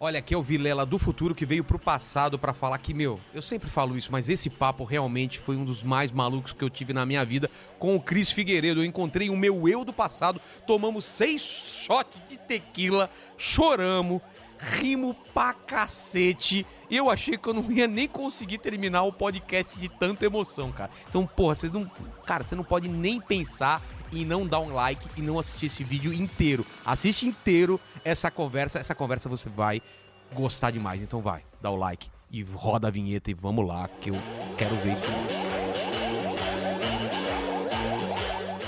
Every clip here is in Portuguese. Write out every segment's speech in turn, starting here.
Olha, aqui é o Vilela do futuro que veio pro passado pra falar que, meu, eu sempre falo isso, mas esse papo realmente foi um dos mais malucos que eu tive na minha vida com o Cris Figueiredo. Eu encontrei o meu eu do passado, tomamos seis shots de tequila, choramos, rimo pra cacete. E eu achei que eu não ia nem conseguir terminar o podcast de tanta emoção, cara. Então, porra, vocês não. Cara, você não pode nem pensar em não dar um like e não assistir esse vídeo inteiro. Assiste inteiro essa conversa. Essa conversa você vai gostar demais. Então vai, dá o like e roda a vinheta e vamos lá, que eu quero ver isso.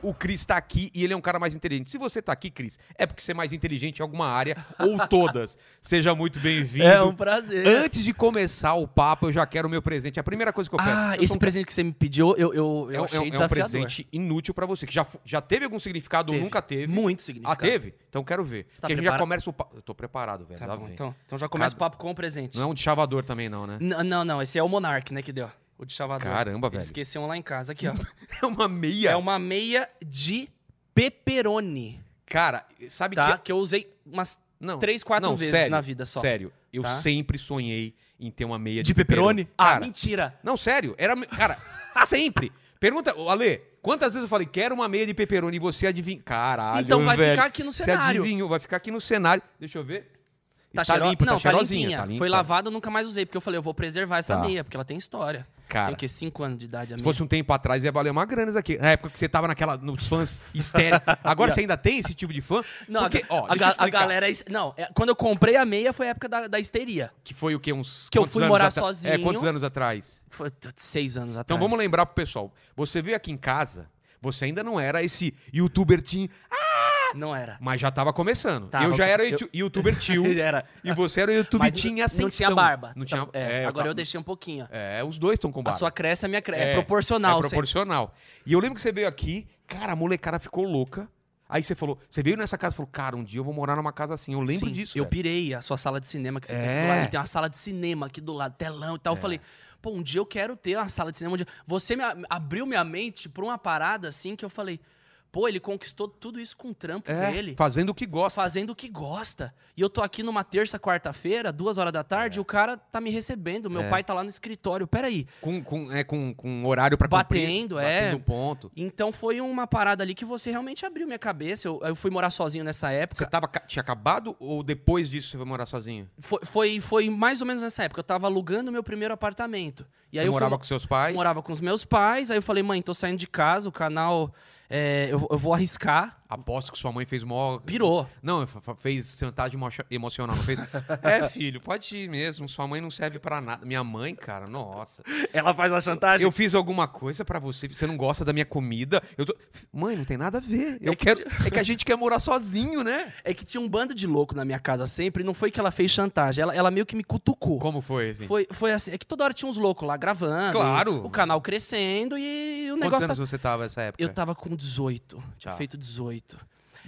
O Cris tá aqui e ele é um cara mais inteligente. Se você tá aqui, Cris, é porque você é mais inteligente em alguma área ou todas. Seja muito bem-vindo. É um prazer. Antes de começar o papo, eu já quero o meu presente. A primeira coisa que eu peço. Ah, eu esse um presente que você me pediu, eu, eu, é, eu um- achei é é um presente inútil pra você, que já, já teve algum significado ou Teve. nunca teve. Muito Ah, significado. teve? Então quero ver. Você tá Porque gente já preparado? começa o papo. Eu tô preparado, velho. Tá bom, então, então já começa Cada- o papo com o presente. Não é um de chavador também, não, né? N- não, não, esse é o Monark, né, que deu. O de chavador. Caramba, velho. esqueceram lá em casa. Aqui, ó. É uma meia. é uma meia de pepperoni, Cara, sabe tá? que. Que eu usei umas Não, três, quatro não, vezes sério, na vida só. Sério, eu Tá? sempre sonhei em ter uma meia de, De pepperoni? Ah, Cara, mentira. Não, sério. Era. Cara, sempre. Pergunta, Ale, quantas vezes eu falei, quero uma meia de pepperoni e você adivinha. Caralho. Então vai velho. ficar aqui no Você cenário. adivinhou, vai ficar aqui no cenário. Deixa eu ver. Tá, cheiro... limpo, Não, tá cheirosinha. limpinha. tá limpa. Foi lavado, eu nunca mais usei, porque eu falei, eu vou preservar essa Tá. meia, porque ela tem história. Cara, Tem o quê? Cinco anos de idade a se fosse um tempo atrás, ia valer uma grana isso aqui. Na época que você tava naquela, nos fãs histéricos. Agora você ainda tem esse tipo de fã? Não, Porque, a, ó, a a galera. é- Não, é- quando eu comprei a meia foi a época da, da histeria. Que foi o quê? Uns. Que eu fui morar atra- sozinho. É, quantos anos atrás? Foi seis anos atrás. Então vamos lembrar pro pessoal. Você veio aqui em casa, você ainda não era esse youtuber teen, Não era. mas já tava começando. Tava, eu já era eu- you- youtuber tio. era. E você era o YouTube Mas tinha ascensão. não tinha barba. Não tinha, É, é, agora eu tava- deixei um pouquinho. É, os dois estão com A barba. sua cresce, a minha cresce. É, proporcional. É sempre. proporcional. E eu lembro que você veio aqui, cara, a molecada ficou louca. Aí você falou, você veio nessa casa e falou, cara, um dia eu vou morar numa casa assim. Eu lembro Sim, disso. Eu velho. pirei a sua sala de cinema que você tem aqui É. do lado. Tem uma sala de cinema aqui do lado, telão e tal. Eu falei, pô, um dia eu quero ter uma sala de cinema. Um dia... Você me a- abriu minha mente pra uma parada assim que eu falei, pô, ele conquistou tudo isso com o trampo É, dele. fazendo o que gosta. Fazendo o que gosta. E eu tô aqui numa terça, quarta-feira, duas horas da tarde, e o cara tá me recebendo. Meu É. pai tá lá no escritório. Peraí. Com, com, é, com, com horário pra cumprir, Batendo, é. Batendo ponto. Então foi uma parada ali que você realmente abriu minha cabeça. Eu, eu fui morar sozinho nessa época. Você tava, tinha acabado ou depois disso você foi morar sozinho? Foi, foi, foi mais ou menos nessa época. Eu tava alugando meu primeiro apartamento. E aí você eu morava fui, com seus pais? morava com os meus pais. Aí eu falei, mãe, tô saindo de casa, o canal. É, eu, eu vou arriscar. Aposto que sua mãe fez mó... Pirou. Não, fez chantagem emo- emocional, fez? é, filho, pode ir mesmo. Sua mãe não serve pra nada. Minha mãe, cara, nossa. Ela faz a chantagem. Eu fiz alguma coisa pra você, você não gosta da minha comida. Eu tô... Mãe, não tem nada a ver. Eu É que quero... É que a gente quer morar sozinho, né? É que tinha um bando de louco na minha casa sempre. E não foi que ela fez chantagem. Ela, ela meio que me cutucou. Como foi, assim? Foi, foi assim. É que toda hora tinha uns loucos lá gravando. Claro. O canal crescendo e o Quantos negócio. anos tá- você tava nessa época? Eu tava com 18. Tinha Tá. feito 18.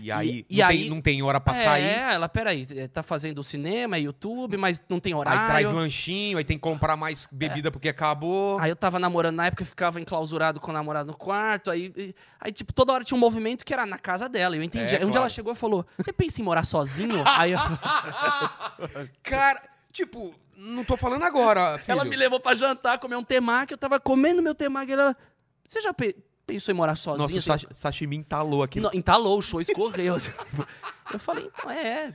E aí, E- não, e tem, aí- não tem hora pra é, sair. ela, peraí, é, tá fazendo cinema, YouTube, mas não tem Aí horário. traz lanchinho, aí tem que comprar mais bebida porque acabou. Aí eu tava namorando na época, eu ficava enclausurado com o namorado no quarto. Aí, aí, tipo, toda hora tinha um movimento que era na casa dela. Eu entendi. É, aí um dia claro. ela chegou e falou: Você pensa em morar sozinho? aí eu- Cara, tipo, não tô falando agora, filho. ela me levou pra jantar, comer um temaki. Eu tava comendo meu temaki. Ela, Você já pe- pensou em morar Nossa, sozinho? o Assim, sashi- sashimi entalou aqui. Não, entalou, o show escorreu. eu falei, então, é,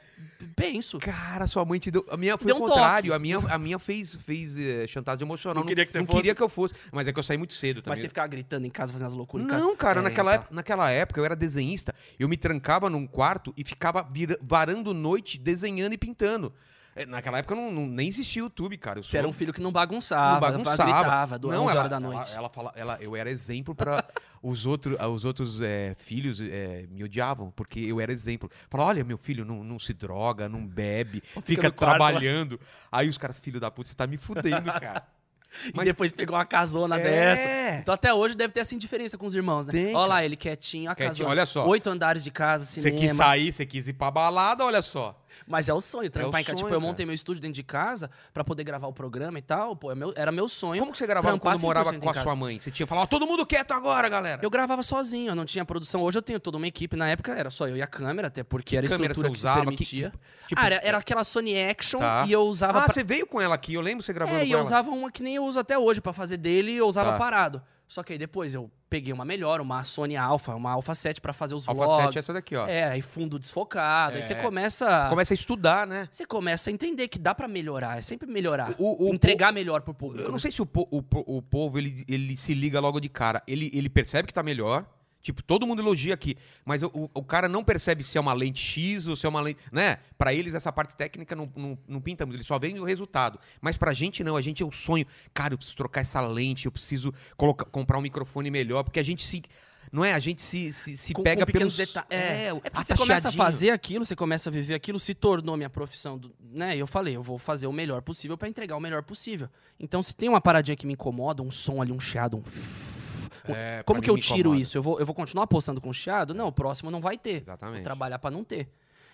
penso. Cara, sua mãe te deu. A minha foi Deu o um contrário. toque. A minha, a minha fez, fez eh, chantagem emocional. Não queria que você não fosse? queria que eu fosse. Mas é que eu saí muito cedo também. Mas você ficava gritando em casa, fazendo as loucuras. Não, cara, É, naquela, tá. época, naquela época eu era desenhista. Eu me trancava num quarto e ficava vira- varando noite desenhando e pintando. É, Naquela época não, não- nem existia YouTube, cara. Eu Você sou- era um filho que não bagunçava, não bagunçava. gritava, duas Não, horas da noite. Ela, ela fala, ela, eu era exemplo para os outros, os outros é, filhos é, me odiavam porque eu era exemplo. Fala, olha, meu filho não, não se droga, não bebe, fica fica, no quarto lá." trabalhando. Aí os caras, filho da puta, você tá me fudendo, cara. E Mas- depois pegou uma casona É. dessa. Então até hoje deve ter essa indiferença com os irmãos, né? Tem, olha lá, ele quietinho, a Quietinho, casona. olha só. Oito andares de casa, Você cinema. quis sair, você quis ir pra balada, olha só. Mas é o sonho, trampar É o em casa. Tipo, eu montei meu estúdio dentro de casa pra poder gravar o programa e tal. Pô, é era meu sonho. Como que você gravava quando morava 100% com a sua mãe? Você tinha falado, todo mundo quieto agora, galera. Eu gravava sozinho, eu não tinha produção. Hoje eu tenho toda uma equipe. Na época era só eu e a câmera, até porque era a estrutura você que usava? Que- permitia. que- tipo- ah, era, era aquela Sony Action Tá. e eu usava... Ah, pra- você veio com ela aqui, eu lembro você gravando É, com e eu ela. usava uma que nem eu uso até hoje pra fazer dele e eu usava Tá. parado. Só que aí depois eu peguei uma melhor, uma Sony Alpha, uma Alpha 7 pra fazer os Alpha vlogs. 7 é essa daqui, ó. É, aí fundo desfocado. Aí você É. começa... Começa a estudar, né? Você começa a entender que dá pra melhorar, é sempre melhorar. O- o- Entregar melhor pro público. Eu não né? sei se o, po- o o povo ele, ele se liga logo de cara. Ele, ele percebe que tá melhor. Tipo, todo mundo elogia aqui. Mas o, o- cara não percebe se é uma lente X ou se é uma lente. Né? Pra eles, essa parte técnica não, não, não pinta muito. Eles só veem o resultado. Mas pra gente, não. A gente é o sonho. Cara, eu preciso trocar essa lente. Eu preciso colocar, comprar um microfone melhor. Porque a gente se. Não é? A gente se, se, se com, pega com pelos. detalhes. É, é porque você começa a fazer aquilo, você começa a viver aquilo, se tornou minha profissão, do- né? E eu falei, eu vou fazer o melhor possível pra entregar o melhor possível. Então, se tem uma paradinha que me incomoda, um som ali, um chiado, um. É, Como que eu tiro isso? Eu vou, eu vou continuar apostando com chiado? Não, o próximo não vai ter. Exatamente. Vou trabalhar pra não ter.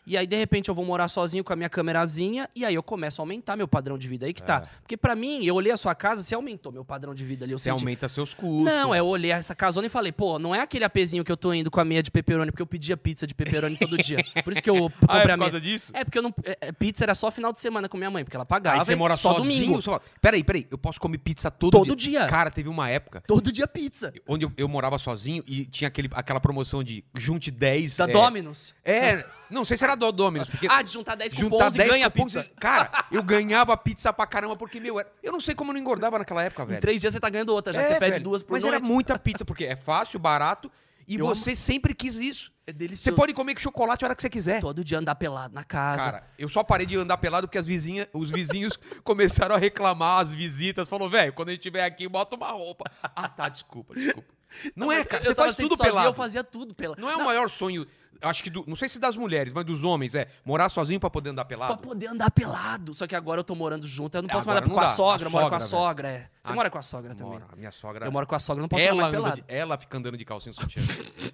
E aí, de repente, eu vou morar sozinho com a minha câmerazinha e aí eu começo a aumentar meu padrão de vida. Aí que tá. Porque pra mim, eu olhei a sua casa, você aumentou meu padrão de vida ali. Eu Você senti, aumenta seus custos. não, é eu olhei essa casona e falei, pô, não é aquele apezinho que eu tô indo com a meia de pepperoni, porque eu pedia pizza de pepperoni todo dia. Por isso que eu Ah, é comprei a por causa disso? É, porque eu não. é, é, pizza era só final de semana com minha mãe, porque ela pagava. Aí você mora só sozinho? domingo. Só... Peraí, peraí. Eu posso comer pizza todo, Todo dia. Cara, teve uma época Todo dia pizza. onde eu, eu morava sozinho e tinha aquele, aquela promoção de junte 10. Da é, Dominus. É, não sei se era do Dominus, porque Ah, de juntar 10 juntar cupons 10 e ganha cupons, pizza. Cara, eu ganhava pizza pra caramba, porque, meu, era- eu não sei como eu não engordava naquela época, Em velho. três dias você tá ganhando outra, já É, você pede velho, duas por Mas noite. era muita pizza, porque é fácil, barato, e Eu você sempre quis isso. É Você delicioso. pode comer com chocolate a hora que você quiser. todo dia andar pelado na casa. Cara, eu só parei de andar pelado porque as vizinhas, os vizinhos começaram a reclamar, as visitas. Falou, velho, quando a gente estiver aqui, bota uma roupa. Ah, tá, desculpa, desculpa. Não, é, cara, você faz tudo sozinho, pelado. Eu fazia tudo pelado. Não é o maior sonho, acho que, do- não sei se das mulheres, mas dos homens, é morar sozinho pra poder andar Pra pelado. poder andar pelado. Só que agora eu tô morando junto, eu não É, posso mais agora andar com a sogra, A eu moro com a sogra, é. Você Ah, mora com a sogra também? Mora, a minha sogra. Eu moro com a sogra, não posso andar ela, mais anda pelado. de- ela fica andando de calcinha sutiã.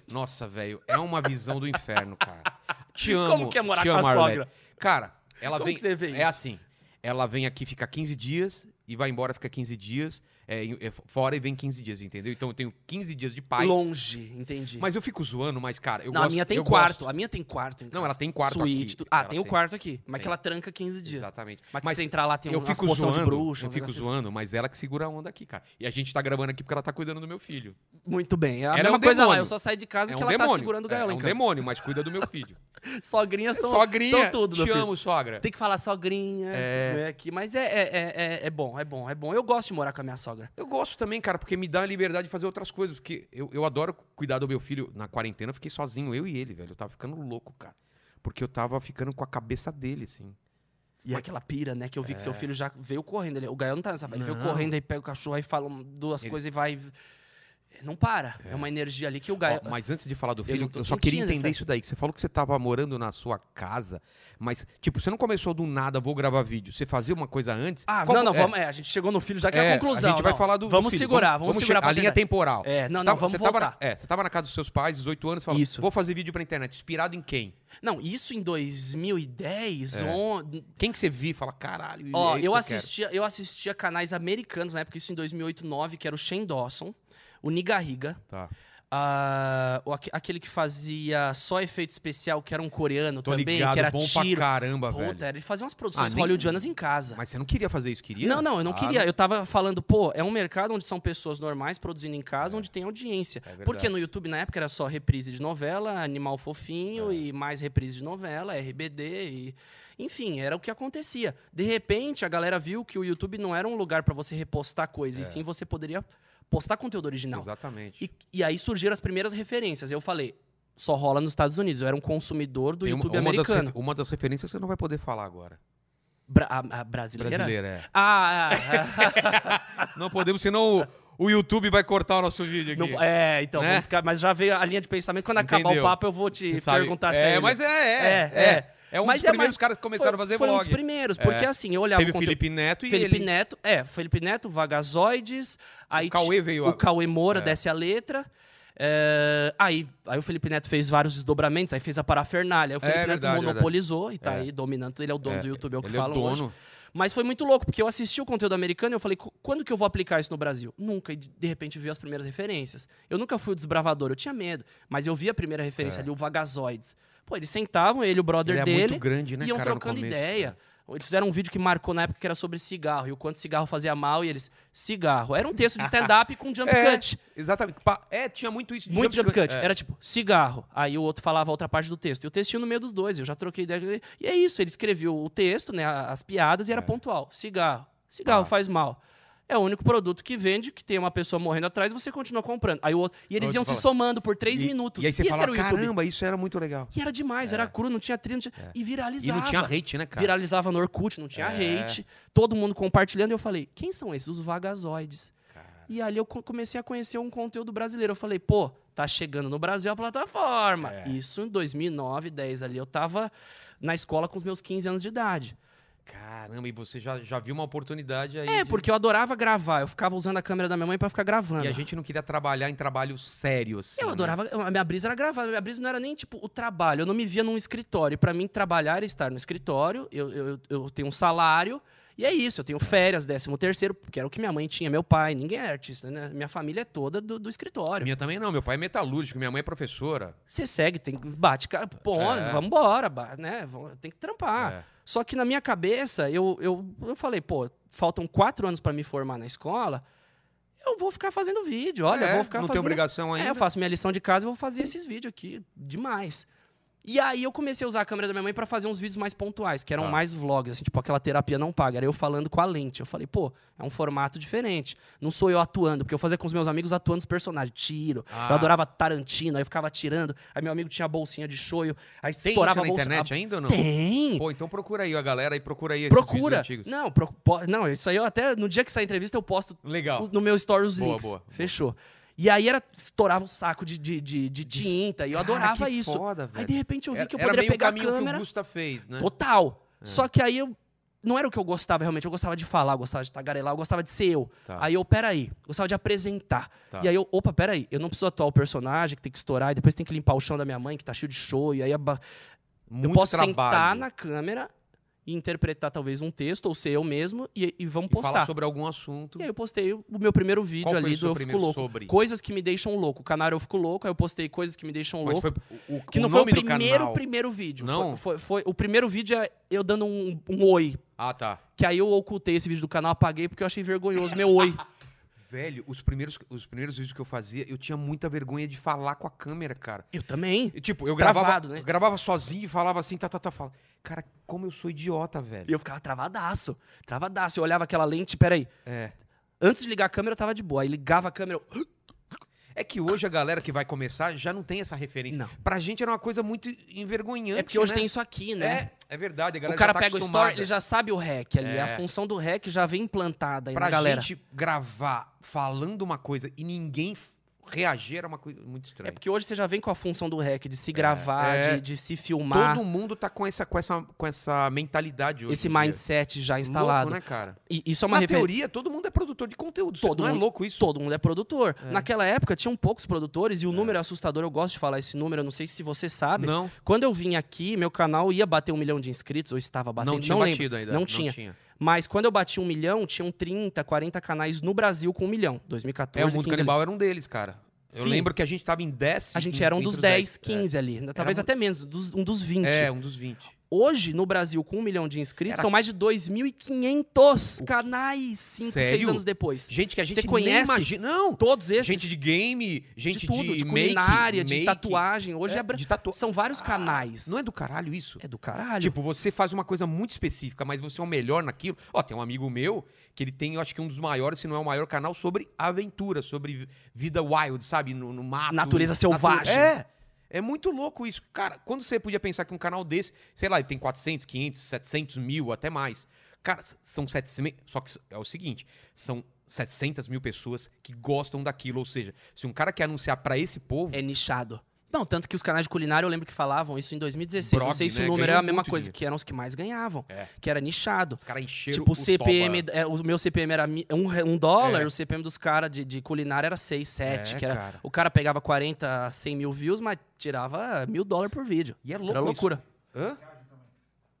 Nossa, velho, é uma visão do inferno, cara. Te amo. Como que é morar com a amo, Arlete. sogra? Cara, ela Como vem. que você vê É isso? assim. Ela vem aqui, fica 15 dias e vai embora, fica 15 dias. É, é, fora e vem 15 dias, entendeu? Então eu tenho 15 dias de paz. Longe, entendi. Mas eu fico zoando, mas, cara, eu não, gosto. a minha tem quarto. gosto. A minha tem quarto. Não, ela tem quarto Suíte, aqui. tudo. Ah, tem o quarto aqui. Mas Tem. que ela tranca 15 dias. Exatamente. Mas, se você entrar lá, tem eu fico poção zoando, de bruxa. eu fico negócios zoando, mas ela que segura a onda aqui, cara. E a gente tá gravando aqui porque ela tá cuidando do meu filho. Muito bem. É a Ela é mesma um coisa lá. demônio. Eu só saí de casa É que um ela tá demônio. segurando o é, gaiola é em um demônio, mas cuida do meu filho. Sogrinhas são, Sogrinha, são tudo, te filho. amo, sogra. Tem que falar sogrinha, É. né, aqui, mas é, é, é, é- é bom, é bom, é bom. Eu gosto de morar com a minha sogra. Eu gosto também, cara, porque me dá a liberdade de fazer outras coisas. Porque eu, eu adoro cuidar do meu filho. Na quarentena eu fiquei sozinho, eu e ele, velho. Eu tava ficando louco, cara. Porque eu tava ficando com a cabeça dele, assim. E aquela pira, né, que eu vi que seu filho já veio correndo. Ele, o Gael não tá nessa. Ele veio É. Não. correndo, aí pega o cachorro, aí fala duas Ele- coisas e vai... Não para. É, uma energia ali que o. Ó, mas antes de falar do Eu filho, eu, tô só queria entender essa- isso daí. Que você falou que você tava morando na sua casa, mas, tipo, você não começou do nada, vou gravar vídeo. Você fazia uma coisa antes? Ah, Qual não, não, é, vamos... É, a gente chegou no filho já que é, é, a conclusão. A gente vai não. falar do. do Vamos filho. segurar, vamos, segurar che- pra A linha temporal. É, não, não, tava- vamos você tava voltar. é, você tava na casa dos seus pais, 18 anos, falou: Isso. vou fazer vídeo pra internet. Inspirado em quem? Não, isso em 2010, É. on- Quem que você viu e fala, caralho, Ó, é eu, que quero"? assistia, eu assistia canais americanos na época, isso em 2008, 2009, que era o Shane Dawson, o Nigarriga, Tá. ah, o aque- aquele que fazia só efeito especial, que era um coreano Tô também, ligado, que era bom tiro. pra caramba, Puta, velho. era- ele fazia umas produções Ah, nem- hollywoodianas em casa. Mas você não queria fazer isso, queria? Não, não, eu não Ah, queria. Eu tava falando, pô, é um mercado onde são pessoas normais produzindo em casa, onde tem audiência. É verdade. Porque no YouTube, na época, era só reprise de novela, Animal Fofinho É. e mais reprise de novela, RBD e... Enfim, era o que acontecia. De repente, a galera viu que o YouTube não era um lugar pra você repostar coisas, É. e sim você poderia postar conteúdo original. Exatamente. E, e aí surgiram as primeiras referências. Eu falei, só rola nos Estados Unidos. Eu era um consumidor do Tem uma- YouTube uma, das, americano. refe- uma das referências você não vai poder falar agora. Bra- a, a brasileira? Brasileira, é. Ah, ah, Não podemos, senão o, o YouTube vai cortar o nosso vídeo aqui. Não- é, então, Né? ficar, mas já veio a linha de pensamento. Quando acabar Entendeu? o papo, eu vou te sabe- perguntar se é, ele- mas é, é, É, é. é. É um Mas dos é primeiros mais- caras que começaram foi, a fazer foi vlog. um dos primeiros, porque É. assim, eu olhava Teve o conteúdo... Felipe Neto e Felipe ele. Neto, é, Felipe Neto, Vagazoides, aí O Cauê veio o a- Cauê Moura É. desce a letra. é, aí, aí o Felipe Neto fez vários desdobramentos, aí fez a parafernália. Aí o É, Felipe Neto verdade, monopolizou e tá É. aí dominando. Ele é o dono É, do YouTube, é o que ele é o falam hoje. Mas foi muito louco, porque eu assisti o conteúdo americano e eu falei, "Qu- quando que eu vou aplicar isso no Brasil? Nunca. E de repente vi as primeiras referências. Eu nunca fui o desbravador, eu tinha medo. Mas eu vi a primeira referência É. ali, o Vagazoides. Pô, eles sentavam, ele e o brother Ele é dele, muito grande, né, iam cara, trocando começo, ideia. Eles fizeram um vídeo que marcou na época que era sobre cigarro, e o quanto cigarro fazia mal, e eles, cigarro. Era um texto de stand-up com jump É, cut. Exatamente. É, tinha muito isso. de Muito jump cut. É. Era tipo, cigarro. Aí o outro falava a outra parte do texto. E o textinho no meio dos dois. Eu já troquei ideia. E é isso. Ele escreveu o texto, né? As piadas e era pontual. Cigarro. Cigarro Ah. faz mal. É o único produto que vende, que tem uma pessoa morrendo atrás, você continua comprando. Aí o outro, e eles iam se somando por três E- minutos. E aí você esse fala, era o YouTube. caramba, isso era muito legal. E era demais, era cru, não tinha trilha, não tinha... e E viralizava. não tinha hate, né, cara? Viralizava no Orkut, não tinha É. hate. Todo mundo compartilhando. E eu falei, quem são esses? Os vagazoides. Cara. E ali eu co- comecei a conhecer um conteúdo brasileiro. Eu falei, pô, tá chegando no Brasil a plataforma. É. Isso em 2009, 10 ali. Eu tava na escola com os meus 15 anos de idade. Caramba, e você já, já viu uma oportunidade aí. É, de- porque eu adorava gravar. Eu ficava usando a câmera da minha mãe pra ficar gravando. E a gente não queria trabalhar em trabalho sério, assim. Eu né? adorava. A minha brisa era gravar. A minha brisa não era nem, tipo, o trabalho. Eu não me via num escritório. Pra mim, trabalhar era estar no escritório. Eu, eu, eu tenho um salário. E é isso. Eu tenho férias, décimo terceiro, porque era o que minha mãe tinha, meu pai. Ninguém é artista, né? Minha família é toda do, do escritório. Minha também não, meu pai é metalúrgico, minha mãe é professora. Você segue, tem, bate, pô, É. vambora, né? Tem que trampar. É. Só que na minha cabeça, eu, eu, eu falei, pô, faltam quatro anos pra me formar na escola. Eu vou ficar fazendo vídeo, olha, É, eu vou ficar não tem fazendo. obrigação ainda. É, eu faço minha lição de casa e vou fazer esses vídeos aqui. Demais. E aí eu comecei a usar a câmera da minha mãe pra fazer uns vídeos mais pontuais, que eram Tá. mais vlogs, assim, tipo aquela terapia não paga. Era eu falando com a lente. Eu falei, pô, é um formato diferente. Não sou eu atuando, porque eu fazia com os meus amigos atuando os personagens. Tiro. Ah. Eu adorava Tarantino, aí eu ficava atirando. Aí meu amigo tinha a bolsinha de shoyu, aí Tem isso na a bolsa. internet a- ainda ou não? Tem! Pô, então procura aí, ó, galera, aí procura aí esses vídeos Procura! antigos. Não, pro- não, isso aí eu até. No dia que sair a entrevista, eu posto Legal. no meu story os Boa, links. boa, boa. Fechou. E aí era, estourava o saco de, de, de, de tinta, e eu Cara, adorava isso. foda, aí de repente eu vi Era, que eu poderia pegar a câmera. que o Gusta fez, né? Total. Só que aí eu. Não era o que eu gostava realmente, eu gostava de falar, eu gostava de tagarelar, eu gostava de ser eu. Tá. Aí eu, peraí, gostava de apresentar. Tá. E aí eu, opa, peraí, eu não preciso atuar o personagem que tem que estourar, e depois tem que limpar o chão da minha mãe, que tá cheio de show, e aí a eu posso trabalho. sentar na câmera e interpretar talvez um texto, ou ser eu mesmo, e, e vamos E falar postar. sobre algum assunto. E aí eu postei o meu primeiro vídeo Qual ali do Eu Fico Louco. sobre? Coisas que me deixam louco. O canal Eu Fico Louco, aí eu postei coisas que me deixam Mas louco. foi o, o, Que o não foi o primeiro, primeiro vídeo. Não? Foi, foi- foi- o primeiro vídeo é eu dando um, um oi. Ah, tá. Que aí eu ocultei esse vídeo do canal, apaguei porque eu achei vergonhoso meu oi. Velho, os primeiros, os primeiros vídeos que eu fazia, eu tinha muita vergonha de falar com a câmera, cara. Eu também. E, tipo, eu gravava, Travado, né? eu gravava sozinho e falava assim, tá, tá, tá, fala. Cara, como eu sou idiota, velho. E eu ficava travadaço. Travadaço. Eu olhava aquela lente, peraí. É. Antes de ligar a câmera, eu tava de boa. Aí ligava a câmera, eu... É que hoje a galera que vai começar já não tem essa referência. Não. Pra gente era uma coisa muito envergonhante. É porque hoje né? tem isso aqui, né? É, é verdade. A galera o cara tá pega o acostumada. story, ele já sabe o REC ali. É. A função do REC já vem implantada aí Pra na galera. gente gravar falando uma coisa e ninguém reagir era uma coisa muito É estranha. porque hoje você já vem com a função do REC, de se gravar, é. De, de se filmar. Todo mundo tá com essa, com essa, com essa mentalidade hoje. esse mindset já instalado. Louco, né, cara? E isso é uma Na referência. teoria, todo mundo é produtor de conteúdo. Todo não é mundo- louco isso? Todo mundo é produtor. Naquela época tinham poucos produtores e o número é assustador. Eu gosto de falar esse número, eu não sei se você sabe. Não, Quando eu vim aqui, meu canal ia bater um milhão de inscritos, ou estava batendo. não tinha lembro. batido ainda. Não tinha. Mas quando eu bati um milhão, tinham 30, 40 canais no Brasil com um milhão. 2014, É, o Mundo 15 ali. Canibal era um deles, cara. Eu Sim. lembro que a gente tava em 10. A gente era um dos os 10, É. 15 ali. Talvez mu- até menos, dos- um dos 20. É, um dos 20. Hoje, no Brasil, com um milhão de inscritos, Era- são mais de 2.500 canais, 5, 6 Sério? anos depois. Gente que a gente Você nem conhece imagina. Não, Todos esses. gente de game, gente de tudo, de, make, culinária, de make. tatuagem. Hoje é, É, de tatu- são vários Ah, canais. Não é do caralho isso? É do caralho. Tipo, você faz uma coisa muito específica, mas você é o melhor naquilo. Ó, tem um amigo meu que ele tem, eu acho que um dos maiores, se não é o maior canal, sobre aventura, sobre vi- vida wild, sabe? No, no mato. Natureza natu- selvagem. É. É muito louco isso. Cara, quando você podia pensar que um canal desse, sei lá, ele tem 400, 500, 700 mil, até mais. Cara, são 700. Só que é o seguinte: são 700 mil pessoas que gostam daquilo. Ou seja, se um cara quer anunciar pra esse povo, É nichado. Não, tanto que os canais de culinária eu lembro que falavam isso em 2016. Brog, não sei se né? o número é Ganhou a mesma coisa, dinheiro. que eram os que mais ganhavam. É. Que era nichado. Os caras encheram Tipo, o o CPM, é, o meu CPM era um, um dólar, É. o CPM dos caras de, de culinária era 6, 7. É, que era, cara. O cara pegava 40 a 100 mil views, mas tirava mil dólares por vídeo. E é louco era isso. loucura. Hã?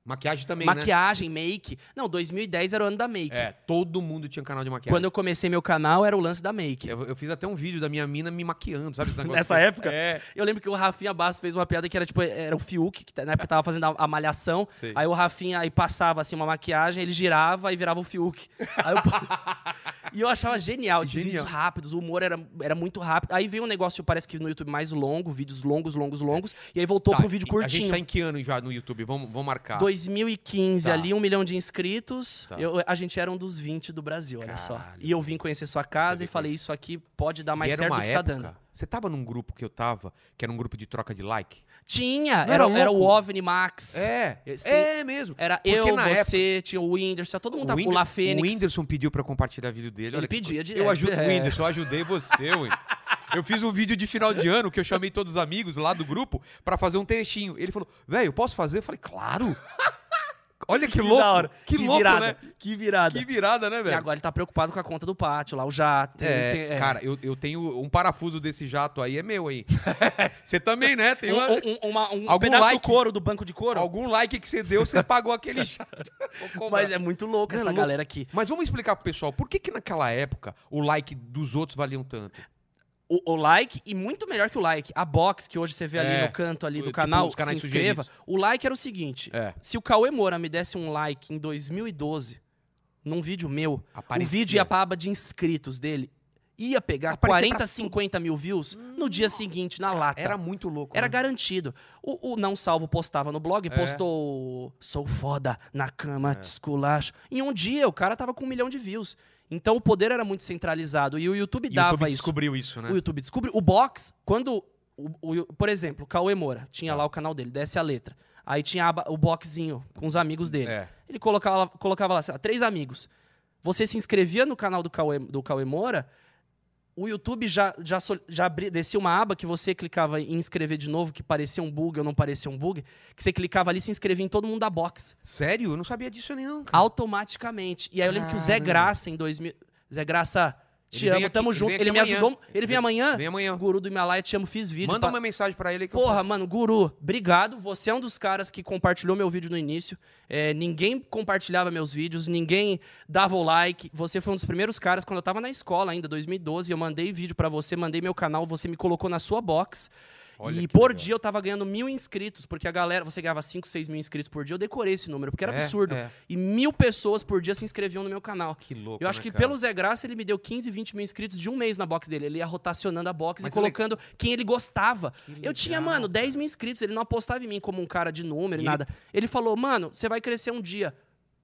Maquiagem também, né? Maquiagem, make. Não, 2010 era o ano da make. É, todo mundo tinha um canal de maquiagem. Quando eu comecei meu canal, era o lance da make. Eu, eu fiz até um vídeo da minha mina me maquiando, sabe? Nessa que- época? É. Eu lembro que o Rafinha Bastos fez uma piada que era tipo, era o Fiuk, que na época tava fazendo a, a malhação. Sei. Aí o Rafinha aí passava assim uma maquiagem, ele girava e virava o Fiuk. Aí eu- e eu achava genial esses Genial. vídeos rápidos, o humor era, era muito rápido. Aí veio um negócio, parece que no YouTube mais longo, vídeos longos, longos, longos. E aí voltou Tá, pro vídeo e A gente curtinho. tá em que ano já no YouTube? Vamos, vamos marcar. 2015, Tá. ali, um milhão de inscritos. Tá. Eu- a gente era um dos 20 do Brasil, olha só. Caralho. E eu vim conhecer sua casa Você e falei, isso. isso aqui pode dar mais certo do que época, tá dando. Você tava num grupo que eu tava, que era um grupo de troca de like? Tinha, era, era era o? OVNI Max. É, Esse- é mesmo. Era Porque eu, na você, tinha o Whindersson, todo mundo tava. O Whinder- La O Fênix. Whindersson pediu pra compartilhar vídeo dele. Ele olha pedia direto, Eu ajudo, é. Whindersson, eu ajudei você, Whindersson. Eu fiz um vídeo de final de ano que eu chamei todos os amigos lá do grupo pra fazer um textinho. Ele falou, velho, posso fazer? Eu falei, claro. Olha que, louco. da hora. Que, louco, virada. né? Que virada. Que virada, né, E velho? agora ele tá preocupado com a conta do pátio lá, o jato. É, tem- é. cara, eu, eu tenho um parafuso desse jato aí, é meu aí. Você também, né? Tem uma- um, um, uma- um Algum pedaço like? do couro, do banco de couro. algum like que você deu, você pagou aquele jato. Mas é muito louco é essa louco. galera aqui. Mas vamos explicar pro pessoal, por que que naquela época o like dos outros valiam tanto? O, o like, e muito melhor que o like, a box que hoje você vê ali É, no canto ali do tipo, canal, se inscreva. sugeridos. O like era o seguinte: É. se o Cauê Moura me desse um like em 2012, num vídeo meu, Aparecia. o vídeo ia pra aba de inscritos dele, ia pegar Aparecia 40, pra 50 mil views no dia seguinte, na lata. Era muito louco. Era né? garantido. O, o Não Salvo postava no blog, É. postou Sou foda, na cama, te esculacho. Em um dia, o cara tava com um milhão de views. Então o poder era muito centralizado. E o YouTube o dava YouTube isso. descobriu isso, né? O YouTube descobriu. O Box, quando. o- o- por exemplo, o Cauê Moura tinha lá o canal dele, desce a letra. Aí tinha o boxzinho com os amigos dele. É. Ele colocava, lá- colocava lá, sei lá, três amigos. Você se inscrevia no canal do Cauê, do Cauê Moura, o YouTube já, já, já abria, descia uma aba que você clicava em inscrever de novo, que parecia um bug ou não parecia um bug, que você clicava ali e se inscrevia em todo mundo da box. Sério? Eu não sabia disso nem não, cara. Automaticamente. E aí eu lembro que o Zé. Graça, em 2000. Zé Graça, te Ele vem amo, aqui- tamo ele junto. vem Ele, aqui me amanhã. ajudou. Ele vem amanhã. Vem amanhã. Guru do Himalaia, te amo, fiz vídeo. Manda pa- uma mensagem pra ele que eu Porra, mano, Guru, obrigado. Você é um dos caras que compartilhou meu vídeo no início. É, ninguém compartilhava meus vídeos, ninguém dava o like. Você foi um dos primeiros caras, quando eu tava na escola ainda, 2012, eu mandei vídeo pra você, mandei meu canal, você me colocou na sua box. Olha e por legal. dia eu tava ganhando mil inscritos, porque a galera, você ganhava 5, 6 mil inscritos por dia, eu decorei esse número, porque era É, absurdo. é. E mil pessoas por dia se inscreviam no meu canal. Que louco, Eu acho né, que cara? pelo Zé Graça ele me deu 15, 20 mil inscritos de um mês na box dele. Ele ia rotacionando a box Mas e colocando quem ele gostava. Eu tinha, mano, 10 mil inscritos. Ele não apostava em mim como um cara de número e ele- nada. Ele falou, mano, você vai crescer um dia.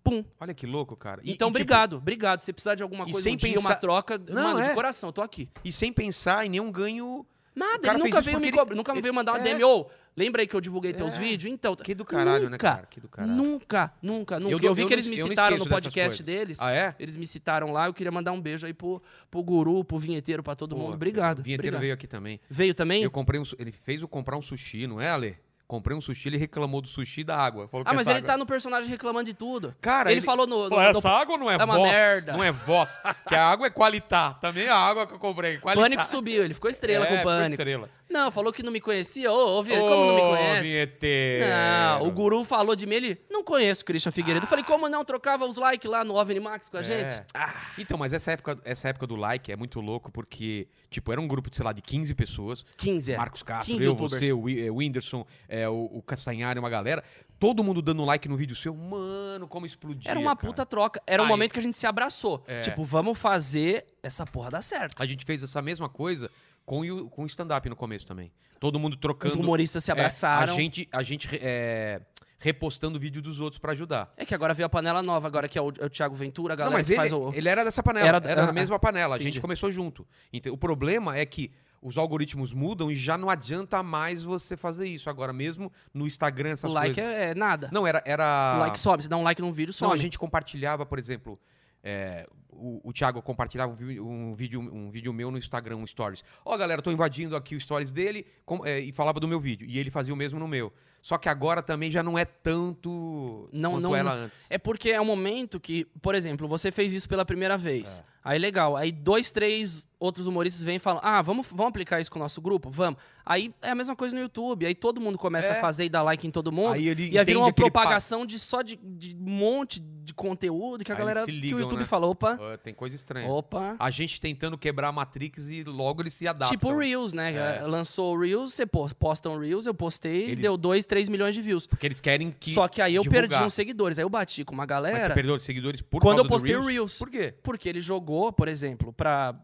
Pum. Olha que louco, cara. E- então, e, tipo, obrigado, obrigado. Se precisar de alguma coisa, sem um dia, pensar- uma troca, Não, mano, é. de coração, eu tô aqui. e sem pensar em nenhum ganho. Nada, ele nunca veio me ele- nunca me ele- veio mandar uma é. DM, ô, lembra aí que eu divulguei teus É. vídeos? Então, Que do caralho, né, nunca, cara? Que do caralho. Nunca, nunca, nunca. Eu, não- vi eu que eles me eu citaram no podcast deles. Ah, é? Eles me citaram lá, eu queria mandar um beijo aí pro, pro guru, pro vinheteiro, pra todo Pô, mundo. Obrigado. O vinheteiro obrigado. veio aqui também. Veio também? Eu comprei um, ele fez eu comprar um sushi, não é, Ale? Comprei um sushi, ele reclamou do sushi e da água. Falou que Ah, mas essa ele água- tá no personagem reclamando de tudo. Cara, ele, ele- falou no. no, Pô, no- essa água não é, é uma voz. merda. Não é voz. que a água é qualitá. Também a água que eu comprei. Qualitá. Pânico subiu, ele ficou estrela É, com o ficou Pânico. estrela. Não, falou que não me conhecia. Ô, ô, como não me conhece? vinheteiro. Não, o guru falou de mim, ele não conheço o Christian Figueiredo. Eu falei, como não? Trocava os likes lá no OVNI Max com a É. gente? Ah, Então, mas essa época, essa época do like é muito louco porque, tipo, era um grupo de, sei lá, de 15 pessoas. 15, é. Marcos Castro, 15 eu, youtubers. você, o eh, o Whindersson, é, o, o Castanhari, uma galera. Todo mundo dando like no vídeo seu. Mano, como explodia, Era uma cara. puta troca. Era um Aí- momento que a gente se abraçou. É. Tipo, vamos fazer essa porra dar certo. A gente fez essa mesma coisa com o com o stand-up no começo também. Todo mundo trocando. Os humoristas se é, abraçaram. a gente, a gente é, repostando vídeo dos outros pra ajudar. É que agora veio a panela nova, agora que é o, é o Thiago Ventura, a Não, galera mas que ele, faz o. ele era dessa panela. Era- Era, ah, da mesma panela. A gente começou junto. Então, o problema é que os algoritmos mudam e já não adianta mais você fazer isso. Agora, mesmo no Instagram, O essas like coisas. é, é nada. Não, era. era... O like sobe, você dá um like num vídeo, some. Não, a gente compartilhava, por exemplo. é, o, o Thiago compartilhava um, vídeo, um vídeo meu no Instagram, um Stories. Ó, galera, tô invadindo aqui o Stories dele com- é, e falava do meu vídeo. E ele fazia o mesmo no meu. Só que agora também já não é tanto Não- quanto não- era antes. É porque é um momento que, por exemplo, você fez isso pela primeira vez. É. Aí legal. Aí dois, três outros humoristas vêm e falam: Ah, vamos, vamos aplicar isso com o nosso grupo? Vamos. Aí é a mesma coisa no YouTube. Aí todo mundo começa É. a fazer e dar like em todo mundo. Aí ele e aí vira uma aquele pa- propagação de só de, de um monte de conteúdo que a Aí galera. se que ligam, o YouTube né? falou: opa, Tem coisa estranha. opa. A gente tentando quebrar a Matrix e logo eles se adaptam. Tipo o Reels, né? É. Lançou o Reels, você posta um Reels, eu postei, Eles- deu 2, 3 milhões de views. Porque eles querem que. Só que aí eu divulgar. perdi uns seguidores. Aí eu bati com uma Mas galera. você perdeu os seguidores por Quando eu postei do o Reels? Reels. Por quê? Porque ele jogou, por exemplo, pra.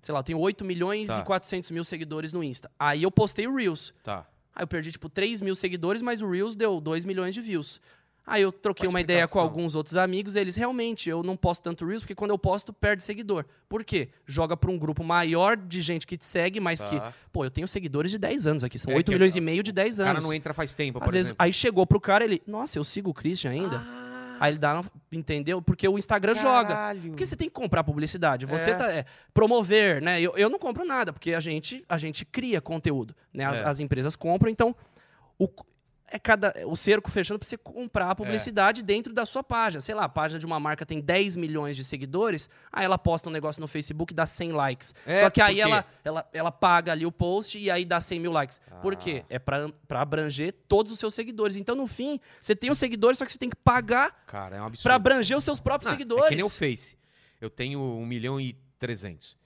Sei lá, eu tenho 8 milhões Tá. e 400 mil seguidores no Insta. Aí eu postei o Reels. Tá. Aí eu perdi, tipo, 3 mil seguidores, mas o Reels deu 2 milhões de views. Aí eu troquei uma ideia com alguns outros amigos, eles realmente, eu não posto tanto Reels, porque quando eu posto, perde seguidor. Por quê? Joga pra um grupo maior de gente que te segue, mas que, Tá. pô, eu tenho seguidores de 10 anos aqui, são É 8 que milhões a- e meio de 10 O anos. cara não entra faz tempo, Às por vezes, exemplo. aí chegou pro cara, ele, nossa, eu sigo o Christian ainda. Aí ele dá, entendeu? Porque o Instagram joga. Caralho. Porque você tem que comprar publicidade. Você É. tá. é, promover, né? Eu, eu não compro nada, porque a gente, a gente cria conteúdo. Né? As, É. as empresas compram, então. O, é cada, o cerco fechando para você comprar a publicidade dentro da sua página. Sei lá, a página de uma marca tem 10 milhões de seguidores, aí ela posta um negócio no Facebook e dá 100 likes. É, Só que aí por ela, ela, ela paga ali o post e aí dá 100 mil likes. Por Ah. quê? É para abranger todos os seus seguidores. Então, no fim, você tem os seguidores, só que você tem que pagar é um para abranger os seus próprios Ah, seguidores. É que nem o Face. Eu tenho 1 milhão e 300.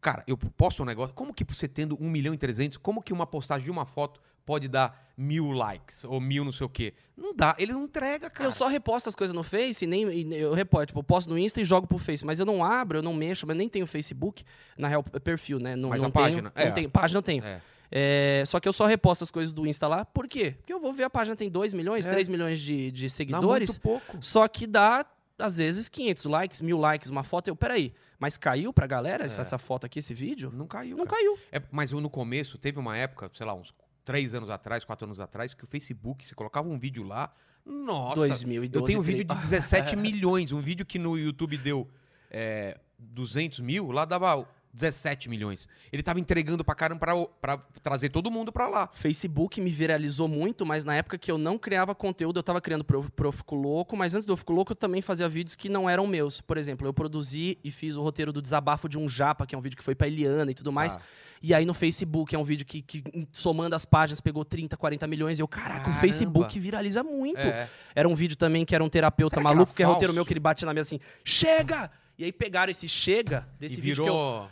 Cara, eu posto um negócio. Como que você tendo 1 milhão e 300, como que uma postagem de uma foto pode dar mil likes ou mil não sei o quê? Não dá. Ele não entrega, cara. Eu só reposto as coisas no Face, e nem eu reposto, tipo, eu posto no Insta e jogo pro Face, mas eu não abro, eu não mexo, mas nem tenho Facebook, na real, perfil, né? Não, Mas não a tenho, página, Não é. tenho, página eu tenho. É. É, só que eu só reposto as coisas do Insta lá, por quê? Porque eu vou ver a página tem 2 milhões, É. 3 milhões de, de seguidores, muito pouco. só que dá, às vezes, 500 likes, mil likes, uma foto, eu, peraí, mas caiu pra galera essa, É. essa foto aqui, esse vídeo? Não caiu. Não cara. caiu. É, mas no começo, teve uma época, sei lá, uns três anos atrás, quatro anos atrás, que o Facebook, você colocava um vídeo lá, nossa, 2012, eu tenho um vídeo de 13. 17 milhões, um vídeo que no YouTube deu é, 200 mil, lá dava 17 milhões. Ele tava entregando pra caramba pra, pra trazer todo mundo pra lá. Facebook me viralizou muito, mas na época que eu não criava conteúdo, eu tava criando pro, pro Fico Louco, mas antes do Fico Louco eu também fazia vídeos que não eram meus. Por exemplo, eu produzi e fiz o roteiro do Desabafo de um Japa, que é um vídeo que foi pra Eliana e tudo mais. Ah. E aí no Facebook é um vídeo que, que, somando as páginas, pegou 30, 40 milhões. E eu, caraca, Caramba. o Facebook viraliza muito. É. Era um vídeo também que era um terapeuta Será que maluco, era que é roteiro meu, que ele bate na mesa assim, chega! E aí pegaram esse chega, desse e vídeo que eu...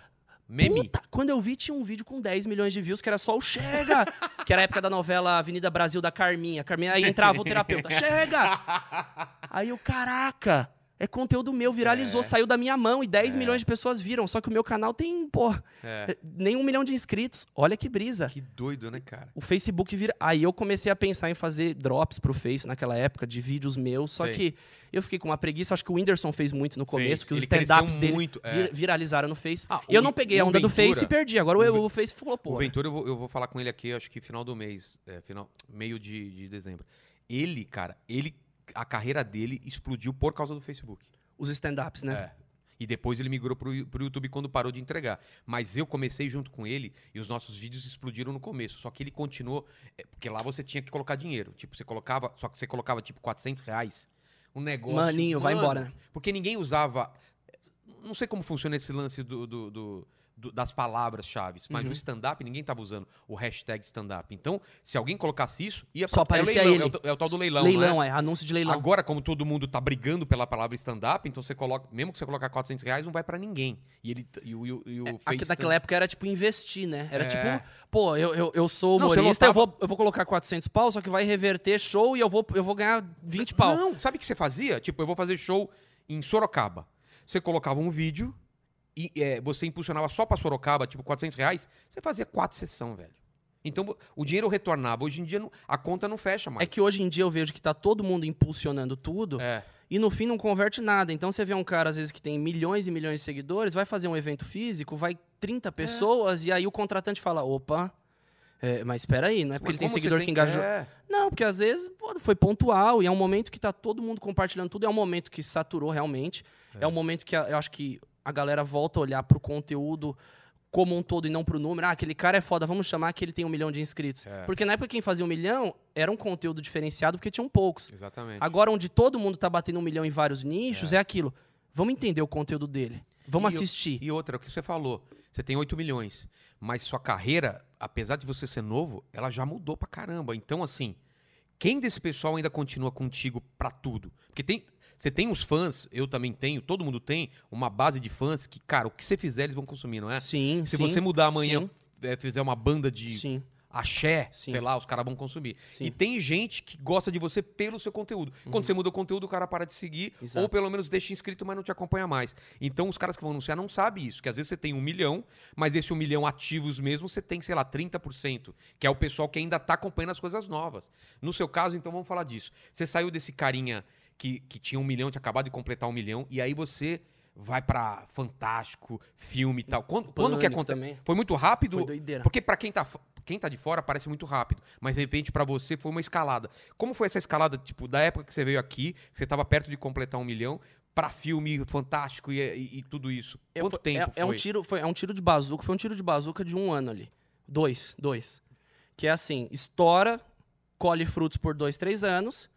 meme. Puta, quando eu vi, tinha um vídeo com 10 milhões de views, que era só o Chega! que era a época da novela Avenida Brasil da Carminha. Carminha, aí entrava o terapeuta, Chega! Aí eu, caraca, é conteúdo meu, viralizou, É. saiu da minha mão e 10 milhões de pessoas viram. Só que o meu canal tem, pô, É. nem um milhão de inscritos. Olha que brisa. Que doido, né, cara? O Facebook vira. Aí eu comecei a pensar em fazer drops pro Face naquela época, de vídeos meus. Só Sei. que eu fiquei com uma preguiça. Acho que o Whindersson fez muito no começo, Fez. que os stand-ups dele muito, é. vir- viralizaram no Face. Ah, e eu o- não peguei a onda do Ventura- Face e perdi. Agora o, Ve- o Face falou, pô. O Ventura, eu vou, eu vou falar com ele aqui, acho que final do mês, é, final, meio de, de dezembro. Ele, cara, ele, a carreira dele explodiu por causa do Facebook. Os stand-ups, né? É. E depois ele migrou pro, Yu- pro YouTube quando parou de entregar. Mas eu comecei junto com ele e os nossos vídeos explodiram no começo. Só que ele continuou. é, Porque lá você tinha que colocar dinheiro. Tipo, você colocava. Só que você colocava tipo 400 reais. Um negócio. Maninho, vai Mano, embora, né? Porque ninguém usava. Não sei como funciona esse lance do, do- do- do- das palavras-chave, mas Uhum. no stand-up ninguém tava usando o hashtag stand-up. Então, se alguém colocasse isso, ia Só pra- é leilão, ele. É o, é o tal do leilão. não é? leilão, é? Anúncio de leilão. Agora, como todo mundo tá brigando pela palavra stand-up, então você coloca, mesmo que você colocar 400 reais, não vai pra ninguém. E ele e o, e o, e o É, aqui, naquela época era tipo investir, né? Era É. tipo, pô, eu, eu, eu sou Não, humorista, eu, lotava- vou, eu vou colocar 400 pau, só que vai reverter show e eu vou, eu vou ganhar 20 pau. Não, sabe o que você fazia? Tipo, eu vou fazer show em Sorocaba. Você colocava um vídeo e é, você impulsionava só pra Sorocaba, tipo 400 reais, você fazia quatro sessões, velho. Então o dinheiro retornava. Hoje em dia a conta não fecha mais. É que hoje em dia eu vejo que tá todo mundo impulsionando tudo É. e no fim não converte nada. Então você vê um cara, às vezes, que tem milhões e milhões de seguidores, vai fazer um evento físico, vai 30 pessoas e aí o contratante fala: opa, É, mas espera aí, não é porque ele tem seguidor que engajou. É. Não, porque às vezes pô, foi pontual e é um momento que tá todo mundo compartilhando tudo, é um momento que saturou realmente. É, um momento que eu acho que a galera volta a olhar pro conteúdo como um todo e não pro número. Ah, aquele cara é foda, vamos chamar que ele tem um milhão de inscritos. É. Porque na época quem fazia um milhão era um conteúdo diferenciado porque tinham poucos. Exatamente. Agora, onde todo mundo tá batendo um milhão em vários nichos, é, aquilo. Vamos entender o conteúdo dele. Vamos E o- assistir. E outra, o que você falou, você tem 8 milhões, mas sua carreira, apesar de você ser novo, ela já mudou pra caramba. Então, assim, quem desse pessoal ainda continua contigo pra tudo? Porque tem, você tem os fãs, eu também tenho, todo mundo tem uma base de fãs que, cara, o que você fizer eles vão consumir, não é? Sim, Se sim. você mudar amanhã, sim, é, fizer uma banda de Sim, axé, Sim. sei lá, os caras vão consumir. sim. E tem gente que gosta de você pelo seu conteúdo. Quando você muda o conteúdo, o cara para de seguir, Exato. ou pelo menos deixa inscrito, mas não te acompanha mais. Então os caras que vão anunciar não sabem isso, que às vezes você tem um milhão, mas esse um milhão ativos mesmo, você tem, sei lá, 30%, que é o pessoal que ainda tá acompanhando as coisas novas. No seu caso, então vamos falar disso. Você saiu desse carinha que, que tinha um milhão, tinha acabado de completar um milhão, e aí você vai pra Fantástico, filme e tal. Quando, quando que Pânico acontece? também. Foi muito rápido? Foi doideira. Porque pra quem tá, quem tá de fora parece muito rápido, mas de repente pra você foi uma escalada. Como foi essa escalada, tipo, da época que você veio aqui, que você tava perto de completar um milhão, pra filme fantástico e, e- e tudo isso? Quanto fo- tempo é, foi? é um tiro, foi, é um tiro de bazuca, foi um tiro de bazuca de um ano ali. Dois, dois. Que é assim, estoura, colhe frutos por dois, três anos,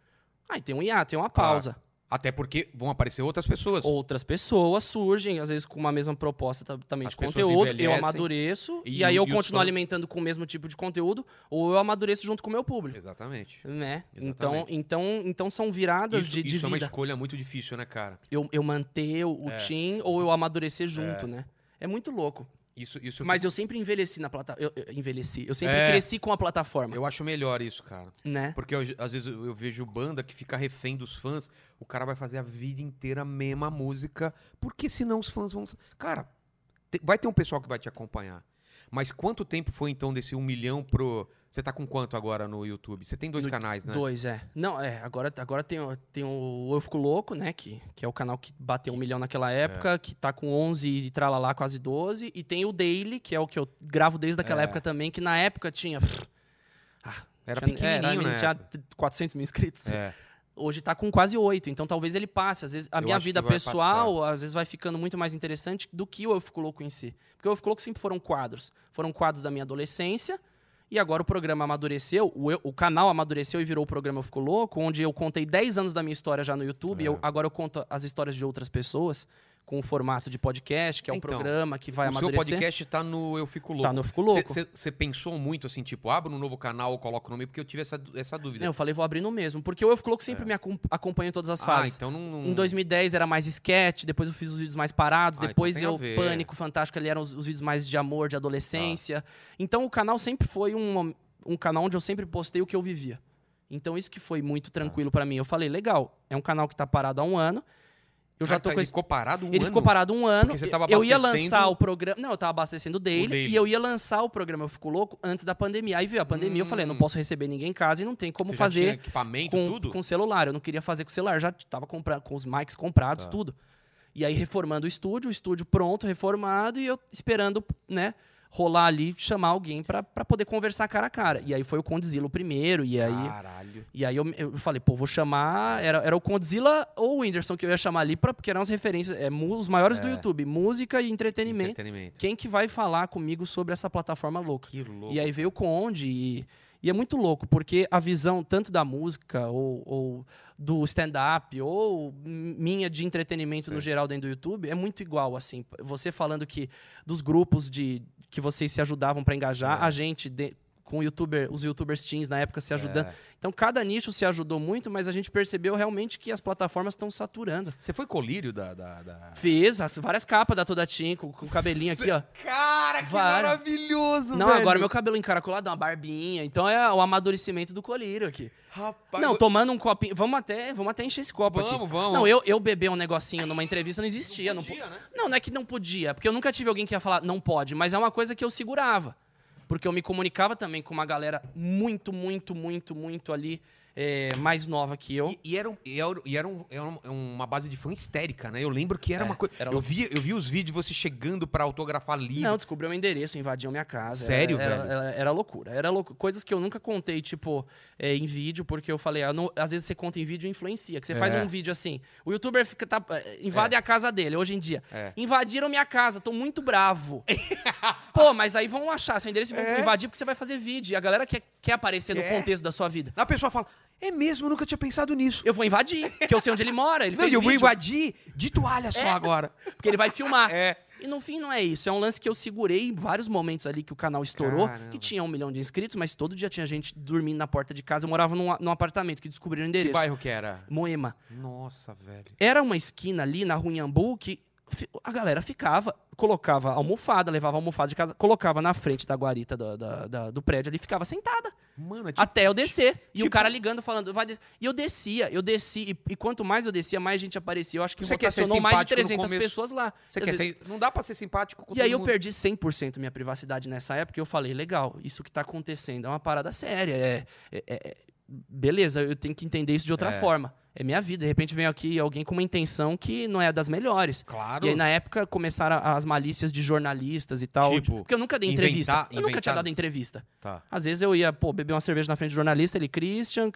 aí tem um hiato, tem uma pausa. Até porque vão aparecer outras pessoas. Outras pessoas surgem, às vezes com uma mesma proposta ta- também As de conteúdo, eu amadureço, e, e aí eu e continuo alimentando com o mesmo tipo de conteúdo, ou eu amadureço junto com o meu público. Exatamente. Né? Então, Exatamente. então, então são viradas Isso, de, de isso é uma vida. escolha muito difícil, né, cara? eu, eu manter o, o É. team ou eu amadurecer junto, né? É muito louco. Isso, isso Mas eu sempre envelheci na plataforma. Eu, eu envelheci. Eu sempre É. cresci com a plataforma. eu acho melhor isso, cara. Né? Porque eu- às vezes eu eu vejo banda que fica refém dos fãs, o cara vai fazer a vida inteira a mesma música, porque senão os fãs vão. Cara, te- vai ter um pessoal que vai te acompanhar. Mas quanto tempo foi então desse um milhão pro. Você tá com quanto agora no YouTube? Você tem dois No- canais, né? Dois, é. Não, é. Agora, agora tem, o- tem o Eu Fico Louco, né? Que, que é o canal que bateu um milhão naquela É. época, que tá com 11 e tralalá, quase 12. E tem o Daily, que é o que eu gravo desde aquela É. época também, que na época tinha. Ah, Era tinha, pequenininho, era, né? Tinha 400 mil inscritos. É. Hoje tá com quase oito, então talvez ele passe. Às vezes a Eu minha vida pessoal, às vezes vai ficando muito mais interessante do que o Eu Fico Louco em si. Porque o Eu Fico Louco sempre foram quadros. Foram quadros da minha adolescência. E agora o programa amadureceu, o, Eu- o canal amadureceu e virou o programa Eu Fico Louco, onde eu contei 10 anos da minha história já no YouTube. É. eu- agora eu conto as histórias de outras pessoas com o formato de podcast, que é um Então, programa que vai o seu amadurecer. podcast tá no Eu Fico Louco. Tá no Eu Fico Louco. Você pensou muito assim, tipo, abro um novo canal ou coloco o nome, porque eu tive essa, essa dúvida. Não, eu falei, vou abrir no mesmo. Porque o Eu Fico Louco sempre me acom- acompanha em todas as É. ah, fases. então não. não- Em 2010 era mais sketch, depois eu fiz os vídeos mais parados, Ah, então depois a eu. Pânico, Fantástico, ali eram os, os vídeos mais de amor, de adolescência. Então o canal sempre foi um, um canal onde eu sempre postei o que eu vivia. Então isso que foi muito tranquilo pra mim. Eu falei, legal, é um canal que tá parado há um ano. Eu já Cara, tô tá- com ele esse... ficou parado um Ele ano. ficou parado um ano. Porque você tava eu ia abastecendo- lançar o programa. Não, eu tava abastecendo o daily, daily. e eu ia lançar o programa Eu Fico Louco antes da pandemia. Aí veio a pandemia, eu falei, não Hum. posso receber ninguém em casa e não tem como Você já fazer tinha equipamento, com, tudo? com celular. Eu não queria fazer com celular, já tava comprando com os mics comprados, Tá. tudo. E aí reformando o estúdio, o estúdio pronto, reformado e eu esperando, né, rolar ali, chamar alguém pra poder conversar cara a cara. E aí foi o Condzilla o primeiro e aí Caralho. e aí eu, eu falei, pô, vou chamar, era, era o Condzilla ou o Whindersson que eu ia chamar ali pra, porque eram as referências, é, os maiores do É. YouTube, música e entretenimento. Entretenimento. Quem que vai falar comigo sobre essa plataforma louca? Que louco. E aí veio o Conde e, e é muito louco, porque a visão tanto da música ou, ou do stand-up ou minha de entretenimento no Sei. geral dentro do YouTube é muito igual, assim. Você falando que dos grupos de que vocês se ajudavam para engajar, É. a gente... de- com youtuber, os youtubers teens na época se ajudando. É. Então, cada nicho se ajudou muito, mas a gente percebeu realmente que as plataformas estão saturando. Você foi colírio da. da, da- Fiz as- várias capas da Toda Team, com, com o cabelinho aqui, ó. Cara, que Vai. maravilhoso, Não, velho. agora meu cabelo encaracolado, uma barbinha. Então é o amadurecimento do colírio aqui. Rapaz, não, eu- tomando um copinho. Vamos até, vamos até encher esse copo aqui. Vamos, vamos. Não, eu, eu beber um negocinho numa entrevista não existia. Não, podia, po- né? não, não é que não podia, porque eu nunca tive alguém que ia falar não pode, mas é uma coisa que eu segurava. Porque eu me comunicava também com uma galera muito, muito, muito, muito ali é, mais nova que eu. E, e era, um- e era, e era um- era um- uma base de fã histérica, né? Eu lembro que era É, uma coisa. era Eu vi, eu vi os vídeos de você chegando pra autografar livro. Não, descobriu meu endereço, invadiam minha casa. Sério, velho? Era, loucura. Era louco. Coisas que eu nunca contei, tipo, é, em vídeo, porque eu falei, ah, não- às vezes você conta em vídeo e influencia. Que você faz É. um vídeo assim, o youtuber fica, tá, é, invade a casa dele, hoje em dia. É. Invadiram minha casa, tô muito bravo. Pô, mas aí vão achar seu endereço e vão É. invadir porque você vai fazer vídeo. E a galera quer, quer aparecer no contexto da sua vida. A pessoa fala: É mesmo, eu nunca tinha pensado nisso. Eu vou invadir, porque eu sei onde ele mora. Ele Não, fez eu vou vídeo, invadir de toalha só É. agora. porque ele vai filmar. É. E no fim não é isso. É um lance que eu segurei em vários momentos ali que o canal estourou, Caramba. que tinha um milhão de inscritos, mas todo dia tinha gente dormindo na porta de casa. Eu morava num, num apartamento que descobriram o Que endereço. bairro que era? Moema. Nossa, velho. Era uma esquina ali na Rua Inhambu que a galera ficava, colocava almofada, levava almofada de casa, colocava na frente da guarita do, da- da- do prédio ali, ficava sentada. Mano, é tipo, Até eu descer. E o tipo- cara ligando, falando, vai des-". E eu descia, eu desci. E, e quanto mais eu descia, mais gente aparecia. Eu acho que rotacionou mais de simpático no 300 começo. pessoas lá. você quer ser, não dá pra ser simpático com e aí todo eu mundo. perdi 100% minha privacidade nessa época e eu falei, legal, isso que tá acontecendo é uma parada séria. É, é- é- beleza, eu tenho que entender isso de outra É. forma. É minha vida. De repente vem aqui alguém com uma intenção que não é das melhores. Claro. E aí, na época, começaram as malícias de jornalistas e tal. Tipo, porque eu nunca dei inventar- entrevista. Eu nunca inventar- tinha dado entrevista. Tá. Às vezes eu ia, pô, beber uma cerveja na frente do jornalista, ele, Christian.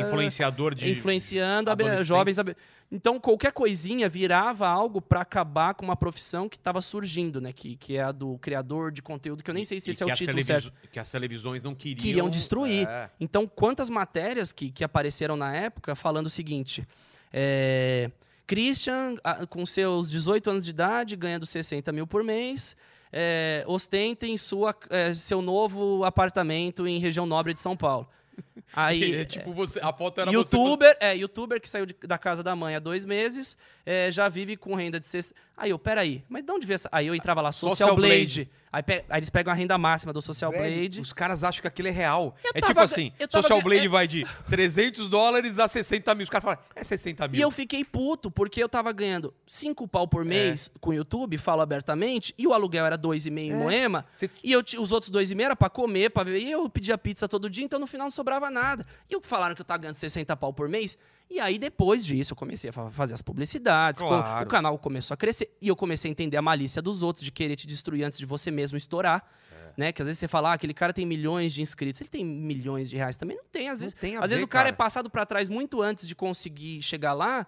Influenciador de. influenciando adolescentes. jovens. abe- Então, qualquer coisinha virava algo pra acabar com uma profissão que estava surgindo, né? Que, que é a do criador de conteúdo, que eu nem sei se E esse é o título certo. Que as televisões não queriam. Queriam destruir. É. Então, quantas matérias que, que apareceram na época falando o seguinte: é, Christian, com seus 18 anos de idade, ganhando 60 mil por mês. É, ostentem sua, é, seu novo apartamento em região nobre de São Paulo. Aí, É, tipo, você, a foto era você. youtuber, é, youtuber que saiu de- da casa da mãe há dois meses, é, já vive com renda de sexta. Aí eu, peraí, mas de onde veio essa. Aí eu entrava lá, Social, Social Blade. Blade. Aí, pe- aí eles pegam a renda máxima do Social Velho, Blade. Os caras acham que aquilo é real. Eu é tava tipo assim, tava Social Blade é- vai de 300 dólares a 60 mil. Os caras falam, é 60 mil. E eu fiquei puto, porque eu tava ganhando 5 pau por mês com o YouTube, falo abertamente, e o aluguel era 2,5 em Moema, Cê- e eu, os outros 2,5 era pra comer, pra ver, e eu pedia pizza todo dia, então no final não sobrava nada. E eu falaram que eu tava ganhando 60 pau por mês, e aí depois disso eu comecei a fa- fazer as publicidades, Claro. o canal começou a crescer, e eu comecei a entender a malícia dos outros, de querer te destruir antes de você mesmo estourar. É. Né? Que às vezes você fala, ah, aquele cara tem milhões de inscritos. Ele tem milhões de reais também? Não tem. Às vezes, tem às vezes ver, o cara, cara. é passado pra trás muito antes de conseguir chegar lá.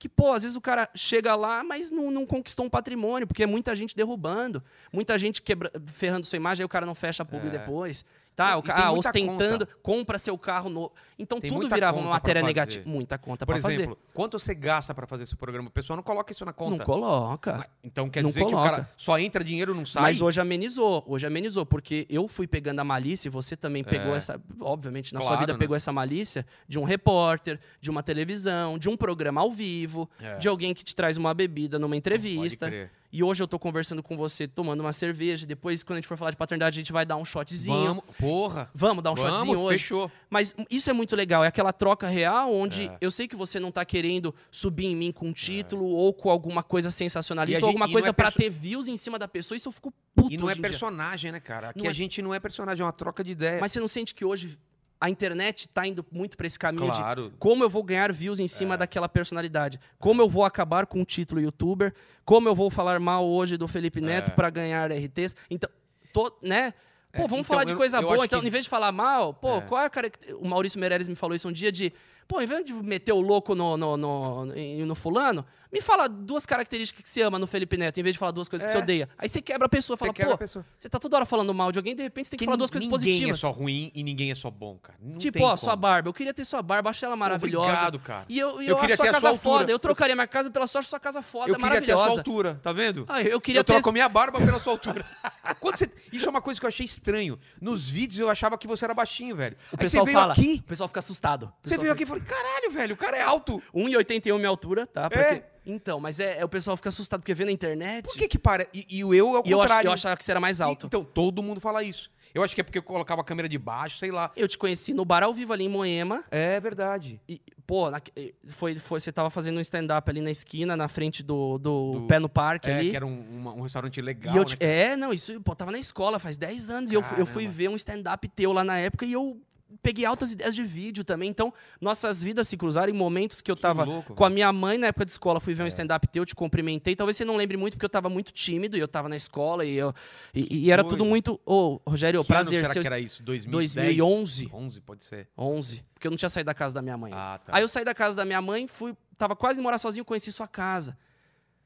Que, pô, às vezes o cara chega lá, mas não, não conquistou um patrimônio, porque é muita gente derrubando, muita gente quebra, ferrando sua imagem, aí o cara não fecha a publi É. depois. Tá, o ah, ostentando, compra seu carro novo. Então Tem tudo virava conta uma matéria fazer. negativa. Muita conta Por pra exemplo, quanto você gasta pra fazer esse programa? O pessoal não coloca isso na fazer. conta. Não coloca. Então quer Não dizer que o coloca. cara só entra dinheiro não sai? Mas hoje amenizou, hoje amenizou, porque eu fui pegando a malícia e você também pegou É. essa, obviamente, na sua Claro, vida né? pegou essa malícia de um repórter, de uma televisão, de um programa ao vivo, É. de alguém que te traz uma bebida numa entrevista. Pode crer. E hoje eu tô conversando com você, tomando uma cerveja. Depois, quando a gente for falar de paternidade, a gente vai dar um shotzinho. Vamos, porra. Vamos dar um Vamos, shotzinho hoje. fechou. Mas isso é muito legal, é aquela troca real onde É. eu sei que você não tá querendo subir em mim com um título ou com alguma coisa sensacionalista E a ou gente- alguma coisa é pra perso- ter views em cima da pessoa. Isso eu fico puto E não é hoje em dia. personagem, né, cara? Aqui Não a é- gente não é personagem, é uma troca de ideia. Mas você não sente que hoje a internet tá indo muito pra esse caminho Claro. É. de como eu vou ganhar views em cima daquela personalidade? Como eu vou acabar com o título youtuber? Como eu vou falar mal hoje do Felipe Neto É. pra ganhar RTs? Então, tô, né? Pô, É, vamos então, falar de eu- coisa eu boa. acho Então, que- em vez de falar mal, pô, É. qual é a cara... O Maurício Meirelles me falou isso um dia de... Pô, em vez de meter o louco no, no, no, no- no fulano, me fala duas características que você ama no Felipe Neto, em vez de falar duas coisas que É. você odeia. Aí você quebra a pessoa, Você fala, pô, pessoa. você tá toda hora falando mal de alguém, de repente você tem que Porque falar duas coisas ninguém positivas. é só ruim e ninguém é só bom, cara. Não Tipo, ó, como. sua barba. Eu queria ter sua barba, achei ela maravilhosa. Obrigado, cara. E eu, Eu eu, queria acho sua casa sua altura. foda. Eu trocaria minha casa pela sua, sua casa foda, Eu queria ter a maravilhosa. sua altura, tá vendo? Ah, eu queria eu ter. troco a minha barba pela sua altura. Você- Isso é uma coisa que eu achei estranho. Nos vídeos eu achava que você era baixinho, velho. O Aí pessoal você veio fala. aqui, O pessoal fica assustado. Você veio aqui e falei, caralho, velho, o cara é alto. 1,81 minha altura, tá? Pra É. Então, mas é, é- o pessoal fica assustado porque vê na internet. Por que que para? E, e o eu é o eu, contrário. eu achava que você era mais alto. E- Então, todo mundo fala isso. Eu acho que é porque eu colocava a câmera de baixo, sei lá. Eu te conheci no bar ao vivo ali em Moema. É verdade. E, pô, na- foi, foi, você tava fazendo um stand-up ali na esquina, na frente do, do, Do- Pé no Parque É, ali. que era um, uma- um restaurante legal, E eu né? te- é, não, isso, pô, tava na escola faz 10 anos e eu, fui- eu fui Caramba. ver um stand-up teu lá na época e eu, peguei altas ideias de vídeo também. Então, nossas vidas se cruzaram em momentos que eu tava louco, com a minha mãe na época de escola, fui ver um É. stand-up teu, te cumprimentei. Talvez você não lembre muito, porque eu tava muito tímido e eu tava na escola e, eu, e, e era tudo muito. Ô, Rogério, Que prazer. será seu- que era isso? 2010? 2011. 11, pode ser. 11, porque eu não tinha saído da casa da minha mãe. Ah, tá. Aí eu saí da casa da minha mãe, fui, tava quase morar sozinho, conheci sua casa.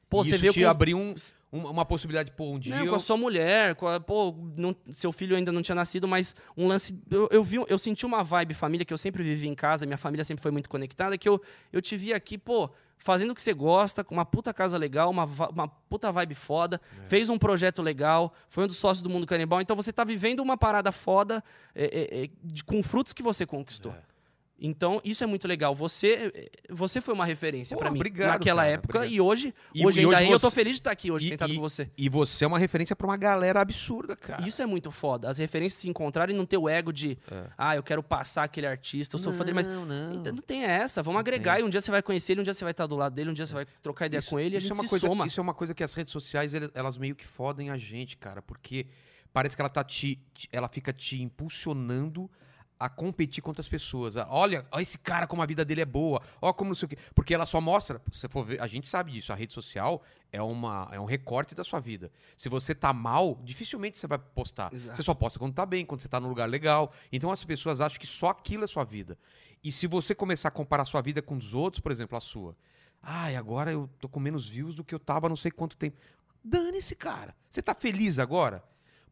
Pô, você veio te com abriu um- um- uma possibilidade, pô, um dia Não, eu... com a sua mulher, com a- pô, não- seu filho ainda não tinha nascido, mas um lance. Eu, eu vi, eu senti uma vibe família que eu sempre vivi em casa, minha família sempre foi muito conectada, que eu, eu te vi aqui, pô, fazendo o que você gosta, com uma puta casa legal, uma, uma puta vibe foda, É. fez um projeto legal, foi um dos sócios do Mundo Canibal, então você tá vivendo uma parada foda é, é, é, de- com frutos que você conquistou. É. Então, isso é muito legal. Você, é, você foi uma referência Pô, pra mim obrigado, naquela cara, época obrigado. e hoje, E- hoje e ainda hoje é, eu tô você- feliz de estar aqui hoje E- sentado e- com você. E você é uma referência pra uma galera absurda, cara. Isso é muito foda. As referências se encontrarem e não ter o ego de, É. ah, eu quero passar aquele artista, eu sou fã dele, mas. Não, não. Então, não tem essa. Vamos agregar e um dia você vai conhecer ele, um dia você vai estar do lado dele, um dia você vai trocar ideia com ele e a isso gente é uma coisa, soma. Isso é uma coisa que as redes sociais, elas meio que fodem a gente, cara, porque parece que ela tá te- ela fica te impulsionando a competir com outras pessoas. A- Olha, olha esse cara como a vida dele é boa. Olha como não sei o quê. Porque ela só mostra, se for ver, a gente sabe disso, a rede social é, uma, é um recorte da sua vida. Se você tá mal, dificilmente você vai postar. Exato. Você só posta quando tá bem, quando você tá num lugar legal. Então as pessoas acham que só aquilo é sua vida. E se você começar a comparar a sua vida com os outros, por exemplo, a sua. Ai, agora eu tô com menos views do que eu tava há não sei quanto tempo. Dane-se, cara. Você tá feliz agora?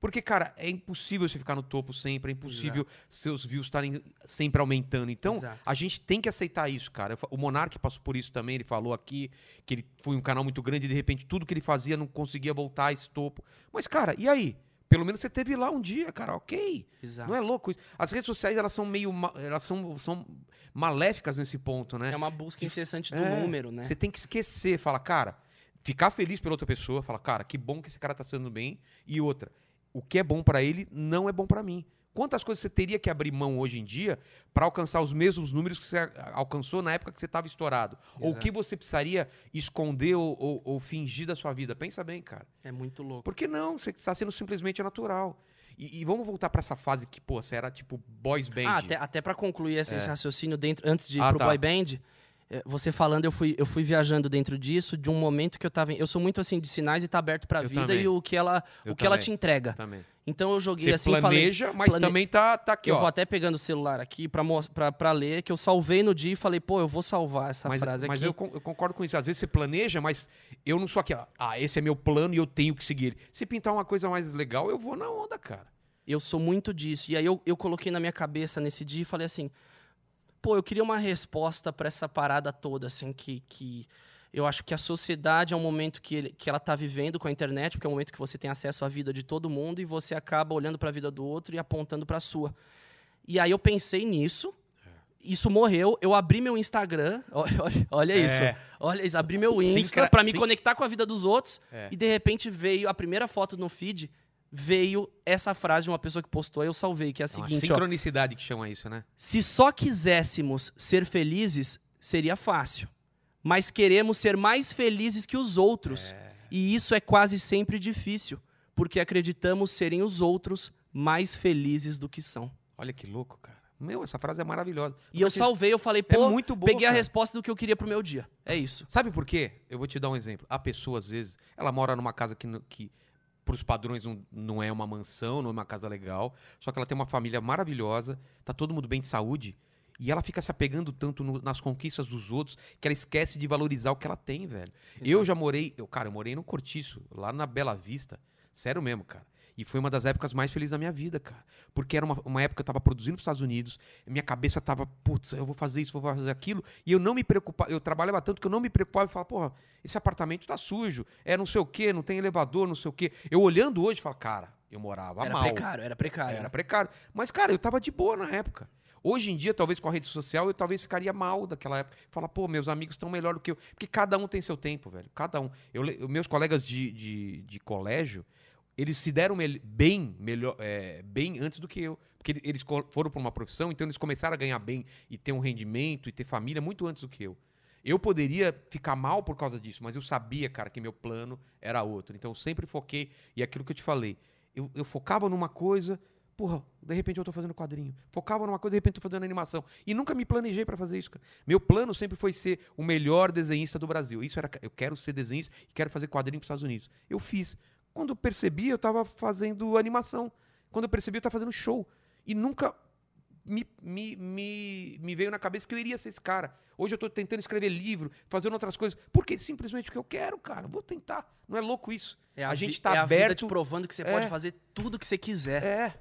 Porque, cara, é impossível você ficar no topo sempre, é impossível seus views estarem sempre aumentando. Então, Exato. a gente tem que aceitar isso, cara. O Monark passou por isso também, ele falou aqui que ele foi um canal muito grande e de repente tudo que ele fazia não conseguia voltar a esse topo. Mas, cara, e aí? Pelo menos você teve lá um dia, cara, ok. Exato. Não é louco isso? As redes sociais, elas são meio. Elas são, são maléficas nesse ponto, né? É uma busca incessante do É, número, né? Você tem que esquecer, fala, cara, ficar feliz pela outra pessoa, fala, cara, que bom que esse cara tá sendo bem. E outra, o que é bom pra ele não é bom pra mim. Quantas coisas você teria que abrir mão hoje em dia pra alcançar os mesmos números que você alcançou na época que você estava estourado? Ou o Exato. que você precisaria esconder ou, ou- ou fingir da sua vida? Pensa bem, cara. É muito louco. Por que não? Você está sendo simplesmente natural. E, e vamos voltar pra essa fase que, pô, você era tipo boys band. Ah, até, até para concluir esse, É. esse raciocínio dentro, antes de ir Ah, pro tá. boy band, é, você falando, eu fui, eu fui viajando dentro disso, de um momento que eu tava. Eu sou muito assim de sinais e tá aberto pra Eu vida também. e o que ela, Eu o que ela te entrega. Também. Então eu joguei Você assim e falei. planeja, mas plane- também tá, tá aqui, eu ó. vou até pegando o celular aqui pra, pra, pra ler, que eu salvei no dia e falei, pô, eu vou salvar essa mas, frase mas aqui. eu, con- eu concordo com isso. Às vezes você planeja, mas eu não sou aqui, ó, ah, esse é meu plano e eu tenho que seguir ele. Se pintar uma coisa mais legal, eu vou na onda, cara. Eu sou muito disso. E aí eu, eu coloquei na minha cabeça nesse dia e falei assim: pô, eu queria uma resposta pra essa parada toda, assim, que, que eu acho que a sociedade é um momento que, ele, que ela tá vivendo com a internet, porque é um momento que você tem acesso à vida de todo mundo e você acaba olhando pra vida do outro e apontando pra sua. E aí eu pensei nisso. Isso morreu, eu abri meu Instagram, olha, olha- olha isso, É. olha isso, abri meu Insta Sincra- pra me sin- conectar com a vida dos outros É. e de repente veio a primeira foto no feed, veio essa frase de uma pessoa que postou, eu salvei, que é a É uma seguinte, ó. sincronicidade que chama isso, né? Se só quiséssemos ser felizes, seria fácil. Mas queremos ser mais felizes que os outros. E isso é quase sempre difícil, porque acreditamos serem os outros mais felizes do que são. Olha que louco, cara. Meu, essa frase é maravilhosa. E eu salvei, eu falei, pô, muito boa, peguei a cara. resposta do que eu queria pro meu dia. É isso. Sabe por quê? Eu vou te dar um exemplo. A pessoa, às vezes, ela mora numa casa que, que para os padrões, não, não é uma mansão, não é uma casa legal. Só que ela tem uma família maravilhosa, tá todo mundo bem de saúde. E ela fica se apegando tanto no- nas conquistas dos outros que ela esquece de valorizar o que ela tem, velho. Eu já morei, eu, cara, eu morei no Cortiço, lá na Bela Vista. Sério mesmo, cara. E foi uma das épocas mais felizes da minha vida, cara. Porque era uma, uma época que eu tava produzindo pros Estados Unidos, minha cabeça tava, putz, eu vou fazer isso, vou fazer aquilo. E eu não me preocupava, eu trabalhava tanto que eu não me preocupava e falava, porra, esse apartamento tá sujo, é não sei o quê, não tem elevador, não sei o quê. Eu olhando hoje, falo, cara, eu morava Era mal. precário, era precário. Era precário. Mas, cara, eu tava de boa na época. Hoje em dia, talvez com a rede social, eu talvez ficaria mal daquela época. Falar, pô, meus amigos estão melhor do que eu. Porque cada um tem seu tempo, velho. Cada um. Eu, meus colegas de, de, de colégio, eles se deram bem, melhor, é, bem antes do que eu. Porque ele- eles foram para uma profissão, então eles começaram a ganhar bem e ter um rendimento e ter família muito antes do que eu. Eu poderia ficar mal por causa disso, mas eu sabia, cara, que meu plano era outro. Então eu sempre foquei, e é aquilo que eu te falei, eu, eu focava numa coisa, Porra, de repente eu tô fazendo quadrinho. Focava numa coisa, de repente tô fazendo animação. E nunca me planejei para fazer isso, cara. Meu plano sempre foi ser o melhor desenhista do Brasil. Isso era, eu quero ser desenhista e quero fazer quadrinho pros Estados Unidos. Eu fiz. Quando eu percebi, eu tava fazendo animação. Quando eu percebi, eu tava fazendo show. E nunca me, me, me, me veio na cabeça que eu iria ser esse cara. Hoje eu tô tentando escrever livro, fazendo outras coisas. Porque simplesmente porque eu quero, cara. Vou tentar. Não é louco isso? É a, vi- gente tá é a vida aberto. te provando que você É. pode fazer tudo que você quiser. É.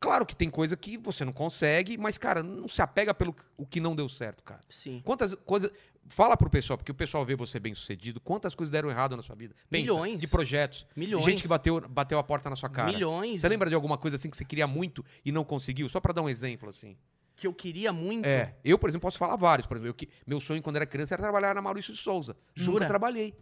Claro que tem coisa que você não consegue, mas, cara, não se apega pelo o que não deu certo, cara. Sim. Quantas coisas. Fala pro pessoal, porque o pessoal vê você bem sucedido. Quantas coisas deram errado na sua vida? Pensa, Milhões. De projetos. Milhões. Gente que bateu, bateu a porta na sua cara. Milhões. Você lembra de alguma coisa assim que você queria muito e não conseguiu? Só pra dar um exemplo, assim. Que eu queria muito. É. Eu, por exemplo, posso falar vários. Por exemplo, eu que, meu sonho quando era criança era trabalhar na Maurício de Souza. Jura? Nunca trabalhei.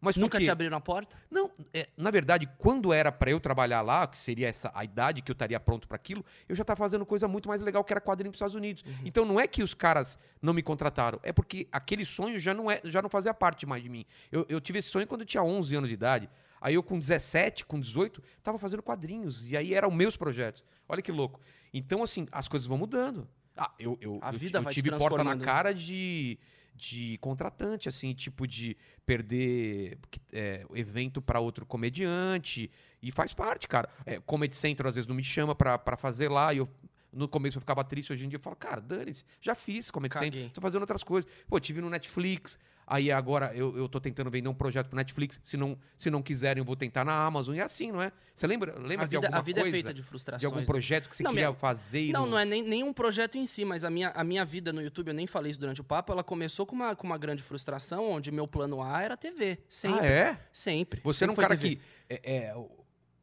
Mas Nunca te abriram a porta? Não, é, na verdade, quando era pra eu trabalhar lá, que seria essa a idade que eu estaria pronto pra aquilo, eu já estava fazendo coisa muito mais legal que era quadrinho pros Estados Unidos. Uhum. Então não é que os caras não me contrataram, é porque aquele sonho já não é, já não fazia parte mais de mim. Eu, eu tive esse sonho quando eu tinha 11 anos de idade. Aí eu com 17, com 18, tava fazendo quadrinhos e aí eram meus projetos. Olha que louco. Então assim, as coisas vão mudando. Ah, eu, eu, A eu, vida eu vai te tive porta na transformando. cara de, de contratante, assim, tipo de perder é, evento para outro comediante. E faz parte, cara. É, Comedy Central às vezes não me chama pra fazer lá e eu. No começo eu ficava triste, hoje em dia eu falo, cara, dane-se, já fiz Comedy Caguei. Central, tô fazendo outras coisas. Pô, tive no Netflix, aí agora eu, eu tô tentando vender um projeto pro Netflix, se não, se não quiserem eu vou tentar na Amazon, e é assim, não é? Você lembra, lembra A de vida, alguma a vida coisa? é feita de frustrações. de algum né? projeto que você Não, queria minha- fazer e Não, não é nem, nenhum projeto em si, mas a minha, a minha vida no YouTube, eu nem falei isso durante o papo, ela começou com uma, com uma grande frustração, onde meu plano A era TV. Sempre. Ah, é? Sempre. Você era um Sempre cara TV. que é, é,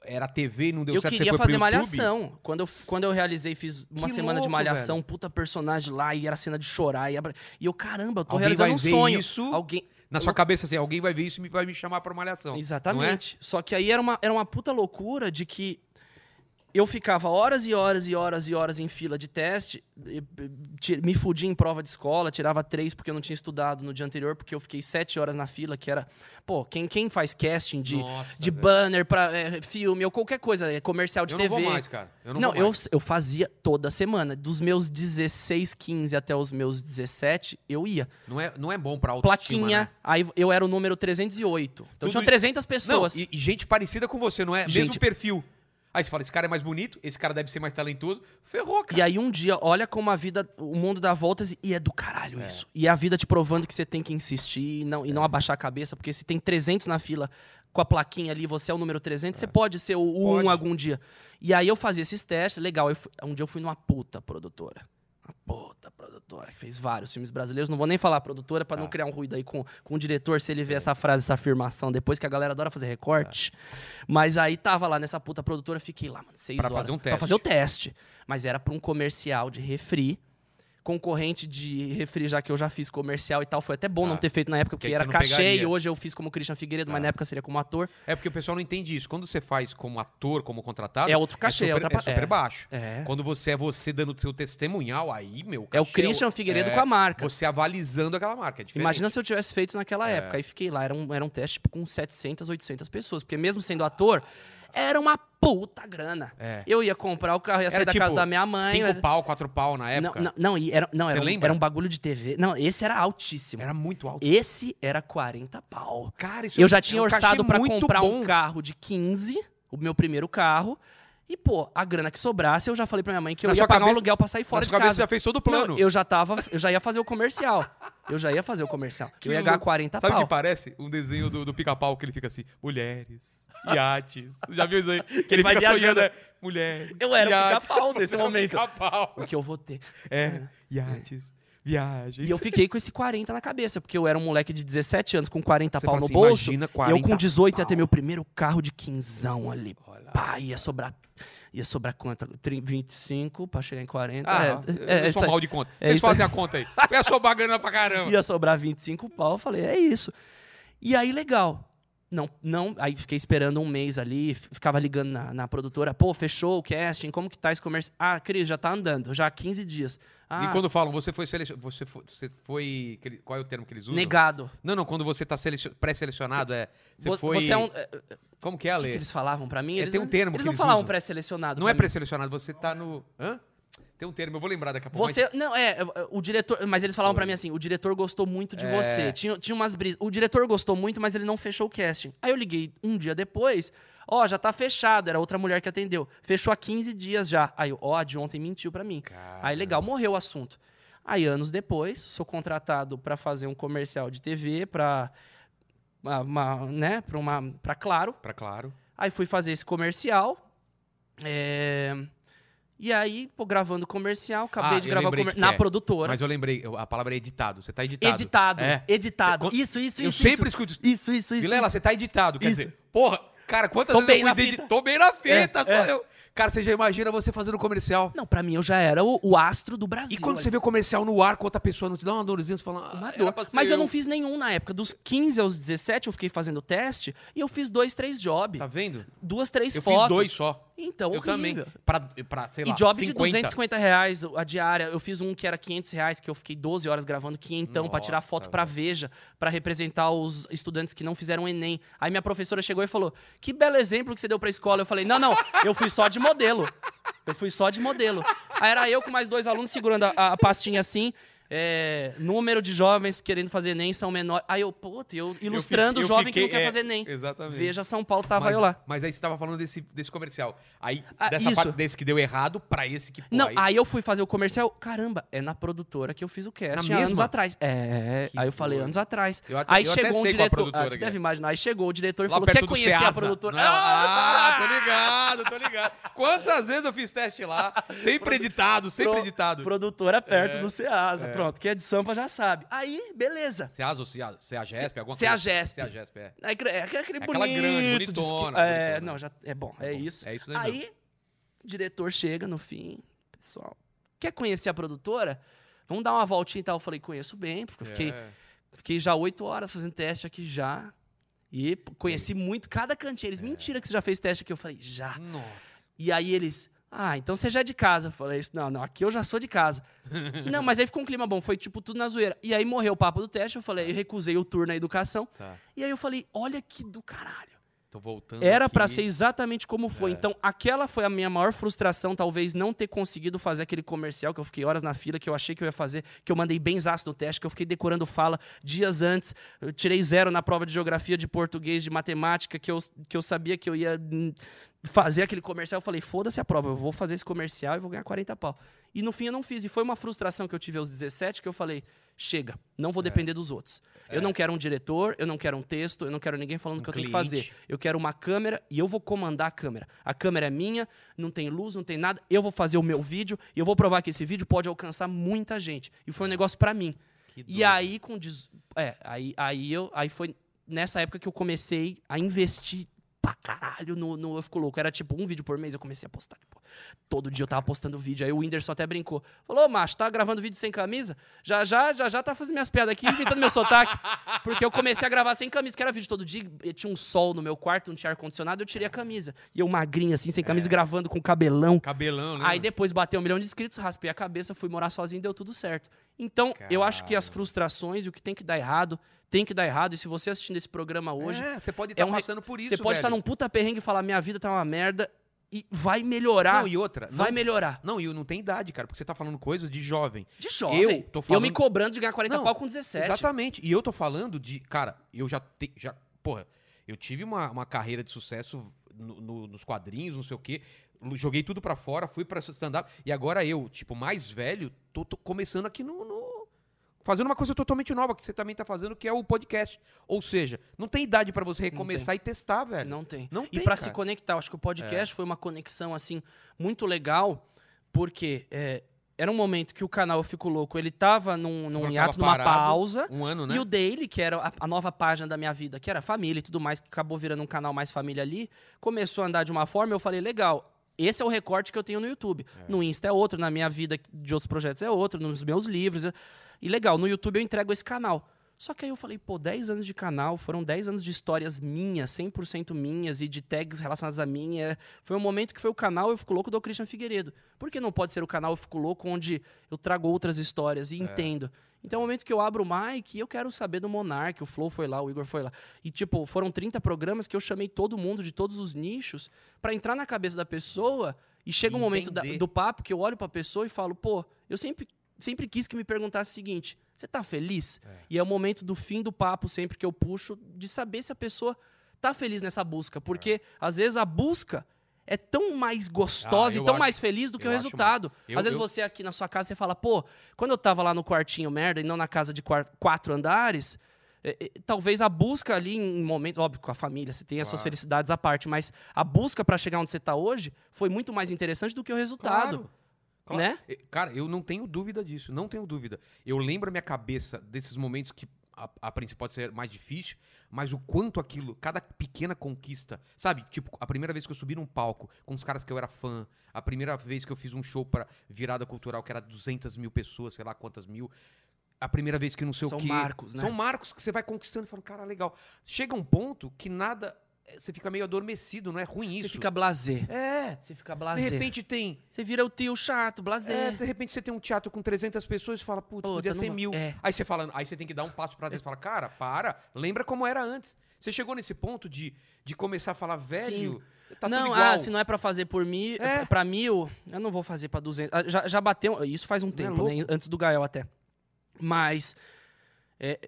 era TV e não deu eu certo, você queria fazer malhação. Quando eu, quando eu realizei, fiz uma Que semana de louco, malhação, velho. puta personagem lá, e era cena de chorar. E, abra- e eu, caramba, eu tô Alguém realizando vai um ver sonho. isso Alguém. Na sua cabeça, assim, alguém vai ver isso e vai me chamar pra malhação. é? Exatamente. Só que aí era uma, era uma puta loucura de que eu ficava horas e horas e horas e horas em fila de teste, me fudia em prova de escola, tirava três porque eu não tinha estudado no dia anterior, porque eu fiquei sete horas na fila, que era. Pô, quem, quem faz casting de, Nossa, de velho. banner pra é, filme ou qualquer coisa, é, comercial de Eu TV. não vou mais, cara. Eu não, Não, eu, eu fazia toda semana. Dos meus 16, 15 até os meus 17, eu ia. Não é, não é bom pra autoestima, Plaquinha, né? aí eu era o número 308. Então Tudo tinham i- 300 Não, pessoas. e, e gente parecida com você, não é? Mesmo Gente- perfil. Aí você fala, esse cara é mais bonito, esse cara deve ser mais talentoso. Ferrou, cara. E aí um dia, olha como a vida, o mundo dá voltas e é do caralho isso. E a vida te provando que você tem que insistir e não, e não abaixar a cabeça, porque se tem 300 na fila com a plaquinha ali, você é o número 300, você pode ser o, o Pode. um algum dia. E aí eu fazia esses testes, legal. eu fui- um dia eu fui numa puta produtora. Uma puta produtora, que fez vários filmes brasileiros. Não vou nem falar produtora pra não Tá. criar um ruído aí com, com o diretor, se ele ver essa frase, essa afirmação depois, que a galera adora fazer recorte. Mas aí tava lá nessa puta produtora, fiquei lá, mano, seis Pra horas. fazer um Pra teste. fazer o teste. Mas era pra um comercial de refri. Concorrente de refri, já que eu já fiz comercial e tal. Foi até bom Tá. não ter feito na época, porque Que era cachê pegaria. e hoje eu fiz como Christian Figueiredo, mas Tá. na época seria como ator. É porque o pessoal não entende isso. Quando você faz como ator, como contratado, É outro cachê, é é super, outra é super é. baixo. É. Quando você é você dando seu testemunhal, aí, meu, É o cachê Christian Figueiredo é com a marca. Você avalizando aquela marca, é. Imagina se eu tivesse feito naquela É. época. Aí fiquei lá, era um, era um teste tipo, com 700, 800 pessoas. Porque mesmo sendo ator, era uma puta grana. É. Eu ia comprar o carro, ia sair Era da tipo casa da minha mãe. cinco mas- pau, quatro pau na Não, época. não, não, e era, não era, um, era um bagulho de TV. Não, esse era altíssimo. Era muito alto. Esse era 40 pau. Cara, isso Eu é- já é tinha cachê orçado pra muito comprar bom. um carro de 15, o meu primeiro carro. E, pô, a grana que sobrasse, eu já falei pra minha mãe que eu Na ia pagar um cabeça- aluguel pra sair fora de casa. você já fez todo o plano. Não, eu já tava, eu já ia fazer o comercial. Eu já ia fazer o comercial. Que eu ia ganhar louco. 40 Sabe o que parece? Um desenho do, do pica-pau que ele fica assim: mulheres, iates. Já viu isso aí? Que ele vai fica sonhando, viajando. é, mulheres. Eu era o iates. pica-pau nesse o momento. Pica-pau. O que eu vou ter. É, iates, viagens. E eu fiquei com esse 40 na cabeça, porque eu era um moleque de 17 anos com 40 Você pau no assim, bolso. imagina eu 40 com 18 ia ter pau. meu primeiro carro de quinzão ali. Olha. Pá, ia sobrar. Ia sobrar quanto? Tri- 25 pra chegar em 40. Ah, é, eu, é, eu sou aí. mal de conta. é Vocês fazem a conta aí. É só bagana pra caramba. ia sobrar 25 pau. Eu falei, é isso. E aí, legal. Não, não. Aí fiquei esperando um mês ali, ficava ligando na, na produtora. Pô, fechou o casting, como que tá esse comércio? Ah, Cris, já tá andando, já há 15 dias. Ah, E quando falam, você foi selecionado. Você foi. Você foi qual é o termo que eles usam? negado. Não, não, quando você tá selecion- pré-selecionado, é. Você Vo- foi. Você é um. é, é, Como que é a O que, que eles falavam pra mim? É, Eles tem um termo Eles não falavam pré-selecionado. Não é pré-selecionado, você tá no. Hã? Tem um termo, eu vou lembrar daqui a pouco. Você, não, é, o diretor, mas eles falavam pra mim assim, o diretor gostou muito de É. você. Tinha, tinha umas brisas. O diretor gostou muito, mas ele não fechou o casting. Aí eu liguei um dia depois, ó, já tá fechado, era outra mulher que atendeu. Fechou há 15 dias já. Aí, eu, ó, a de ontem mentiu pra mim. Aí legal, morreu o assunto. Aí anos depois, sou contratado pra fazer um comercial de TV pra uma, né, para uma para Claro. Pra claro. Aí fui fazer esse comercial. é, E aí, pô, gravando comercial, acabei Ah, de eu gravar comer- na é. produtora. Mas eu lembrei, eu- a palavra é editado. Você tá editado. Editado, É. editado. Cê- Isso, isso, eu isso. sempre isso. escuto isso. Isso, isso, isso. Vilela, você tá editado. Quer Isso. dizer, porra, cara, quantas Tô vezes bem eu fui fita. Tô bem na fita, É, só é. eu. Cara, você já imagina você fazendo comercial. Não, pra mim eu já era o, o astro do Brasil. E quando ali. você vê o comercial no ar com outra pessoa, não te dá uma dorzinha, você fala. Ah, dor. Mas eu não fiz nenhum na época. Dos 15 aos 17, eu fiquei fazendo teste e eu fiz dois, três jobs. Tá vendo? Duas, três Eu fotos. fiz dois só. Então, eu também. horrível. Pra, pra, sei lá, E job 50. de 250 reais a diária. Eu fiz um que era 500 reais, que eu fiquei 12 horas gravando quinhentão pra tirar foto pra velho. Veja, pra representar os estudantes que não fizeram Enem. Aí minha professora chegou e falou: Que belo exemplo que você deu pra escola. Eu falei: Não, não, eu fui só de modelo. Eu fui só de modelo. Aí era eu com mais dois alunos segurando a, a pastinha assim. É, número de jovens querendo fazer Enem são menores. Aí eu, puta, eu ilustrando eu o jovem que não fiquei- quer é, fazer Enem. exatamente. Veja São Paulo, tava mas, eu lá. Mas aí você tava falando desse, desse comercial. Aí, Ah, dessa isso. parte desse que deu errado pra esse que pô, Não, aí- aí eu fui fazer o comercial. Caramba, é na produtora que eu fiz o Na há anos atrás. É, Que aí eu falei anos atrás. Até- aí chegou um a diretor. Ah, você é. deve imaginar. Aí chegou o diretor e Lá falou: quer conhecer a Ceasa. produtora? Não, ah, tô ligado, tô ligado. Quantas vezes eu fiz teste lá? Sempre editado, sempre editado. Produtora perto É, do Ceasa. Pronto, quem é de Sampa já sabe. Aí, beleza. Ceasa ou Cea- Ceagesp? Alguma Ceagesp. coisa? Ceagesp, é. É, aquele- é aquele Aquela bonito. grande, de bonitona, É, bonitona. não, já é bom, é bom, isso. é isso daí Aí, o diretor chega no fim, pessoal, quer conhecer a produtora? Vamos dar uma voltinha e tal. Eu falei, conheço bem, porque eu fiquei, É. fiquei já oito horas fazendo teste aqui já. E conheci muito cada cantinho. É. Eles, mentira que você já fez teste aqui. Eu falei, já. Nossa. E aí eles, ah, então você já é de casa. Eu falei, não, não, aqui eu já sou de casa. não, mas aí ficou um clima bom, foi tipo tudo na zoeira. E aí morreu o papo do teste, eu falei, eu recusei o tour na educação. Tá. E aí eu falei, olha que do caralho. Tô voltando Era pra ser exatamente como foi. É. Então, aquela foi a minha maior frustração, talvez não ter conseguido fazer aquele comercial que eu fiquei horas na fila, que eu achei que eu ia fazer, que eu mandei bem zaço no teste, que eu fiquei decorando fala dias antes. Eu tirei zero na prova de geografia, de português, de matemática, que eu, que eu sabia que eu ia fazer aquele comercial. Eu falei, foda-se a prova, eu vou fazer esse comercial e vou ganhar 40 pau. E no fim eu não fiz. E foi uma frustração que eu tive aos 17 que eu falei, chega, não É. vou depender dos outros. Eu não quero um diretor, eu não quero um texto, eu não quero ninguém falando o Um que eu tenho que fazer. Eu quero uma câmera e eu vou comandar a câmera. A câmera é minha, não tem luz, não tem nada. Eu vou fazer o meu vídeo e eu vou provar que esse vídeo pode alcançar muita gente. E foi um negócio pra mim. E aí com dez- é, aí aí eu aí foi nessa época que eu comecei a investir pra caralho no, no Eu Fico Louco. Era tipo um vídeo por mês, eu comecei a postar. tipo, todo dia eu tava postando vídeo. Aí o Whindersson até brincou. Falou, ô, macho, tá gravando vídeo sem camisa? Já, já, já, já tá fazendo minhas piadas aqui, imitando meu sotaque. Porque eu comecei a gravar sem camisa, que era vídeo todo dia. Tinha um sol no meu quarto, não tinha ar-condicionado, eu tirei a camisa. E eu magrinho, assim, sem camisa, gravando com cabelão. Cabelão, né? Aí depois bateu um milhão de inscritos, raspei a cabeça, fui morar sozinho, deu tudo certo. Então, eu acho que as frustrações e o que tem que dar errado, tem que dar errado. E se você assistindo esse programa hoje, É, você pode é estar um re- passando por isso, você pode estar velho. num puta perrengue e falar: minha vida tá uma merda e vai melhorar. Não, e outra. vai não, melhorar. Não, e não tem idade, cara, porque você tá falando coisas de jovem. De jovem. Eu tô falando- me cobrando de ganhar 40 Não, pau com 17. Exatamente. E eu tô falando de. Cara, eu já. Te, já porra, eu tive uma, uma carreira de sucesso no- no- nos quadrinhos, não sei o quê. Joguei tudo pra fora, fui pra stand-up. E agora eu, tipo, mais velho, tô, tô começando aqui no, no- Fazendo uma coisa totalmente nova que você também tá fazendo, que é o podcast. Ou seja, não tem idade pra você recomeçar e testar, velho. Não tem. Não e. É. se conectar, acho que o podcast foi uma conexão assim muito legal, porque é, era um momento que o canal Eu Fico Louco, ele tava num, num hiato, numa parado, pausa. Um ano, né? E o Daily, que era a, a nova página da minha vida, que era família e tudo mais, que acabou virando um canal mais família ali, começou a andar de uma forma, eu falei, legal, esse é o recorte que eu tenho no YouTube. No Insta é outro, na minha vida de outros projetos é outro, nos meus livros. é- E legal, no YouTube eu entrego esse canal. Só que aí eu falei, pô, 10 anos de canal, foram 10 anos de histórias minhas, 100% minhas e de tags relacionadas a mim. É, foi um momento que foi o canal Eu Fico Louco do Christian Figueiredo. Por que não pode ser o canal Eu Fico Louco onde eu trago outras histórias e é. entendo? Então é o momento que eu abro o mic e eu quero saber do Monark, o Flow foi lá, o Igor foi lá. E tipo, foram 30 programas que eu chamei todo mundo de todos os nichos para entrar na cabeça da pessoa e chega um momento da, do papo que eu olho para a pessoa e falo, pô, eu sempre sempre quis que me perguntasse o seguinte: você tá feliz? É. E é o momento do fim do papo, sempre que eu puxo, de saber se a pessoa tá feliz nessa busca. Porque, é. às vezes, a busca é tão mais gostosa ah, e tão acho, mais feliz do que o resultado. Eu, às vezes eu... você aqui na sua casa, você fala, pô, quando eu tava lá no quartinho merda e não na casa de quatro andares, é, é, talvez a busca ali em momentos, óbvio, com a família, você tem as claro. suas felicidades à parte, mas a busca para chegar onde você tá hoje foi muito mais interessante do que o resultado. Claro. Claro. Né? Cara, eu não tenho dúvida disso, não tenho dúvida. Eu lembro a minha cabeça desses momentos que a, a princípio pode ser mais difícil, mas o quanto aquilo, cada pequena conquista, sabe? Tipo, a primeira vez que eu subi num palco com os caras que eu era fã, a primeira vez que eu fiz um show para virada cultural que era 200 mil pessoas, sei lá quantas mil. A primeira vez que não sei São o quê. São marcos, né? São marcos que você vai conquistando e falando, cara, legal. Chega um ponto que nada você fica meio adormecido, não é ruim isso. Você fica blazer. É. Você fica blazer. De repente tem... Você vira o tio chato, blazer. É, de repente você tem um teatro com 300 pessoas e fala, putz, podia ser mil. É. Aí você fala, aí você tem que dar um passo para trás e fala, cara, para, lembra como era antes. Você chegou nesse ponto de, de começar a falar, velho... Sim. Tá não, ah, se não é para fazer por mil, é. para mil, eu não vou fazer para 200. Ah, já, já bateu, isso faz um é tempo, é né? Antes do Gael até. Mas é,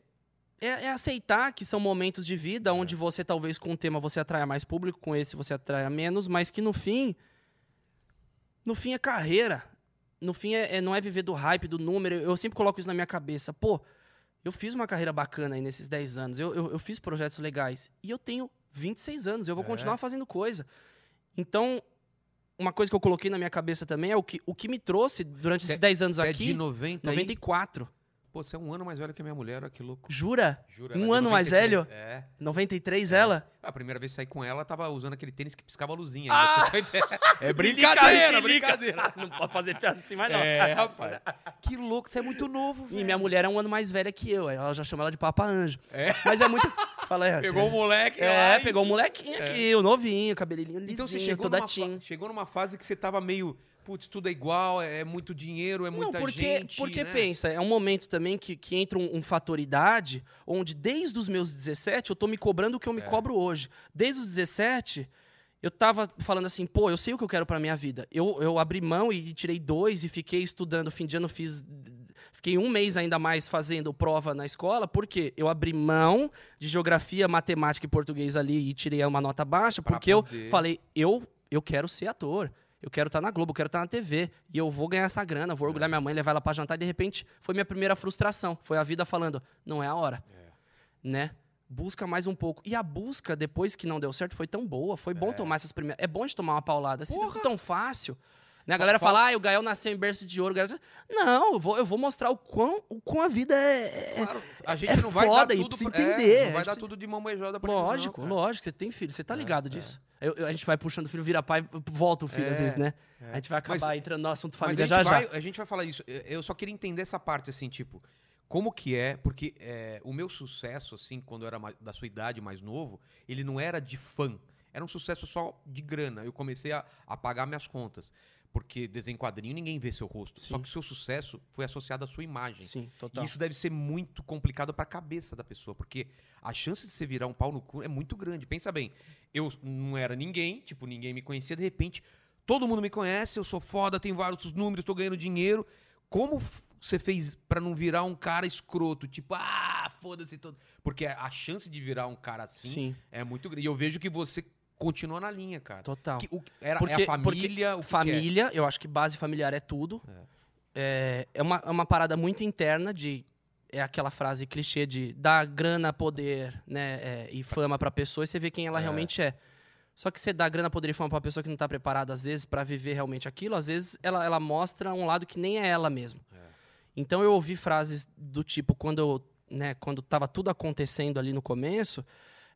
é, é, aceitar que são momentos de vida onde você talvez com um tema você atraia mais público, com esse você atraia menos, mas que no fim, no fim é carreira. No fim é, é, não é viver do hype, do número. Eu sempre coloco isso na minha cabeça. Pô, eu fiz uma carreira bacana aí nesses 10 anos. Eu, eu, eu fiz projetos legais. E eu tenho 26 anos. Eu vou é. continuar fazendo coisa. Então, uma coisa que eu coloquei na minha cabeça também é o que, o que me trouxe durante esses 10 anos aqui. É de 90 94. Aí? Pô, você é um ano mais velho que a minha mulher, olha que louco. Jura? Jura um ano 93, mais velho? É. 93 é. ela? A primeira vez que saí com ela, tava usando aquele tênis que piscava a luzinha. Ah! é brincadeira, brincadeira. Não pode fazer piada assim mais não. É, rapaz. Que louco, você é muito novo, velho. E minha mulher é um ano mais velha que eu. Ela já chama ela de Papa Anjo. É. Mas é muito... Fala aí, Pegou o moleque É, lá, pegou o molequinho é. aqui, o novinho, cabelinho lisinho, então você chegou toda numa, Chegou numa fase que você tava meio putz, tudo é igual, é, é muito dinheiro, é muita Não, porque, gente. Porque né? pensa, é um momento também que, que entra um, um fator idade, onde desde os meus 17 eu tô me cobrando o que eu me é. cobro hoje. Desde os 17, eu tava falando assim, pô, eu sei o que eu quero pra minha vida. Eu, eu abri mão e tirei dois e fiquei estudando. Fim de ano fiz. Fiquei um mês ainda mais fazendo prova na escola, porque eu abri mão de geografia, matemática e português ali e tirei uma nota baixa, porque eu falei, eu, eu quero ser ator. Eu quero estar tá na Globo, eu quero estar tá na TV. E eu vou ganhar essa grana, vou orgulhar é. minha mãe, levar ela para jantar. E de repente foi minha primeira frustração. Foi a vida falando: não é a hora. É. Né? Busca mais um pouco. E a busca, depois que não deu certo, foi tão boa. Foi bom é. tomar essas primeiras. É bom de tomar uma paulada. Assim, tão fácil. Né? A galera fala, ah, o Gael nasceu em berço de ouro. Não, eu vou, eu vou mostrar o quão, o quão a vida é. é claro, a gente é não vai dar tudo pra, entender. É, não vai dar tudo de mão beijada pra Lógico, não, lógico. Você tem filho, você tá é, ligado é. disso. Eu, eu, a gente vai puxando o filho, vira pai, volta o filho às é, vezes, né? A gente vai acabar mas, entrando no assunto família já vai, já. A gente vai falar isso. Eu só queria entender essa parte, assim, tipo como que é, porque é, o meu sucesso, assim, quando eu era da sua idade, mais novo, ele não era de fã, era um sucesso só de grana. Eu comecei a, a pagar minhas contas. Porque desenho quadrinho ninguém vê seu rosto. Sim. Só que o seu sucesso foi associado à sua imagem. Sim, total. E isso deve ser muito complicado para a cabeça da pessoa, porque a chance de você virar um pau no cu é muito grande. Pensa bem, eu não era ninguém, tipo, ninguém me conhecia, de repente, todo mundo me conhece, eu sou foda, tenho vários números, tô ganhando dinheiro. Como você fez para não virar um cara escroto, tipo, ah, foda-se todo. Porque a chance de virar um cara assim Sim. é muito grande. E eu vejo que você continua na linha, cara. Total. Que, o, era, porque, é a família. O família, é? eu acho que base familiar é tudo. É, é, é uma, é uma parada muito interna de. É aquela frase clichê de dar grana, poder né, é, e fama pra pessoa e você vê quem ela é. realmente é. Só que você dá grana, poder e fama pra uma pessoa que não tá preparada, às vezes, para viver realmente aquilo, às vezes ela, ela mostra um lado que nem é ela mesmo. É. Então eu ouvi frases do tipo, quando eu, né, quando tava tudo acontecendo ali no começo,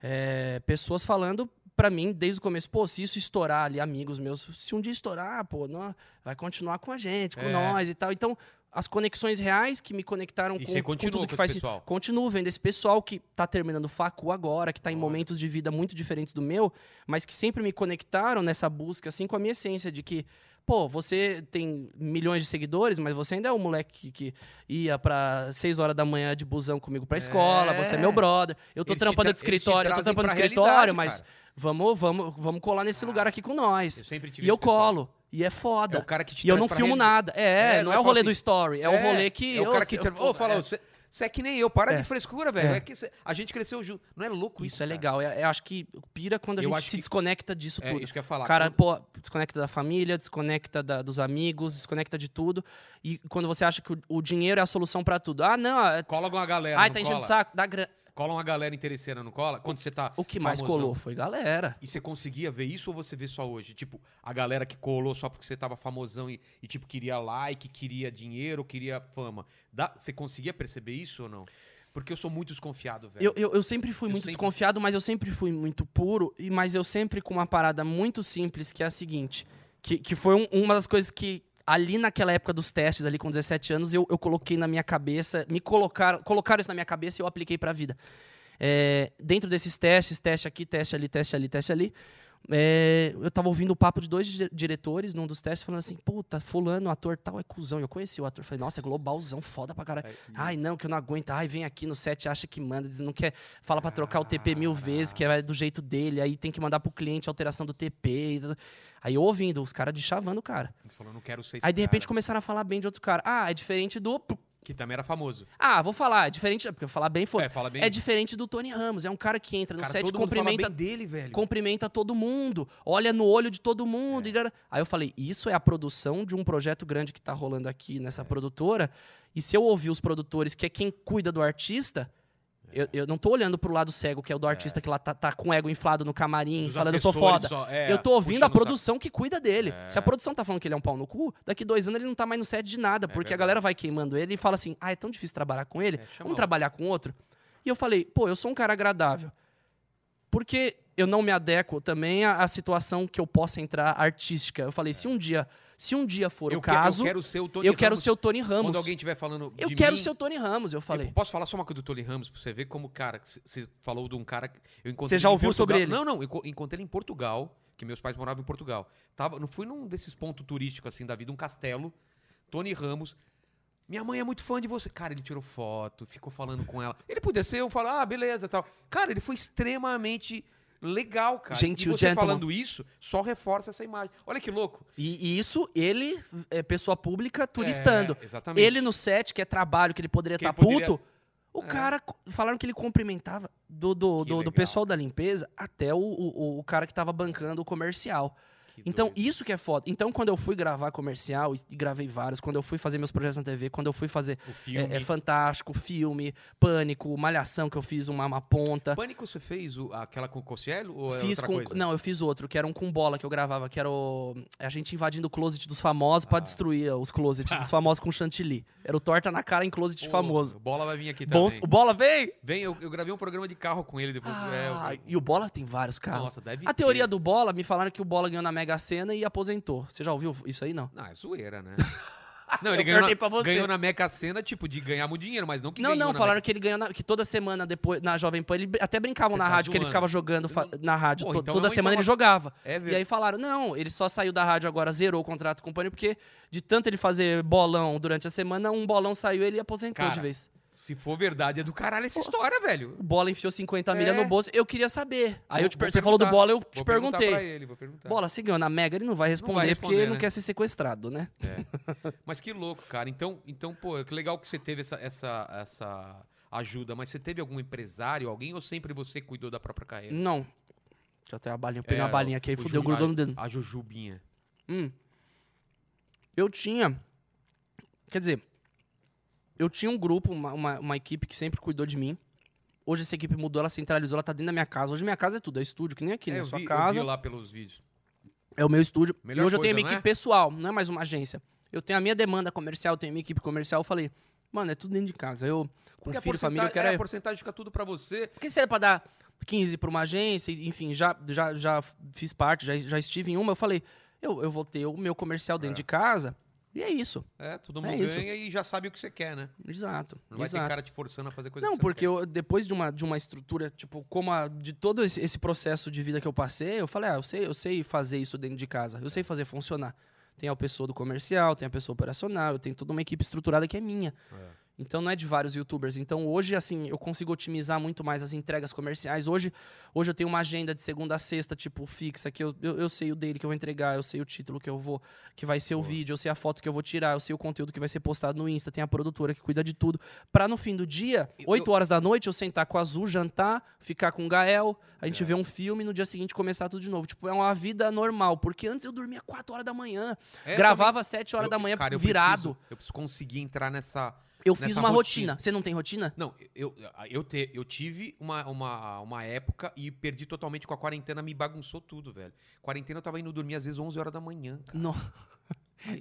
é, pessoas falando para mim, desde o começo, pô, se isso estourar ali, amigos meus, se um dia estourar, pô, não, vai continuar com a gente, com é. nós e tal. Então, as conexões reais que me conectaram E com, com tudo que faz pessoal? Continuo vendo esse pessoal que tá terminando facu agora, que tá em momentos de vida muito diferentes do meu, mas que sempre me conectaram nessa busca, assim, com a minha essência de que, pô, você tem milhões de seguidores, mas você ainda é o moleque que, que ia pra 6 horas da manhã de busão comigo pra escola, É. você é meu brother. Eu tô Eles trampando tra- de escritório, eu tô trampando de escritório, mas cara. vamos, vamos, vamos colar nesse lugar aqui com nós. Eu sempre tive E eu esse pessoal. colo. E é foda. É o cara que te e eu não filmo realidade. nada. É, É, não não é o fala rolê assim, do story. É, o rolê que. É o eu- cara que. eu- te- Ô, fala, é. você, você é que nem eu, para É. de frescura, velho. É. É. que cê- a gente cresceu junto. Não é louco isso? Isso é cara? legal. Eu, eu acho que pira quando a Eu gente acho se que- desconecta disso É tudo. isso que eu ia falar. O cara, Quando- pô, desconecta da família, desconecta da- dos amigos, desconecta de tudo. E quando você acha que o, o dinheiro é a solução pra tudo. Ah, não. É... Cola uma galera. Ai, não tá enchendo o saco. Dá grana. Cola uma galera interesseira, não cola? Quando você tá. O que mais famosão. colou foi galera. E você conseguia ver isso ou você vê só hoje? Tipo, a galera que colou só porque você tava famosão e, e, tipo, queria like, queria dinheiro, queria fama. Dá, você conseguia perceber isso ou não? Porque eu sou muito desconfiado, velho. Eu, eu, eu sempre fui Eu muito sempre- desconfiado, mas eu sempre fui muito puro. E Mas eu sempre com uma parada muito simples, que é a seguinte. Que, que foi um- uma das coisas que, ali naquela época dos testes, ali com 17 anos, eu, eu coloquei na minha cabeça. Me colocaram, colocaram isso na minha cabeça e eu apliquei pra vida. É, dentro desses testes, teste aqui, teste ali, teste ali, teste ali. É, eu tava ouvindo o papo de dois di- diretores num dos testes falando assim, puta, fulano, ator tal é cuzão. Eu conheci o ator, falei, nossa, é globalzão, foda pra caralho. Ai, não, que eu não aguento. Ai, vem aqui no set, acha que manda, diz, não quer, fala pra trocar o TP mil vezes, que é do jeito dele, aí tem que mandar pro cliente a alteração do TP. Aí eu ouvindo, os caras de chavando o cara. Falou, não quero ser esse Aí de repente cara. começaram a falar bem de outro cara. Ah, é diferente do. Que também era famoso. Ah, vou falar, é diferente. Porque eu falar bem foi. É, fala bem. É diferente do Tony Ramos. É um cara que entra no Cara, set, todo mundo cumprimenta bem dele, velho. cumprimenta todo mundo, olha no olho de todo É. mundo. e era- Aí eu falei, isso é a produção de um projeto grande que tá rolando aqui nessa É. produtora. E se eu ouvir os produtores, que é quem cuida do artista, É. eu, eu não tô olhando pro lado cego, que é o do artista que lá tá, tá com o ego inflado no camarim, Dos falando eu sou foda. é, eu tô ouvindo a produção que cuida dele. É. Se a produção tá falando que ele é um pau no cu, daqui dois anos ele não tá mais no set de nada, porque a verdade. galera vai queimando ele e fala assim: ah, é tão difícil trabalhar com ele, É, vamos trabalhar com outro. E eu falei: pô, eu sou um cara agradável. Porque eu não me adequo também à, à situação que eu possa entrar artística. Eu falei: se um dia, se um dia for É. eu o quero- caso, eu quero ser o Tony eu quero Ramos. ser o Tony Ramos. Quando alguém estiver falando Eu quero mim, ser o Tony Ramos, eu falei. Eu posso falar só uma coisa do Tony Ramos pra você ver como, cara, você falou de um cara que eu encontrei Você já ouviu sobre ele? Não, não, eu enco- encontrei ele em Portugal, que meus pais moravam em Portugal. Tava, não fui num desses pontos turísticos assim da vida, um castelo. Tony Ramos. Minha mãe é muito fã de você. Cara, ele tirou foto, ficou falando com ela. Ele podia ser, eu falo, ah, beleza, tal. Cara, ele foi extremamente legal, cara. Gentil, e você gentleman. falando isso, só reforça essa imagem. Olha que louco. E, e isso, ele é pessoa pública turistando. É, exatamente. Ele no set, que é trabalho, que ele poderia estar ele poderia- puto. O É. cara, falaram que ele cumprimentava do, do, do, do pessoal da limpeza até o, o, o cara que tava bancando o comercial. Que Então, doido. isso que é foda. Então, quando eu fui gravar comercial, e gravei vários, quando eu fui fazer meus projetos na TV, quando eu fui fazer o filme. é, é Fantástico, filme, Pânico, Malhação, que eu fiz uma, uma ponta. Pânico você fez o- aquela com o Cossielo ou é Fiz com. coisa? Não, eu fiz outro, que era um com bola que eu gravava, que era o. A gente invadindo o closet dos famosos pra Ah. destruir os closets dos famosos com chantilly. Era o torta na cara em closet de Pô, famoso. O Bola vai vir aqui Bons- também. o bola vem? Vem, eu, eu gravei um programa de carro com ele depois. é, eu- Ah, e o bola tem vários casos. Nossa, deve A teoria ter. do bola, me falaram que o bola ganhou na Mega Sena e aposentou. Você já ouviu isso aí, não? Não, é zoeira, né? Não, ele ganhou na, ganhou na Meca Sena, tipo, de ganhar muito dinheiro, mas não que Não, não, falaram Meca- que ele ganhou na- que toda semana depois na Jovem Pan, ele até brincavam na tá rádio que ele zoando. ficava jogando fa- na rádio. Pô, To- então toda semana ele jogava. É E aí falaram, não, ele só saiu da rádio agora, zerou o contrato com o Pânico, porque de tanto ele fazer bolão durante a semana, um bolão saiu e ele aposentou Cara, de vez. Se for verdade, é do caralho essa história, velho. O bola enfiou 50 É. milha no bolso, eu queria saber. Aí Vou- eu te per- você falou do bola, eu te perguntei. Pra ele, vou perguntar. Bola, se ganhou na Mega, ele não vai responder, porque responder, ele não né? quer ser sequestrado, né? Mas que louco, cara. Então, então pô, que legal que você teve essa, essa, essa ajuda. Mas você teve algum empresário, alguém, ou sempre você cuidou da própria carreira? Não. Deixa eu até a balinha, peguei É, uma balinha aqui, aí fudeu, Ju- grudou no dedo. A Jujubinha. Hum. Eu tinha. Quer dizer, eu tinha um grupo, uma, uma, uma equipe que sempre cuidou de mim. Hoje essa equipe mudou, ela centralizou, ela tá dentro da minha casa. Hoje minha casa é tudo, é estúdio, que nem aqui, É, né? eu Sua vi, eu casa vi lá pelos vídeos. é o meu estúdio. Melhor e hoje eu tenho coisa, minha não é? equipe pessoal, não é mais uma agência. Eu tenho a minha demanda comercial, tenho minha equipe comercial. Eu falei, mano, é tudo dentro de casa. Eu, com Porque a filho, família, eu quero. é, é- a porcentagem fica tudo pra você. Porque se é pra dar 15 pra uma agência, enfim, já, já, já fiz parte, já, já estive em uma, eu falei, eu, eu vou ter o meu comercial dentro É. de casa E é isso. É, todo É mundo isso. ganha e já sabe o que você quer, né? Exato. Não vai exato. ter cara te forçando a fazer coisa Não, porque quer. eu, depois de uma, de uma estrutura, tipo, como a, de todo esse, esse processo de vida que eu passei, eu falei, ah, eu sei, eu sei fazer isso dentro de casa, eu sei fazer funcionar. Tem a pessoa do comercial, tem a pessoa operacional, eu tenho toda uma equipe estruturada que é minha. É. Então não é de vários youtubers. Então hoje, assim, eu consigo otimizar muito mais as entregas comerciais. Hoje, hoje eu tenho uma agenda de segunda a sexta, tipo, fixa, que eu, eu, eu sei o dele que eu vou entregar, eu sei o título que eu vou, que vai ser o vídeo, eu sei a foto que eu vou tirar, eu sei o conteúdo que vai ser postado no Insta, tem a produtora que cuida de tudo. Pra no fim do dia, Eu- 8 horas da noite, eu sentar com a Azul, jantar, ficar com o Gael, a gente É. ver um filme e no dia seguinte começar tudo de novo. Tipo, é uma vida normal. Porque antes eu dormia 4 horas da manhã, É, gravava às 7 também- horas eu- da manhã cara, eu virado. Preciso, eu preciso conseguir entrar nessa. Eu fiz uma rotina. rotina. Você não tem rotina? Não, eu, eu, te, eu tive uma, uma, uma época e perdi totalmente com a quarentena, me bagunçou tudo, velho. Quarentena eu tava indo dormir às vezes 11 horas da manhã, cara. Não.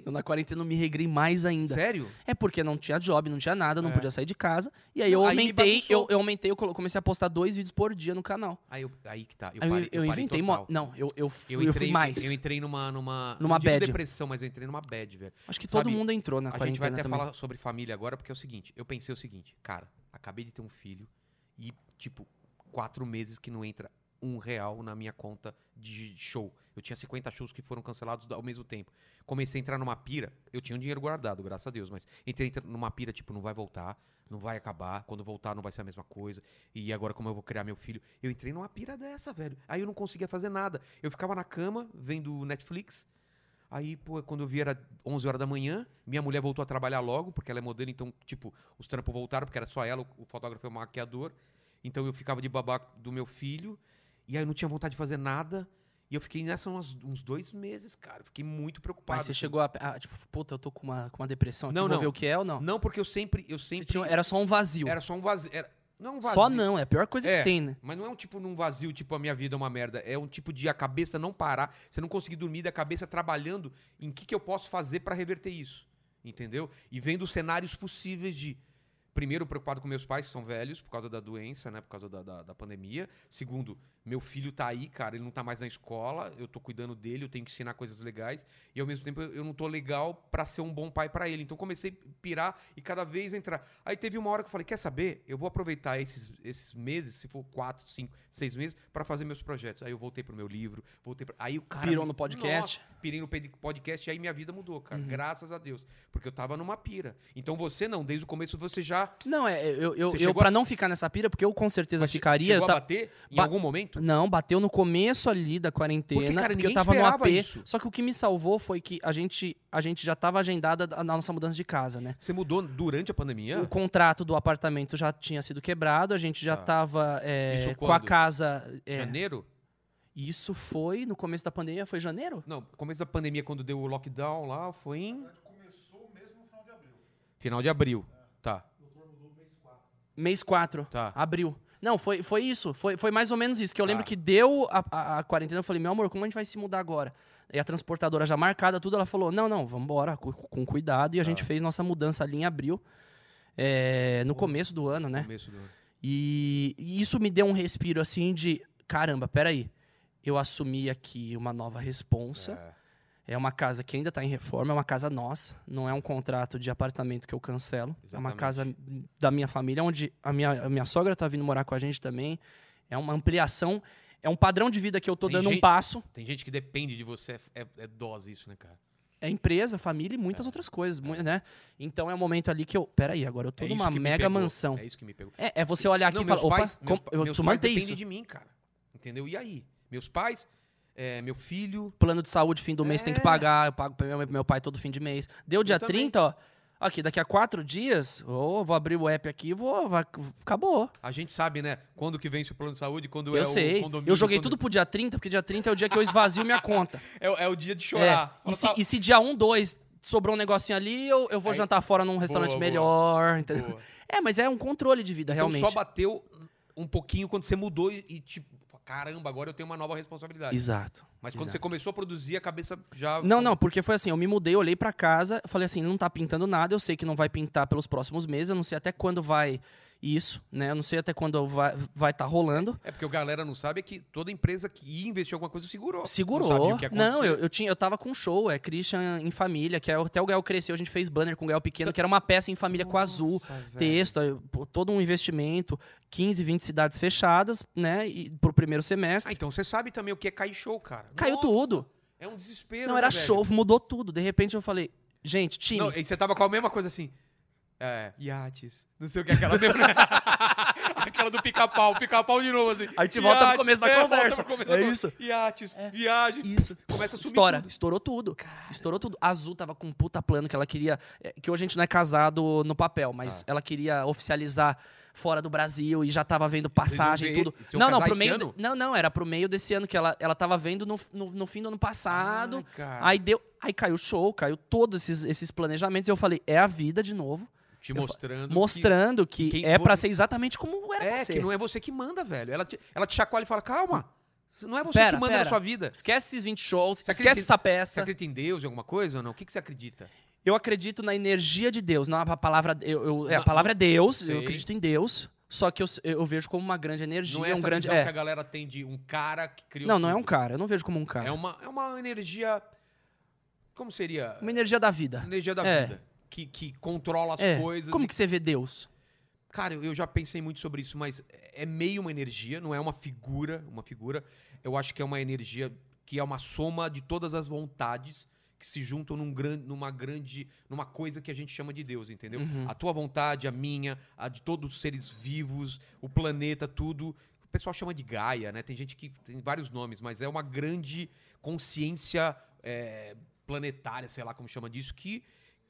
Eu na quarentena eu me regrei mais ainda. Sério? É porque não tinha job, não tinha nada, não É. podia sair de casa. E aí eu aí me aumentei, eu, eu aumentei, eu comecei a postar dois vídeos por dia no canal. Aí, eu, aí que tá. Eu, eu, parei, eu parei inventei. mo- Não, eu, eu, fui, Eu eu, entrei, fui mais. Eu entrei numa. Numa, Numa não bad. depressão, mas eu entrei numa bad, velho. Acho que sabe, todo mundo entrou na A gente quarentena vai até também. falar sobre família agora, porque é o seguinte: eu pensei o seguinte, cara, acabei de ter um filho e, tipo, quatro meses que não entra um real na minha conta de show. Eu tinha 50 shows que foram cancelados ao mesmo tempo. Comecei a entrar numa pira, eu tinha um dinheiro guardado, graças a Deus, mas entrei numa pira, tipo, não vai voltar, não vai acabar, quando voltar não vai ser a mesma coisa. E agora, como eu vou criar meu filho? Eu entrei numa pira dessa, velho. Aí eu não conseguia fazer nada. Eu ficava na cama, vendo Netflix, Aí, pô, quando eu vi era 11 horas da manhã, minha mulher voltou a trabalhar logo, porque ela é modelo, então, tipo, os trampos voltaram, porque era só ela, o, fotógrafo é o maquiador. Então eu ficava de babá do meu filho, e aí eu não tinha vontade de fazer nada. E eu fiquei nessa uns, uns dois meses, cara. Eu Fiquei muito preocupado. Mas você assim. chegou a, a, Tipo, puta, eu tô com uma, com uma depressão aqui, Não, vou não. ver o que é ou não? Não, porque eu sempre. Eu sempre tinha- era só um vazio. era só um vazio. Era, não um vazio. Só não, é a pior coisa É. que tem, né? Mas não é um tipo num vazio, tipo, a minha vida é uma merda. É um tipo de a cabeça não parar. Você não conseguir dormir da cabeça trabalhando em que, que eu posso fazer pra reverter isso. Entendeu? E vendo cenários possíveis de. Primeiro, preocupado com meus pais, que são velhos, por causa da doença, né? Por causa da, da, da pandemia. Segundo, meu filho tá aí, cara, ele não tá mais na escola, eu tô cuidando dele, eu tenho que ensinar coisas legais. E ao mesmo tempo eu não tô legal pra ser um bom pai pra ele. Então comecei a pirar e cada vez entrar. Aí teve uma hora que eu falei: quer saber? Eu vou aproveitar esses, esses meses, se for quatro, cinco, seis meses, pra fazer meus projetos. Aí eu voltei pro meu livro, voltei pra... Aí o cara. Pirou me- no podcast? Nossa, pirei no podcast e aí minha vida mudou, cara. Uhum. Graças a Deus. Porque eu tava numa pira. Então você não, desde o começo você já. Não, é, eu, eu, eu pra a- não ficar nessa pira, porque eu com certeza Mas ficaria. Chegou eu a ta- bater em Ba- algum momento? Não, bateu no começo ali da quarentena, Porque, cara, porque eu tava no AP. isso. Só que o que me salvou foi que a gente, a gente já tava agendada a nossa mudança de casa, né? Você mudou durante a pandemia? O contrato do apartamento já tinha sido quebrado, a gente já Tá. tava é, com a casa. é, Janeiro? isso foi no começo da pandemia, foi janeiro? Não, começo da pandemia, quando deu o lockdown lá, foi em. Começou mesmo no final de abril. Final de abril. Tá, Mês 4, tá. abril. Não, foi, foi isso. Foi, foi mais ou menos isso. Que eu lembro Tá. que deu a, a, a quarentena. Eu falei, meu amor, como a gente vai se mudar agora? E a transportadora já marcada, tudo, ela falou: não, não, vamos embora, com, com cuidado. E a Tá. gente fez nossa mudança ali em abril, é, no começo do ano, né? Começo do ano. E, e isso me deu um respiro assim de: caramba, peraí. Eu assumi aqui uma nova responsa. É. É uma casa que ainda está em reforma, é uma casa nossa, não é um contrato de apartamento que eu cancelo. É uma Exatamente. casa da minha família, onde a minha, a minha sogra está vindo morar com a gente também. É uma ampliação, é um padrão de vida que eu Tem dando um gente- passo. Tem gente que depende de você, é, é- é dose isso, né, cara? É empresa, família e muitas outras coisas, mu- né? Então é um momento ali que eu. Peraí, agora eu tô É numa que me mega mansão. É isso que me pegou. É, é você olhar aqui Não, e falar, meus opa, pais, com- meus, eu meus tu pais mantém dependem isso. de mim, cara. Entendeu? E aí? Meus pais, é, meu filho. Plano de saúde, fim do mês tem que É. pagar, eu pago pra meu, meu pai todo fim de mês. Deu dia também. 30, ó. Aqui, daqui a quatro dias, ô, vou abrir o app aqui e vou. vai- acabou. A gente sabe, né? Quando que vence o plano de saúde, quando é Eu o sei. condomínio. Eu joguei quando- tudo pro dia 30, porque dia 30 é o dia que eu esvazio minha conta. É, o- é o dia de É. chorar. E, Fala, se, e se dia 1, 2 sobrou um negucinho ali, eu, eu vou Aí- jantar fora num restaurante Boa, boa. melhor, entendeu? Boa. É, mas é um controle de vida, Então realmente. só bateu um pouquinho quando você mudou e, e, tipo, caramba, agora eu tenho uma nova responsabilidade. Exato. Mas quando exato. você começou a produzir, a cabeça já. Não, não, porque foi assim, eu me mudei, olhei pra casa, falei assim, não tá pintando nada, eu sei que não vai pintar pelos próximos meses, eu não sei até quando vai isso, né? Eu não sei até quando vai estar vai tá rolando. É porque o galera não sabe é que toda empresa que em alguma coisa segurou. Segurou. Não, não eu, eu, tinha, eu tava com um show, é Christian em família, que é, até o Gael cresceu, a gente fez banner com o Gael pequeno, que era uma peça em família com azul, Nossa, velho. texto, todo um investimento, 15, 20 cidades fechadas, né? E, pro primeiro semestre. Ah, então você sabe também o que é cair show, cara. Caiu Nossa, tudo. É um desespero. Não, né, era velho? show, mudou tudo. De repente eu falei, gente, time. Não, e você tava com a mesma coisa assim. É, iates. Não sei o que é aquela mesma. aquela do pica-pau, pica-pau de novo, assim. Aí a gente volta pro Iates, começo da é, conversa. pro começo É da isso. conversa. Iates, viagem. Isso. Começa a subir Estoura, tudo. estourou tudo. Estourou tudo. A Azul tava com um puta plano que ela queria. é, Que hoje a gente não é casado no papel, mas Ah. ela queria oficializar fora do Brasil e já tava vendo passagem e tudo. vão Não, não, pro meio. ano? de- Não, não, era pro meio desse ano que ela, ela tava vendo no, no, no fim do ano passado. Ai, cara. aí deu. Aí caiu o show, caiu todos esses, esses planejamentos. E eu falei, é a vida de novo. Te mostrando. que- mostrando que, quem é pra vo- ser exatamente como era É, pra ser. que não é você que manda, velho. Ela te, ela te chacoalha e fala, calma. Não é você Pera, que manda na pera. sua vida. Esquece esses 20 shows, Você esquece acredita- essa Você peça. acredita em Deus, em alguma coisa ou não? O que, que você acredita? Eu acredito na energia de Deus. Não a palavra. Eu, eu- é, a Não, palavra é Deus. sei. Eu acredito em Deus. Só que eu, eu vejo como uma grande energia. Não é um grande. É. que a galera tem de um cara que criou Não, não é tudo. um cara. Eu não vejo como um cara. É uma, é uma energia. Como seria? Uma energia da vida. energia da É. vida. Que, que controla as É. coisas. Como e- que você vê Deus? Cara, eu já pensei muito sobre isso, mas é meio uma energia, não é uma figura. Uma figura. Eu acho que é uma energia que é uma soma de todas as vontades que se juntam num numa grande. numa coisa que a gente chama de Deus, entendeu? Uhum. A tua vontade, a minha, a de todos os seres vivos, o planeta, tudo. O pessoal chama de Gaia, né? Tem gente que tem vários nomes, mas é uma grande consciência é, planetária, sei lá como chama disso, que,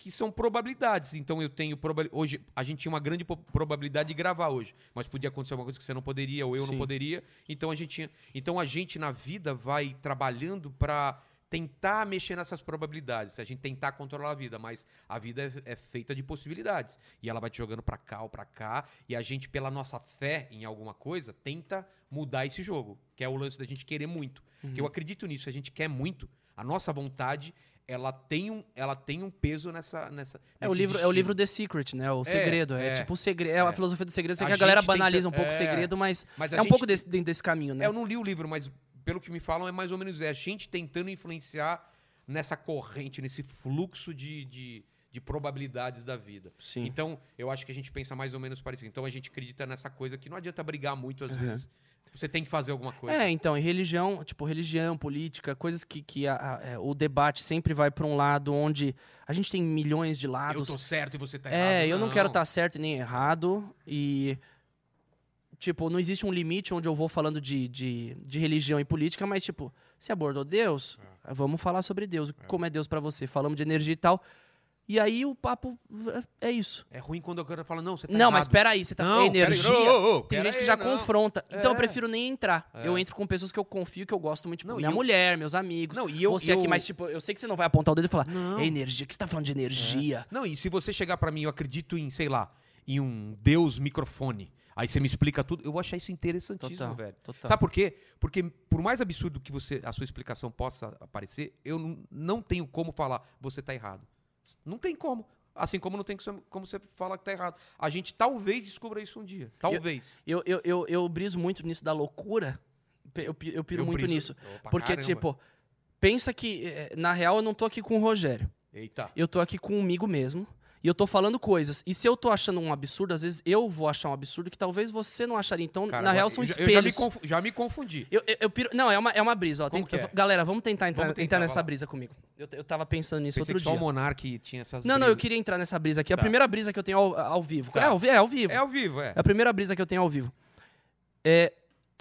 que são probabilidades. Então eu tenho proba- hoje a gente tinha uma grande probabilidade de gravar hoje, mas podia acontecer uma coisa que você não poderia ou eu Sim. não poderia. Então a gente tinha, então a gente na vida vai trabalhando para tentar mexer nessas probabilidades, a gente tentar controlar a vida, mas a vida é, é feita de possibilidades e ela vai te jogando para cá ou para cá e a gente pela nossa fé em alguma coisa tenta mudar esse jogo, que é o lance da gente querer muito. Que eu acredito nisso, a gente quer muito, a nossa vontade ela tem um, ela tem um peso nessa nessa É o, livro, é o destino. livro The Secret, né? O segredo. É, é, tipo o segredo. É, a é. filosofia do segredo. Eu sei A que a galera banaliza um pouco o é. segredo, mas, Mas é um gente- pouco desse, desse caminho, né? É, eu não li o livro, mas pelo que me falam é mais ou menos é a gente tentando influenciar nessa corrente, nesse fluxo de, de, de probabilidades da vida. Sim. Então, eu acho que a gente pensa mais ou menos parecido. Então, a gente acredita nessa coisa que não adianta brigar muito às Uhum. vezes. Você tem que fazer alguma coisa. É, então, e religião, tipo, religião, política, coisas que, que a- a- é, o debate sempre vai pra um lado onde a gente tem milhões de eu lados. tô certo e você tá errado. É, eu não quero estar certo e nem errado. E. Tipo, não existe um limite onde eu vou falando de, de, de religião e política, mas, tipo, se abordou Deus, vamos falar sobre Deus. Como é Deus pra você? Falamos de energia e tal. E aí o papo é isso. É ruim quando o cara fala, não, você tá não, errado. mas peraí, você tá Não, é energia. peraí, ô, ô, tem gente que aí, já não. confronta. Então eu É. prefiro nem entrar. É. Eu entro com pessoas que eu confio, que eu gosto muito, tipo, Não, minha eu- mulher, meus amigos. Não, e eu- você eu- aqui, mas tipo, eu sei que você não vai apontar o dedo e falar, Não. é energia, que você tá falando de energia? Não, e se você chegar pra mim, eu acredito em, sei lá, em um Deus microfone. Aí você me explica tudo, eu vou achar isso interessantíssimo, Total, velho. total. Sabe por quê? Porque por mais absurdo que você a sua explicação possa aparecer, eu não tenho como falar você tá errado. Não tem como. Assim como não tem como você falar que tá errado. A gente talvez descubra isso um dia. Talvez. Eu, eu, eu, eu briso muito nisso da loucura. Eu, eu piro Eu muito briso. nisso. Opa, Porque, caramba. tipo, pensa que, eh, na real, eu não tô aqui com o Rogério. Eita. Eu tô aqui comigo mesmo. E eu tô falando coisas. E se eu tô achando um absurdo, às vezes eu vou achar um absurdo que talvez você não acharia. Então, Cara, na real, são espelhos. Eu já me, confu- já me confundi. Eu, eu, eu piro- não, é uma, é uma brisa. Ó. Tem- é? galera, vamos tentar entrar, Vamos tentar, entrar nessa brisa comigo. Eu, eu tava pensando nisso Pensei outro que só dia. o Monark tinha essas Não, não, eu brisas. queria entrar nessa brisa aqui. A Tá. primeira brisa que eu tenho ao, ao vivo. Tá. É, ao, é ao vivo. É ao vivo, é. É a primeira brisa que eu tenho ao vivo. É,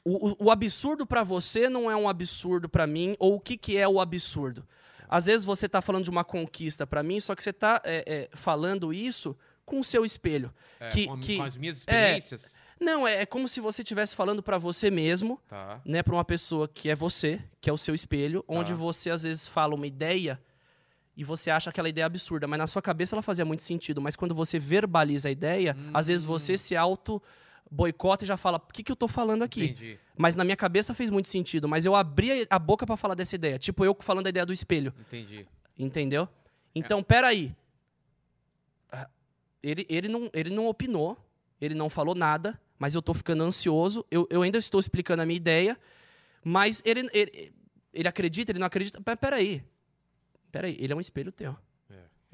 o, o- o absurdo pra você não é um absurdo pra mim, ou o que, que é o absurdo? Às vezes você tá falando de uma conquista pra mim, só que você tá é, é, falando isso com o seu espelho. É, que, com, que- com as minhas é. experiências. Não, é, é como se você estivesse falando pra você mesmo, Tá. né, para uma pessoa que é você, que é o seu espelho, onde você às vezes fala uma ideia e você acha aquela ideia absurda, mas na sua cabeça ela fazia muito sentido, mas quando você verbaliza a ideia, às vezes Hum. você se auto boicota e já fala, o que, que eu tô falando aqui? Entendi. Mas na minha cabeça fez muito sentido, mas eu abri a boca pra falar dessa ideia, tipo eu falando da ideia do espelho, Entendi. entendeu? É. Então, peraí. Ah, Ele, ele, não, ele não opinou, ele não falou nada, mas eu tô ficando ansioso. Eu, eu ainda estou explicando a minha ideia, mas ele, ele, ele acredita, ele não acredita. Peraí. Peraí, ele é um espelho teu.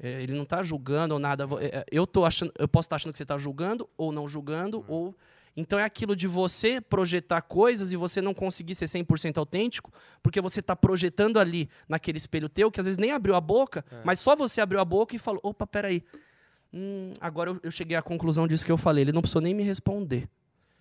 É, Ele não tá julgando ou nada. É, é, Eu tô achando, eu posso estar achando que você tá julgando ou não julgando ou então é aquilo de você projetar coisas e você não conseguir ser 100% autêntico, porque você tá projetando ali naquele espelho teu que às vezes nem abriu a boca, mas só você abriu a boca e falou: "Opa, peraí. Hum, agora eu, eu cheguei à conclusão disso que eu falei. Ele não precisou nem me responder.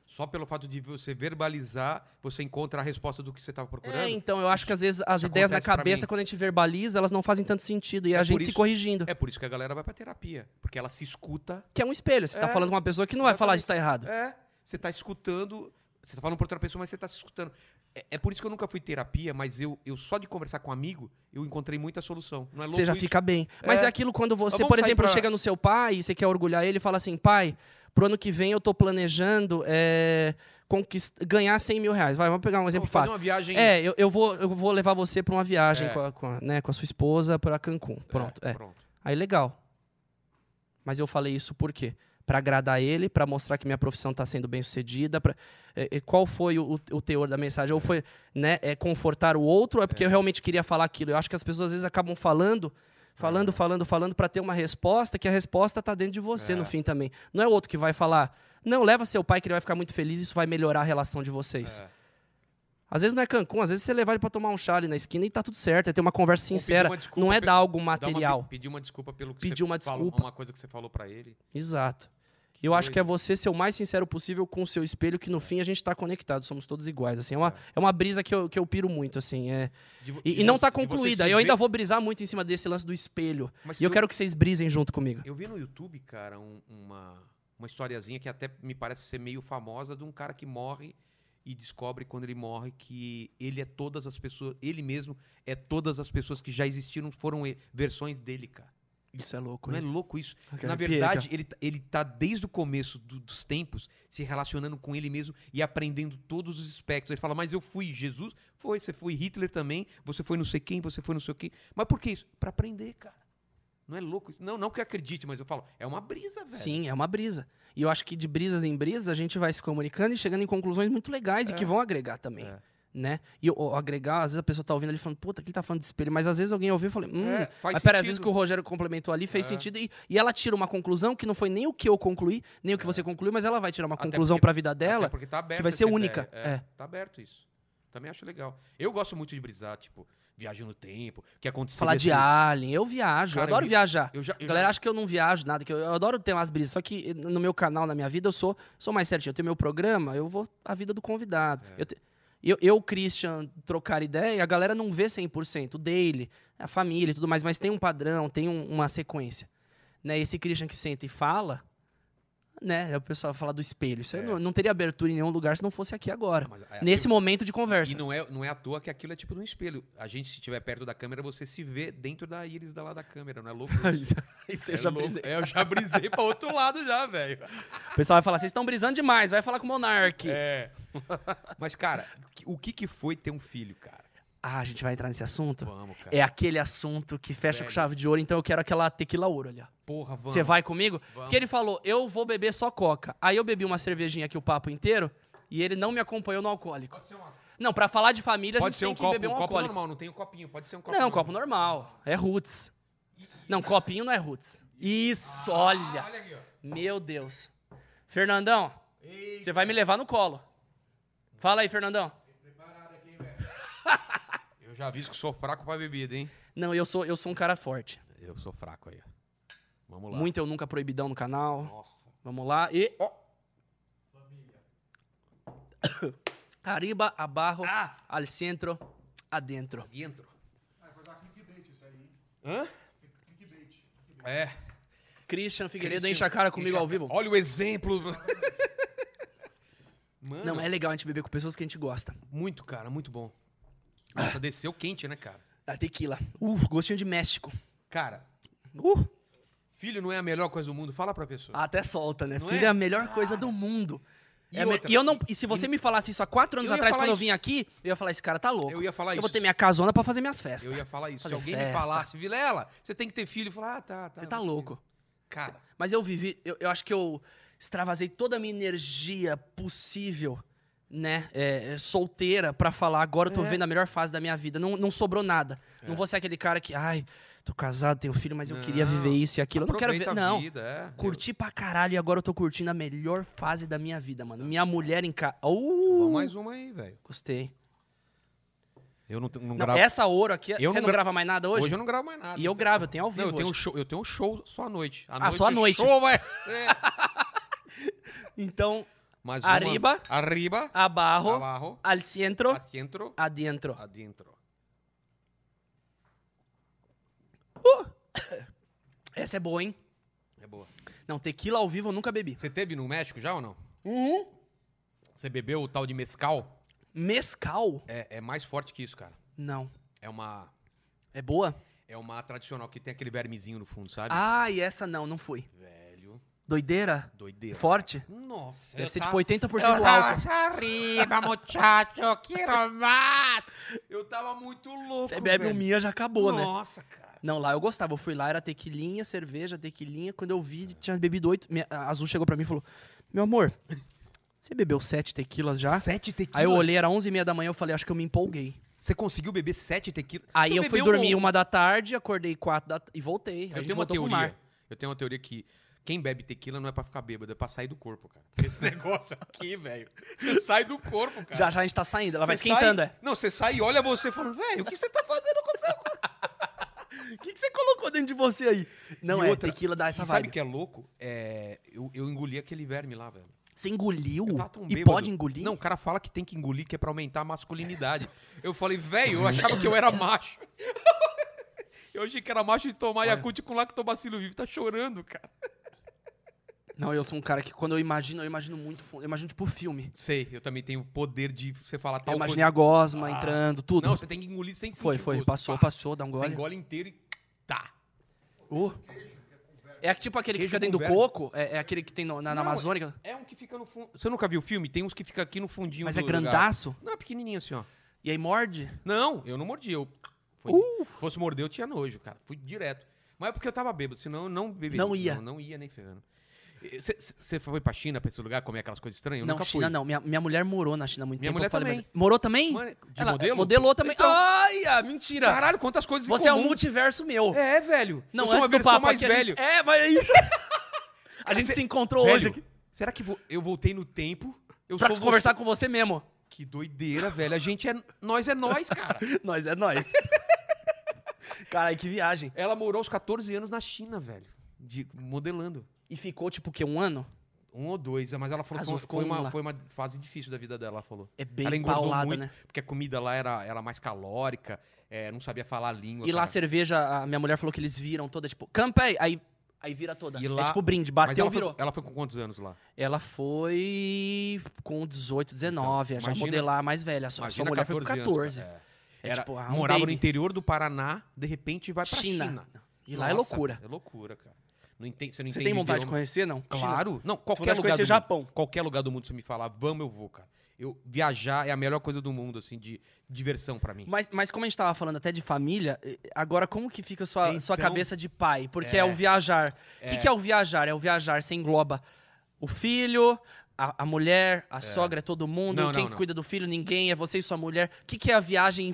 Só pelo fato de você verbalizar, você encontra a resposta do que você estava procurando? É, então eu acho que às vezes as Isso ideias na cabeça, quando a gente verbaliza, elas não fazem tanto sentido e É a gente se isso- corrigindo. É por isso que a galera vai pra terapia. Porque ela se escuta. Que é um espelho. Você tá É, falando com uma pessoa que não vai falar isso tá errado. É, você tá escutando. Você tá falando pra outra pessoa, mas você tá se escutando. É, é por isso que eu nunca fui terapia, mas eu, eu só de conversar com um amigo, eu encontrei muita solução. Não é louco Você já isso? fica bem. Mas é, É. aquilo quando você, vamos por exemplo, pra- chega no seu pai e você quer orgulhar ele e fala assim, pai, pro ano que vem eu tô planejando é, conquist... ganhar 100 mil reais. Vai, vamos pegar um exemplo fácil. uma viagem. É, eu, eu vou, eu vou levar você pra uma viagem É. com, a, com, a- né, com a sua esposa pra Cancún. Pronto. É. pronto. Aí legal. Mas eu falei isso por quê? Pra agradar ele, pra mostrar que minha profissão tá sendo bem sucedida. Pra... é, é, qual foi o, o teor da mensagem? Ou foi né, é confortar o outro? Ou é porque eu realmente queria falar aquilo? Eu acho que as pessoas às vezes acabam falando, falando, falando, falando pra ter uma resposta, que a resposta tá dentro de você É. no fim também. Não é o outro que vai falar, não, leva seu pai que ele vai ficar muito feliz, isso vai melhorar a relação de vocês. É. Às vezes não é Cancún, às vezes você levar ele pra tomar um chá ali na esquina e tá tudo certo, é ter uma conversa sincera. desculpa Não é dar algo uma- material. pedir uma desculpa pelo que Pedir você uma falou, desculpa. uma coisa que você falou pra ele. Exato. E eu acho que é você ser o mais sincero possível com o seu espelho, que no fim a gente tá conectado, somos todos iguais. Assim, é, uma, é uma brisa que eu, que eu piro muito, assim. É... De E, de e não você- tá concluída. Eu ainda vou brisar muito em cima desse lance do espelho. Mas E eu quero que vocês brisem junto comigo. Eu vi no YouTube, cara, um- uma, uma historiazinha que até me parece ser meio famosa de um cara que morre e descobre quando ele morre que ele é todas as pessoas, ele mesmo é todas as pessoas que já existiram, foram versões dele, cara. Isso é louco, Não é hein? louco isso? Na verdade, ele, tá- ele tá desde o começo do- dos tempos se relacionando com ele mesmo e aprendendo todos os aspectos. Ele fala, mas eu fui Jesus? Foi, você foi Hitler também, você foi não sei quem, você foi não sei o quê. Mas por que isso? Pra aprender, cara. Não é louco isso? Não, não que eu acredite, mas eu falo, é uma brisa, velho. Sim, é uma brisa. E eu acho que de brisas em brisas a gente vai se comunicando e chegando em conclusões muito legais e que vão agregar também. É. Né? E agregar, às vezes a pessoa tá ouvindo ali falando, puta, que ele tá falando de espelho, mas às vezes alguém ouviu e falou, hum, É, mas pera, às vezes que o Rogério complementou ali fez É. sentido e, e ela tira uma conclusão que não foi nem o que eu concluí, nem o que você concluiu, mas ela vai tirar uma Até conclusão porque- pra vida dela. porque tá que vai ser única. ideia. É. Tá aberto isso. Também acho legal. Eu gosto muito de brisar, tipo, viagem no tempo, o que aconteceu. Falar de alien, eu viajo, Cara, eu adoro eu vi- viajar. Eu já, eu A galera já- acha que eu não viajo nada, que eu, adoro ter umas brisas. Só que no meu canal, na minha vida, eu sou, sou mais certinho. Eu tenho meu programa, eu vou a vida do convidado. É. Eu, te- eu, eu, Christian, trocar ideia, a galera não vê 100%. O dele, a família e tudo mais, mas tem um padrão, tem um- uma sequência. Né? Esse Christian que senta e fala, né? O pessoal fala do espelho. Isso aí É. não, não teria abertura em nenhum lugar se não fosse aqui agora. Mas, é, Nesse aquilo- momento de conversa. E não é, não é à toa que aquilo é tipo num espelho. A gente, se estiver perto da câmera, você se vê dentro da íris da lá da câmera, não é louco? Isso, isso eu É já louco. brisei. É, eu já brisei pra outro lado já, velho. O pessoal vai falar, vocês estão brisando demais, vai falar com o Monark. É. Mas, cara, o que que foi ter um filho, cara? Ah, a gente vai entrar nesse assunto? Vamos, cara. É aquele assunto que fecha com Velho. chave de ouro, então eu quero aquela tequila ouro ali, ó. Porra, vamos. Você vai comigo? Vamos. Porque ele falou, eu vou beber só coca. Aí eu bebi uma cervejinha aqui o papo inteiro e ele não me acompanhou no alcoólico. Pode ser, uma... Não, pra falar de família, a pode gente ser tem um que copo, beber um copo alcoólico. normal, não tem um copinho. Pode ser um copo Não, copo normal. É roots. Não, copinho não é roots. Isso, olha. Ah, olha aqui, ó. Meu Deus. Fernandão, você vai me levar no colo. Fala aí, Fernandão. Eu já aviso que sou fraco pra bebida, hein? Não, eu sou, eu sou um cara forte. Eu sou fraco aí, ó. Vamos lá. Muito eu nunca proibidão no canal. Nossa. Vamos lá. E. Ó. Arriba, abaixo, al centro, adentro. Dentro. Vai dar clickbait isso aí. Hã? Clickbait. É. Christian Figueiredo Christian- enche a cara comigo ao vivo. Olha o exemplo. Mano, Não, é legal a gente beber com pessoas que a gente gosta. muito, cara, muito bom. Nossa, desceu quente, né, cara? Da tequila. Uh, gostinho de México. Cara, Uh, filho não é a melhor coisa do mundo. Fala pra pessoa. até solta, né? Não Filho é? é a melhor coisa do mundo. E É me- outra- e eu não, e se você me falasse isso há quatro anos Eu atrás, quando eu isso. vim aqui, eu ia falar: esse cara tá louco. Eu ia falar Eu isso. vou ter minha casona pra fazer minhas festas. Eu ia falar isso. Fazer Se alguém festa. me falasse, Vilela, você tem que ter filho, eu falar, ah, tá, tá. Você tá louco. filho. Cara, Mas eu vivi, eu, eu acho que eu. extravasei toda a minha energia possível, né? é, é, solteira, pra falar, agora eu tô É. vendo a melhor fase da minha vida. Não, não sobrou nada. Não vou ser aquele cara que, ai, tô casado, tenho filho, mas eu queria Não, viver isso e aquilo. Eu não quero ver. Não. vida, é. Curti pra caralho e agora eu tô curtindo a melhor fase da minha vida, mano. Minha mulher em casa. Uh, mais uma aí, velho. Gostei. Eu não, não, Não, gravo. essa ouro aqui, Eu você não não, gra- grava mais nada hoje? Hoje eu não gravo mais nada. E eu gravo, eu tenho ao Não, vivo eu tenho, um hoje. show, eu tenho um show só à noite. À Ah, só à é noite. Show, vai. Então, Mais uma. Arriba. Arriba. abajo, Abajo. al centro, Adentro. adentro. Adentro. Essa é boa, hein? É boa. Não, tequila ao vivo eu nunca bebi. Você teve no México já ou não? Uhum. Você bebeu o tal de mescal? Mescal? É, é mais forte que isso, cara. Não. É uma, É boa? é uma tradicional que tem aquele vermezinho no fundo, sabe? Ah, e essa não, não fui. Velho. Doideira? Doideira. Forte? Nossa. Deve eu ser tava- tipo 80% Eu álcool. tava arriba, muchacho, quiero más. Eu tava muito louco, Você bebe um minha, já acabou, né? Nossa, cara. Não, lá eu gostava. Eu fui lá, era tequilinha, cerveja, tequilinha. Quando eu vi, tinha bebido oito. minha- A Azul chegou pra mim e falou: Meu amor, você bebeu sete tequilas já? Sete tequilas? Aí eu olhei, era onze e meia da manhã, eu falei, acho que eu me empolguei. Você conseguiu beber sete tequilas? Aí Você eu fui dormir um- uma da tarde, acordei quatro da... e voltei. Eu tenho uma teoria. Eu tenho uma teoria que quem bebe tequila não é pra ficar bêbado, é pra sair do corpo, cara. Esse negócio aqui, velho. Você sai do corpo, cara. Já já a gente tá saindo, ela vai esquentando, sai- é. Não, você sai e olha você falando, velho, o que você tá fazendo com seu? O que, que você colocou dentro de você aí? Não E é, outra, tequila dá essa e sabe vibe. o que é louco? É, eu, eu engoli aquele verme lá, velho. Você engoliu? E pode engolir? Não, o cara fala que tem que engolir, que é pra aumentar a masculinidade. eu falei, velho, eu achava que eu era macho. eu achei que era macho de tomar Yakult com lactobacilo vivo. Tá chorando, cara. Não, eu sou um cara que quando eu imagino, eu imagino muito fundo. Eu imagino tipo filme. Sei, eu também tenho o poder de você falar tal eu imaginei coisa. a gosma Ah. entrando, tudo. Não, você tem que engolir sem sentir foi, foi. Passou, Pá. passou, dá um Você gole. engole inteiro e tá. Uh. É tipo aquele que fica dentro com do coco, é, é aquele que tem no- na, na Não, Amazônica, É um que fica no fundo. Você nunca viu o filme? Tem uns que fica aqui no fundinho mas do é lugar. grandaço. Não, é pequenininho assim, ó. E aí morde. Não, eu não mordi. Eu... Foi... Uh. Se fosse morder, eu tinha nojo, cara. Fui direto. Mas é porque eu tava bêbado, senão eu não beberia. Não ia. Não, não ia nem ferrando. Você foi pra China, pra esse lugar, comer aquelas coisas estranhas? Eu não, nunca China fui. não. Minha, minha mulher morou na China há muito Minha tempo. mulher falei, também. mas- Morou também? De Ela- modelo? Modelou também. Então, Ai, mentira. Caralho, quantas coisas Você é um multiverso meu. É, velho. Não, eu sou uma antes do versão papo mais velho. gente... É, mas é isso. a gente cê- se encontrou Velho, hoje aqui Será que vo- eu voltei no tempo? Eu pra sou conversar você? com você mesmo. Que doideira, velho. A gente é... Nós é nós, cara. Nós é nós. Caralho, que viagem. Ela morou aos 14 anos na China, velho. De, modelando. E ficou, tipo, o quê? Um ano? Um ou dois, mas ela falou que Azul ficou foi um uma, lá. foi uma fase difícil da vida dela, ela falou. É bem ela engordou paulada, muito, né? porque a comida lá era, era mais calórica, é, não sabia falar a língua. E lá a cara. cerveja, a minha mulher falou que eles viram toda, tipo, campei, aí, aí vira toda. E lá- É tipo brinde, bateu, ela virou. Foi, ela foi com quantos anos lá? Ela foi com 18, 19, Então, já imagina- modelar mais velha. Sua, sua mulher foi com 14. anos, cara. É, É. Era- tipo, ah, um morava no baby. interior do Paraná, de repente vai pra China. China. E lá é Nossa, loucura. É loucura, cara. Não entende, você não Você tem vontade de idioma. conhecer, não? China? Claro. Não, vontade qualquer de lugar conhecer do Japão. mundo. Qualquer lugar do mundo você me falar, vamos, eu vou, cara. Eu viajar é a melhor coisa do mundo, assim, de diversão pra mim. Mas, mas como a gente tava falando até de família, agora como que fica a sua, sua Então- cabeça de pai? Porque é, É. o viajar. O que, É. que é o viajar? É o viajar, você engloba o filho, a, a mulher, a sogra, é todo mundo. Não, Quem não, que não. cuida do filho? Ninguém, é você e sua mulher. O que, que é a viagem,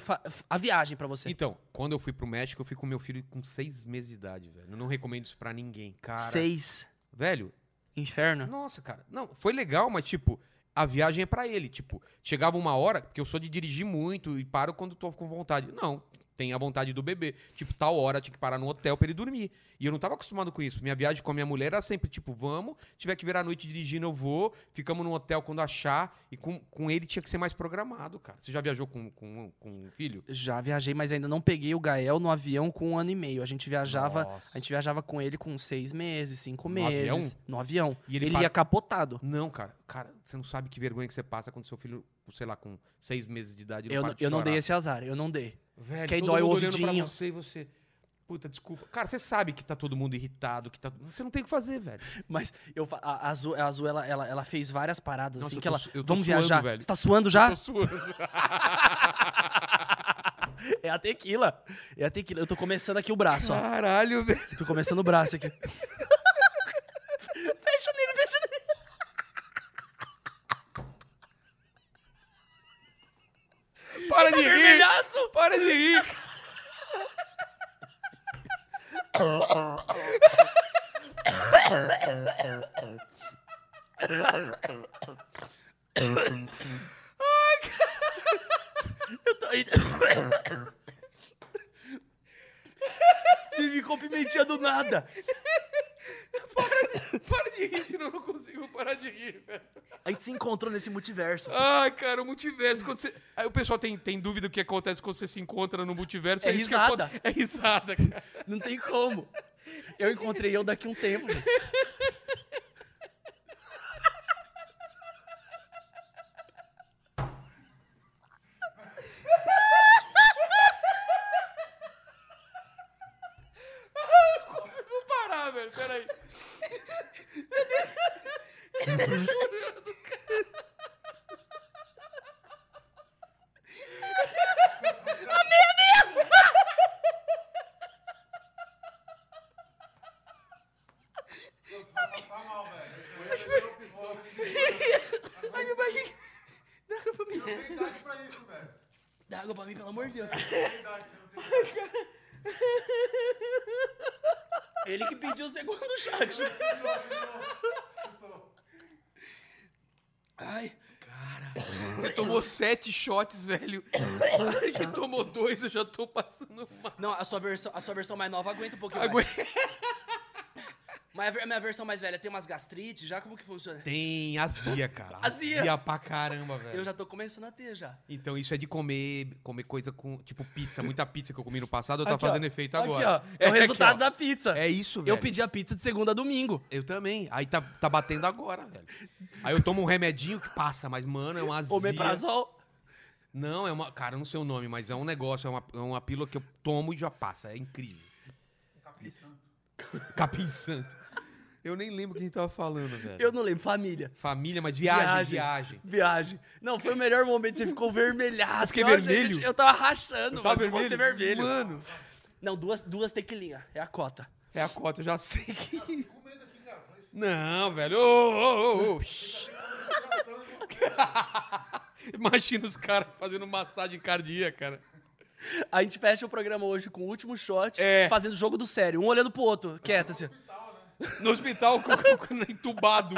a viagem pra você? Então, quando eu fui pro México, eu fui com meu filho com seis meses de idade, velho. Eu não recomendo isso pra ninguém, cara. Seis. Velho, Inferno. nossa, cara. Não, foi legal, mas tipo, a viagem é pra ele. Tipo, chegava uma hora, porque eu sou de dirigir muito e paro quando tô com vontade. Não, tem a vontade do bebê. Tipo, tal hora tinha que parar no hotel pra ele dormir. E eu não tava acostumado com isso. Minha viagem com a minha mulher era sempre, tipo, vamos, tiver que virar a noite dirigindo, eu vou. Ficamos no hotel quando achar. E com, com ele tinha que ser mais programado, cara. Você já viajou com, com, com um filho? Já viajei, mas ainda não peguei o Gael no avião com um ano e meio. A gente viajava, Nossa. a gente viajava com ele com seis meses, cinco No meses. avião? No avião. E ele ele para- ia capotado. Não, cara. Cara, você não sabe que vergonha que você passa quando seu filho, sei lá, com seis meses de idade, não Eu, não- eu não dei esse azar, eu não dei. Velho, que aí todo dói mundo o olhando pra você e você. Puta, desculpa. Cara, você sabe que tá todo mundo irritado, que tá. Você não tem o que fazer, velho. Mas eu, a, Azul, a Azul, ela, ela, ela fez várias paradas, Nossa, assim, eu que tô ela. eu tô Vamos suando, viajar. velho. Você tá suando já? Tô suando. É a tequila. É a tequila. Eu tô começando aqui o braço, ó. Caralho, velho. Tô começando o braço aqui. fecha nele, fecha nele. Para de tá para de rir! Eu tô aí. Você ficou pimentinha do nada. Para de rir, senão eu não consigo parar de rir, velho. A gente se encontrou nesse multiverso. Ai, cara, o multiverso. Quando você... Aí o pessoal tem, tem dúvida do que acontece quando você se encontra no multiverso. É isso que risada. aconte- É risada, cara. Não tem como. Eu encontrei eu daqui a um tempo, gente. Não consigo parar, velho. Peraí. Você vai passar mal, velho. Esse aí é o episódio. Ai, meu barriga. Dá água pra mim. Você não tem idade pra isso, velho. Dá água pra mim, pelo amor de Deus. Não tem idade, você não tem idade. Ele que pediu o segundo shot. Citou, citou, citou. Ai. Você tomou sete shots, velho. que tomou dois, eu já tô passando mal. Não, a sua versão, a sua versão mais nova aguenta um pouquinho Agora- mais. Mas a minha versão mais velha tem umas gastrite, já como que funciona? Tem azia, cara. Azia. Azia pra caramba, velho. Eu já tô começando a ter já. Então isso é de comer, comer coisa com, tipo pizza. Muita pizza que eu comi no passado, tá Aqui, ó. fazendo efeito Aqui, agora. ó. É, o aqui, resultado ó. da pizza. É isso, velho. Eu pedi a pizza de segunda a domingo. Eu também. Aí tá, tá batendo agora, velho. Aí eu tomo um remedinho que passa, mas, mano, é uma azia. Omeprazol. Não, é uma... Cara, eu não sei o nome, mas é um negócio, é uma, é uma pílula que eu tomo e já passa. É incrível. Capim santo. Capim santo. Eu nem lembro o que a gente tava falando, velho. Eu não lembro, família. Família, mas viagem, Viagem. viagem. Viagem. Não, foi o melhor momento, você ficou vermelhaço. Fiquei vermelho? gente, eu tava rachando, Tá mano, de você vermelho. Mano, Não, duas, duas tequilinhas, é a cota. é a cota, eu já sei que... Comendo aqui, cara. Falei assim, Não, velho. Ô, ô, ô, ô. Imagina os caras fazendo massagem cardíaca, cara. A gente fecha o programa hoje com o último shot, É. fazendo jogo do sério, um olhando pro outro, quieto assim. No hospital, com, com, entubado.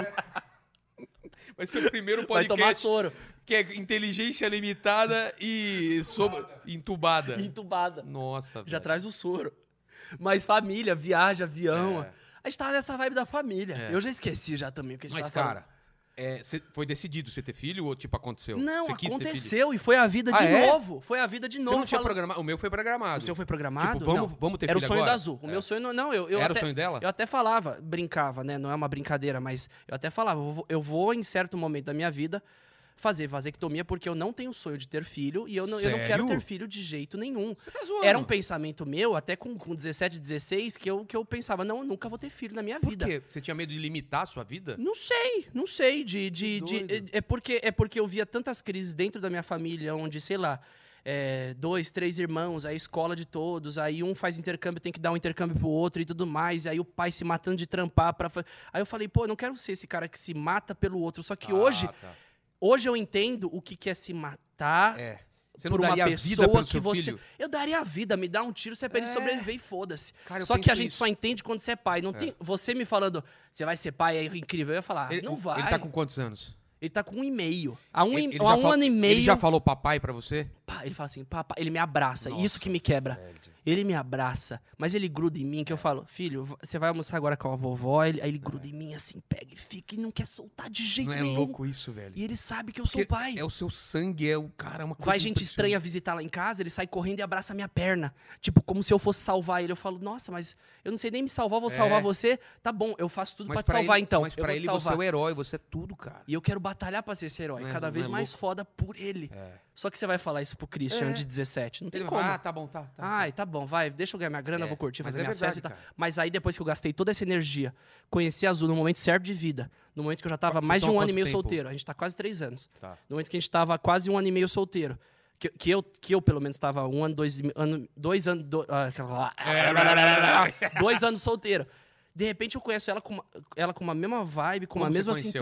Vai ser o primeiro Vai tomar podcast soro, que é inteligência limitada e sob- entubada. entubada. Nossa, Já velho. traz o soro. Mas família, viagem, avião. É. A gente tava nessa vibe da família. É. Eu já esqueci já também o que a gente Mas, tava cara, é, cê- foi decidido você ter filho ou, tipo, aconteceu? Não, Você aconteceu e foi a vida de Ah, é? novo. Foi a vida de Você novo. não tinha Fala- programado? O meu foi programado. O seu foi programado? Tipo, vamos- Não. vamos ter Era o filho sonho agora? da Azul. O É. meu sonho não. não eu, eu Era o até, sonho dela? Eu até falava, brincava, né? Não é uma brincadeira, mas eu até falava, eu vou, eu vou em certo momento da minha vida fazer vasectomia porque eu não tenho sonho de ter filho e eu não, eu não quero ter filho de jeito nenhum. Tá. Era um pensamento meu, até com, com 17, 16, que eu, que eu pensava, não, eu nunca vou ter filho na minha Por vida. quê? Você tinha medo de limitar a sua vida? Não sei, não sei. De, de, de- é, é porque, é porque eu via tantas crises dentro da minha família, onde, sei lá, é, dois, três irmãos, a escola de todos, aí um faz intercâmbio, tem que dar um intercâmbio pro outro e tudo mais, e aí o pai se matando de trampar pra. fa- Aí eu falei, pô, eu não quero ser esse cara que se mata pelo outro. Só que Ah, hoje, tá. Hoje eu entendo o que, que é se matar. É. Você não por uma pessoa que você. filho? Eu daria a vida, me dá um tiro, se é pra ele É. sobreviver e foda-se. Só que a gente isso. só entende quando você é pai. Não tem. Você me falando, você vai ser pai, é incrível. Eu ia falar, Ele, não vai. Ele tá com quantos anos? Ele tá com um e meio. Há um, Ele- ele há já um fal- ano e meio. Ele já falou papai pra você? Ele fala assim, papai, ele me abraça. Isso que me quebra. Ele me abraça, mas ele gruda em mim, que eu falo, filho, você vai almoçar agora com a vovó, ele- aí ele gruda em mim assim, pega e fica e não quer soltar de jeito Não é nenhum. louco isso, velho? E ele sabe que eu sou Porque pai. É o seu sangue, é o cara, é uma coisa Vai gente estranha visitar lá em casa, ele sai correndo e abraça a minha perna. Tipo, como se eu fosse salvar ele. Eu falo, nossa, mas eu não sei nem me salvar, vou salvar É. você. Tá bom, eu faço tudo Mas pra te salvar ele, então. Mas pra ele você salvar. é o herói, você é tudo, cara. E eu quero batalhar pra ser esse herói, Não é- cada vez é mais louco? foda por ele. É. Só que você vai falar isso pro Christian É. de 17. Não tem Ele como. vai, ah, tá bom, tá. tá Ai, tá bom, vai, deixa eu ganhar minha grana, É, vou curtir, fazer é minhas verdade, festas e tal. Mas aí depois que eu gastei toda essa energia, conheci a Azul no momento certo de vida, no momento que eu já tava Vocês mais de um ano e meio tempo? solteiro, a gente tá quase três anos. Tá. No momento que a gente tava quase um ano e meio solteiro, que, que, eu, que eu pelo menos tava um ano, dois, ano, dois anos, do, ah, dois anos solteiro. De repente eu conheço ela com uma, ela com uma mesma vibe, com Como uma você mesma conheceu?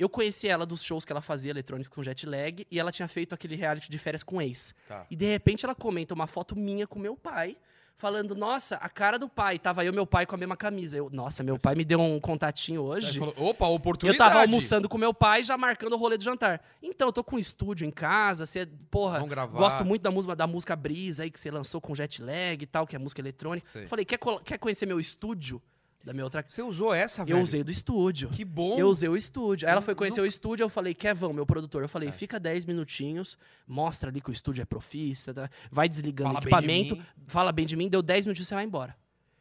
Eu conheci ela dos shows que ela fazia eletrônicos com jet lag e ela tinha feito aquele reality de férias com ex. Tá. E de repente ela comenta uma foto minha com meu pai, falando: Nossa, a cara do pai. Tava eu e meu pai com a mesma camisa. Eu, Nossa, meu pai me deu um contatinho hoje. falou, Opa, Eu oportunidade. tava almoçando com meu pai, já marcando o rolê do jantar. Então, eu tô com um estúdio em casa, você, porra, gosto muito da música, da música Brisa aí, que você lançou com jet lag e tal, que é música eletrônica. Sei. Falei, quer, quer conhecer meu estúdio? Da minha outra Você usou essa, velho? Eu usei do estúdio. Que bom. Eu usei o estúdio. Aí ela foi Não- conhecer o estúdio, eu falei, Kevão, meu produtor, eu É. falei, fica 10 minutinhos, mostra ali que o estúdio é profissa, tá? vai desligando Fala o bem de equipamento, mim. fala bem de mim, deu 10 minutinhos, você vai embora.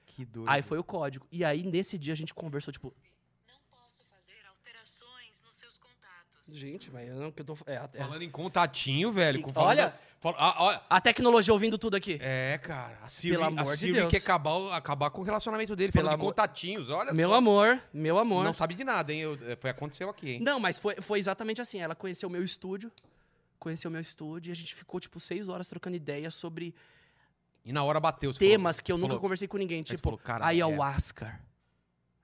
Que doido. Aí foi o código. E aí, nesse dia, a gente conversou, tipo, Não posso fazer alterações nos seus contatos. Gente, mas eu não que eu tô. É, é- Falando em contatinho, velho. Com- falando olha- da- fala- ah, olha. A tecnologia ouvindo tudo aqui. É, cara. A Siri, Pelo a amor de Siri Deus. quer acabar, acabar com o relacionamento dele. Pelo falando de amor- contatinhos, olha Meu só. amor, meu amor. Não sabe de nada, hein? Eu, é, foi, aconteceu aqui, hein? Não, mas foi, foi exatamente assim. Ela conheceu o meu estúdio, conheceu o meu estúdio e a gente ficou, tipo, seis horas trocando ideias sobre E na hora bateu. temas falou- que eu nunca falou, conversei com ninguém, tipo falou, cara, é.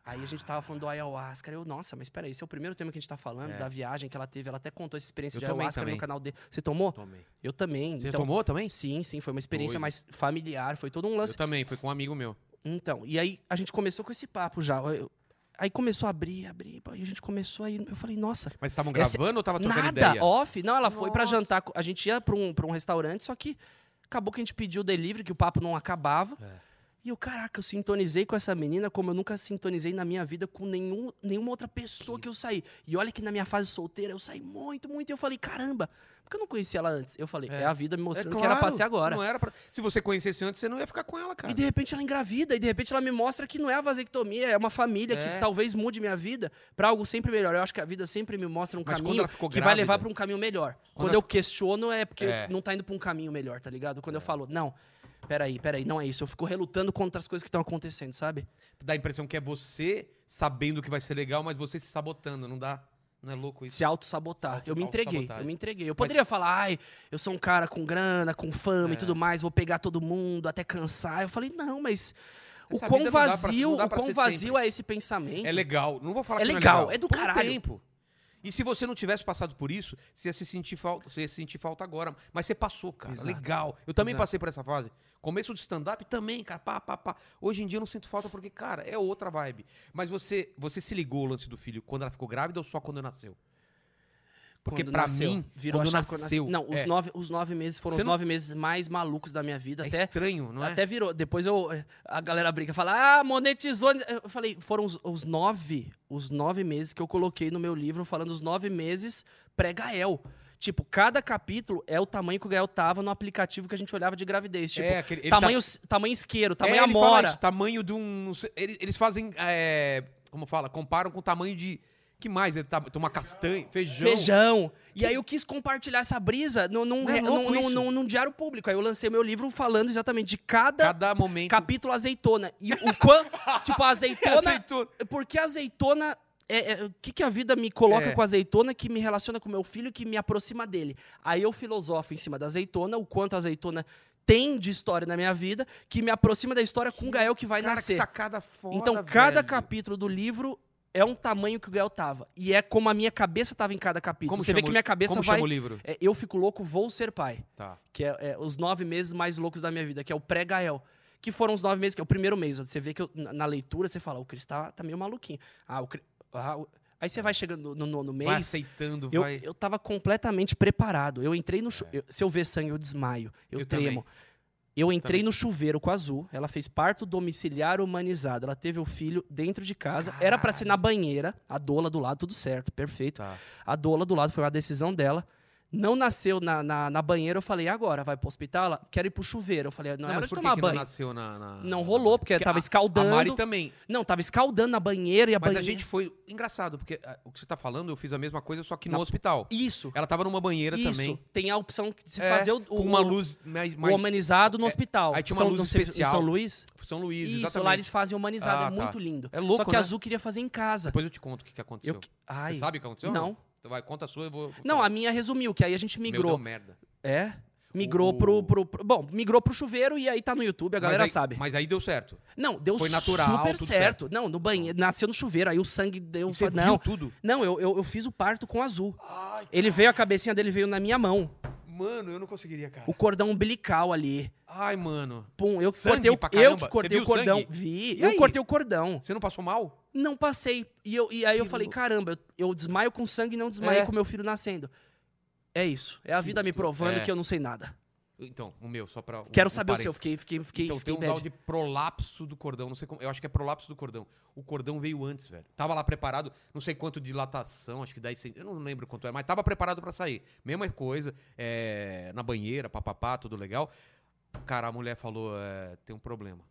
Aí a gente tava falando do ayahuasca. Eu, nossa, mas peraí, esse é o primeiro tema que a gente tá falando, É. da viagem que ela teve. Ela até contou essa experiência Eu de ayahuasca também. no canal dele. Você tomou? Tomei. Eu também. Você então, tomou também? Sim, sim, foi uma experiência Doido. mais familiar, foi todo um Eu lance. também, foi com um amigo meu. Então, e aí a gente começou com esse papo já. Eu- aí começou a abrir, abrir, e a gente começou aí. Eu falei, nossa, Mas estavam Essa- gravando ou tava trocando nada, ideia? off. Não, ela foi pra Nossa. jantar. A gente ia pra um, pra um restaurante, só que acabou que a gente pediu delivery, que o papo não acabava. É. E eu, caraca, eu sintonizei com essa menina como eu nunca sintonizei na minha vida com nenhum, nenhuma outra pessoa que eu saí. E olha que na minha fase solteira eu saí muito, muito. E eu falei, caramba, porque eu não conhecia ela antes? Eu falei, é, É. a vida me mostrando É que era pra claro, ser agora. Não era pra... Se você conhecesse antes, você não ia ficar com ela, cara. E de repente ela engravida, e de repente ela me mostra que não é a vasectomia, é uma família É. que talvez mude minha vida pra algo sempre melhor. Eu acho que a vida sempre me mostra um Mas quando caminho que vai levar grávida- pra um caminho melhor. Quando, ela eu questiono é porque É. não tá indo pra um caminho melhor, tá ligado? Quando eu falo, não, peraí, peraí, não é isso. Eu fico relutando contra as coisas que estão acontecendo, sabe? Dá a impressão que é você sabendo que vai ser legal, mas você se sabotando, não dá? Não é louco isso? Se auto-sabotar. Auto- Eu me entreguei, eu me entreguei. Eu poderia falar, ai, eu sou um cara com grana, com fama É. e tudo mais, vou pegar todo mundo até cansar. Eu falei, não, mas. O quão pra- vazio, dá o pra quão vazio sempre. é esse pensamento. É legal. Não vou falar É que legal, não é legal. é do um caralho. tempo. E se você não tivesse passado por isso, você ia se sentir falta, você sentir falta agora. Mas você passou, cara. Exato. Legal. Eu também Exato. passei por essa fase. Começo de stand-up também, cara. Pá, pá, pá. Hoje em dia eu não sinto falta porque, cara, é outra vibe. Mas você, você se ligou o lance do filho quando ela ficou grávida ou só quando nasceu? Porque nasceu. mim, virou quando quando nasceu, Não, os, é, nove, os nove meses foram Você os não- nove meses mais malucos da minha vida. é até, estranho, não é? até virou. Depois eu. A galera brinca, fala, ah, monetizou. Eu falei, foram os, os nove, os nove meses que eu coloquei no meu livro, falando os nove meses pré-Gael. Tipo, cada capítulo é o tamanho que o Gael tava no aplicativo que a gente olhava de gravidez. Tipo, É, aquele- ele tamanho, tá- tamanho isqueiro, tamanho É, amora. isso, tamanho de um. Eles, eles fazem. é, como fala? Comparam com o tamanho de. Que mais? Ele tá- Tem uma castanha, feijão. Feijão. E aí eu quis compartilhar essa brisa num, num, é re- louco num- num- num- num diário público. Aí eu lancei meu livro falando exatamente de cada, Cada momento. capítulo azeitona. E o quanto. tipo, a azeitona. Azeitona. Porque a azeitona. é- é- O que, que a vida me coloca É. com a azeitona que me relaciona com meu filho, que me aproxima dele? Aí eu filosofo em cima da azeitona, o quanto a azeitona tem de história na minha vida, que me aproxima da história com o Gael que vai Cara, nascer. que sacada foda, Então, cada velho. capítulo do livro é um tamanho que o Gael tava. E é como a minha cabeça tava em cada capítulo. Como Você vê que minha cabeça Como vai. chama o livro? É, eu fico louco, vou ser pai. Tá. Que é, é os nove meses mais loucos da minha vida, que é o pré-Gael. Que foram os nove meses, que é o primeiro mês. Você vê que eu- na, na leitura você fala, o Cris tá, tá meio maluquinho. Ah, o ah, o- Aí você vai chegando no nono mês. Vai aceitando, Eu, vai. eu tava completamente preparado. Eu entrei no. chu- eu- se eu ver sangue, eu desmaio. Eu, É. Eu tremo. também. Eu entrei no chuveiro com a Azul. Ela fez parto domiciliar humanizado. Ela teve o filho dentro de casa. Era pra ser na banheira. A doula do lado, tudo certo, perfeito. Tá. A doula do lado foi uma decisão dela. Não nasceu na, na, na banheira. Eu falei, agora? Vai pro hospital? Ela, quero ir pro chuveiro. Eu falei, não, Não, é mas de tomar que banho. não nasceu na... na- Não rolou, porque tava a- escaldando. A Mari também. Não, tava escaldando na banheira e a Mas banheira... a gente foi... Engraçado, porque ah, o que você tá falando, eu fiz a mesma coisa, só que no hospital. Isso. Ela tava numa banheira Isso. também. Tem a opção de se É, fazer o, com uma o- luz mais... o mais humanizado no é, hospital. aí tinha uma São- luz especial. São Luís? São Luís, Isso, exatamente. lá eles fazem humanizado, Ah, é tá. muito lindo. É louco, Só que né? a Azul queria fazer em casa. Depois eu te conto o que, que aconteceu. Eu, ai, Você sabe o que aconteceu? Não. Então vai, conta a sua, eu vou... Não, a minha resumiu, que aí a gente Meu, migrou. deu merda. É? Migrou O- pro, pro, pro- Bom, migrou pro chuveiro e aí tá no YouTube, a galera mas aí, sabe. Mas aí deu certo. Não, deu Foi natural, super tudo certo. Não, no banheiro, nasceu no chuveiro, aí o sangue deu. E você não, viu tudo? não eu, eu, eu fiz o parto com azul. Ele veio, a cabecinha dele veio na minha mão. Mano, eu não conseguiria, cara. O cordão umbilical ali. Ai, mano. Pum, eu Sangue cortei, o- eu que cortei o cordão. sangue? Vi, E eu aí? cortei o cordão. Você não passou mal? Não passei. E, eu, e aí eu Que falei, louco. caramba, eu, eu desmaio com sangue e não desmaio É. com meu filho nascendo. É isso. É a vida me provando É. que eu não sei nada. Então, o meu, só pra. um- Quero um saber o seu. Fiquei, fiquei, fiquei, então, fiquei tem um grau de prolapso do cordão, não sei como. Eu acho que é prolapso do cordão. O cordão veio antes, velho. Tava lá preparado, não sei quanto de dilatação, acho que 10 centímetros. Eu não lembro quanto é, mas tava preparado pra sair. Mesma coisa, é, na banheira, papapá, tudo legal. Cara, a mulher falou: é, tem um problema.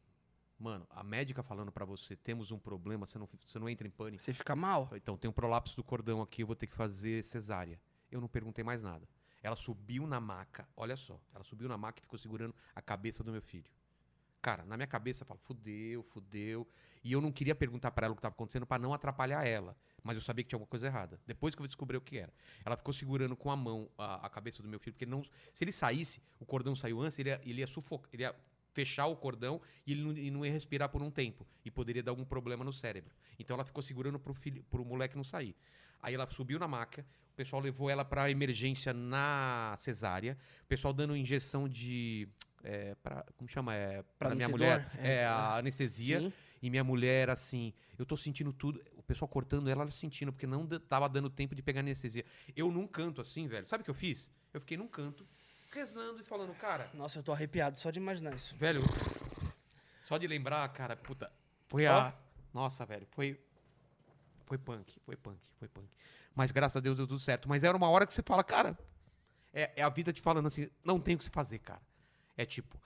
Mano, a médica falando pra você, temos um problema, você não, você não entra em pânico. Você fica mal. Então, tem um prolapso do cordão aqui, eu vou ter que fazer cesárea. Eu não perguntei mais nada. Ela subiu na maca, olha só. Ela subiu na maca e ficou segurando a cabeça do meu filho. Cara, na minha cabeça eu falo, fudeu, fudeu. E eu não queria perguntar pra ela o que estava acontecendo pra não atrapalhar ela. Mas eu sabia que tinha alguma coisa errada. Depois que eu descobri o que era. Ela ficou segurando com a mão a, a cabeça do meu filho, porque não, se ele saísse, o cordão saiu antes, ele ia, ele ia sufocar, ele ia fechar o cordão e ele não, e não ia respirar por um tempo. E poderia dar algum problema no cérebro. Então ela ficou segurando pro, filho, moleque não sair. Aí ela subiu na maca, o pessoal levou ela pra emergência na cesárea, o pessoal dando injeção de. É, pra, como chama? É, pra, Pra minha mulher. É, É, a anestesia. Sim. E minha mulher, assim, eu tô sentindo tudo. O pessoal cortando ela, ela sentindo, porque não tava dando tempo de pegar anestesia. Eu num canto, assim, velho. Sabe o que eu fiz? Eu fiquei num canto, rezando e falando, cara, Nossa, eu tô arrepiado só de imaginar isso. velho. Só de lembrar, cara, puta. Foi a. Nossa, velho, foi. Foi punk, foi punk, foi punk. Mas graças a Deus deu tudo certo. Mas era uma hora que você fala, cara. É, é a vida te falando assim, não tem o que se fazer, cara. É tipo,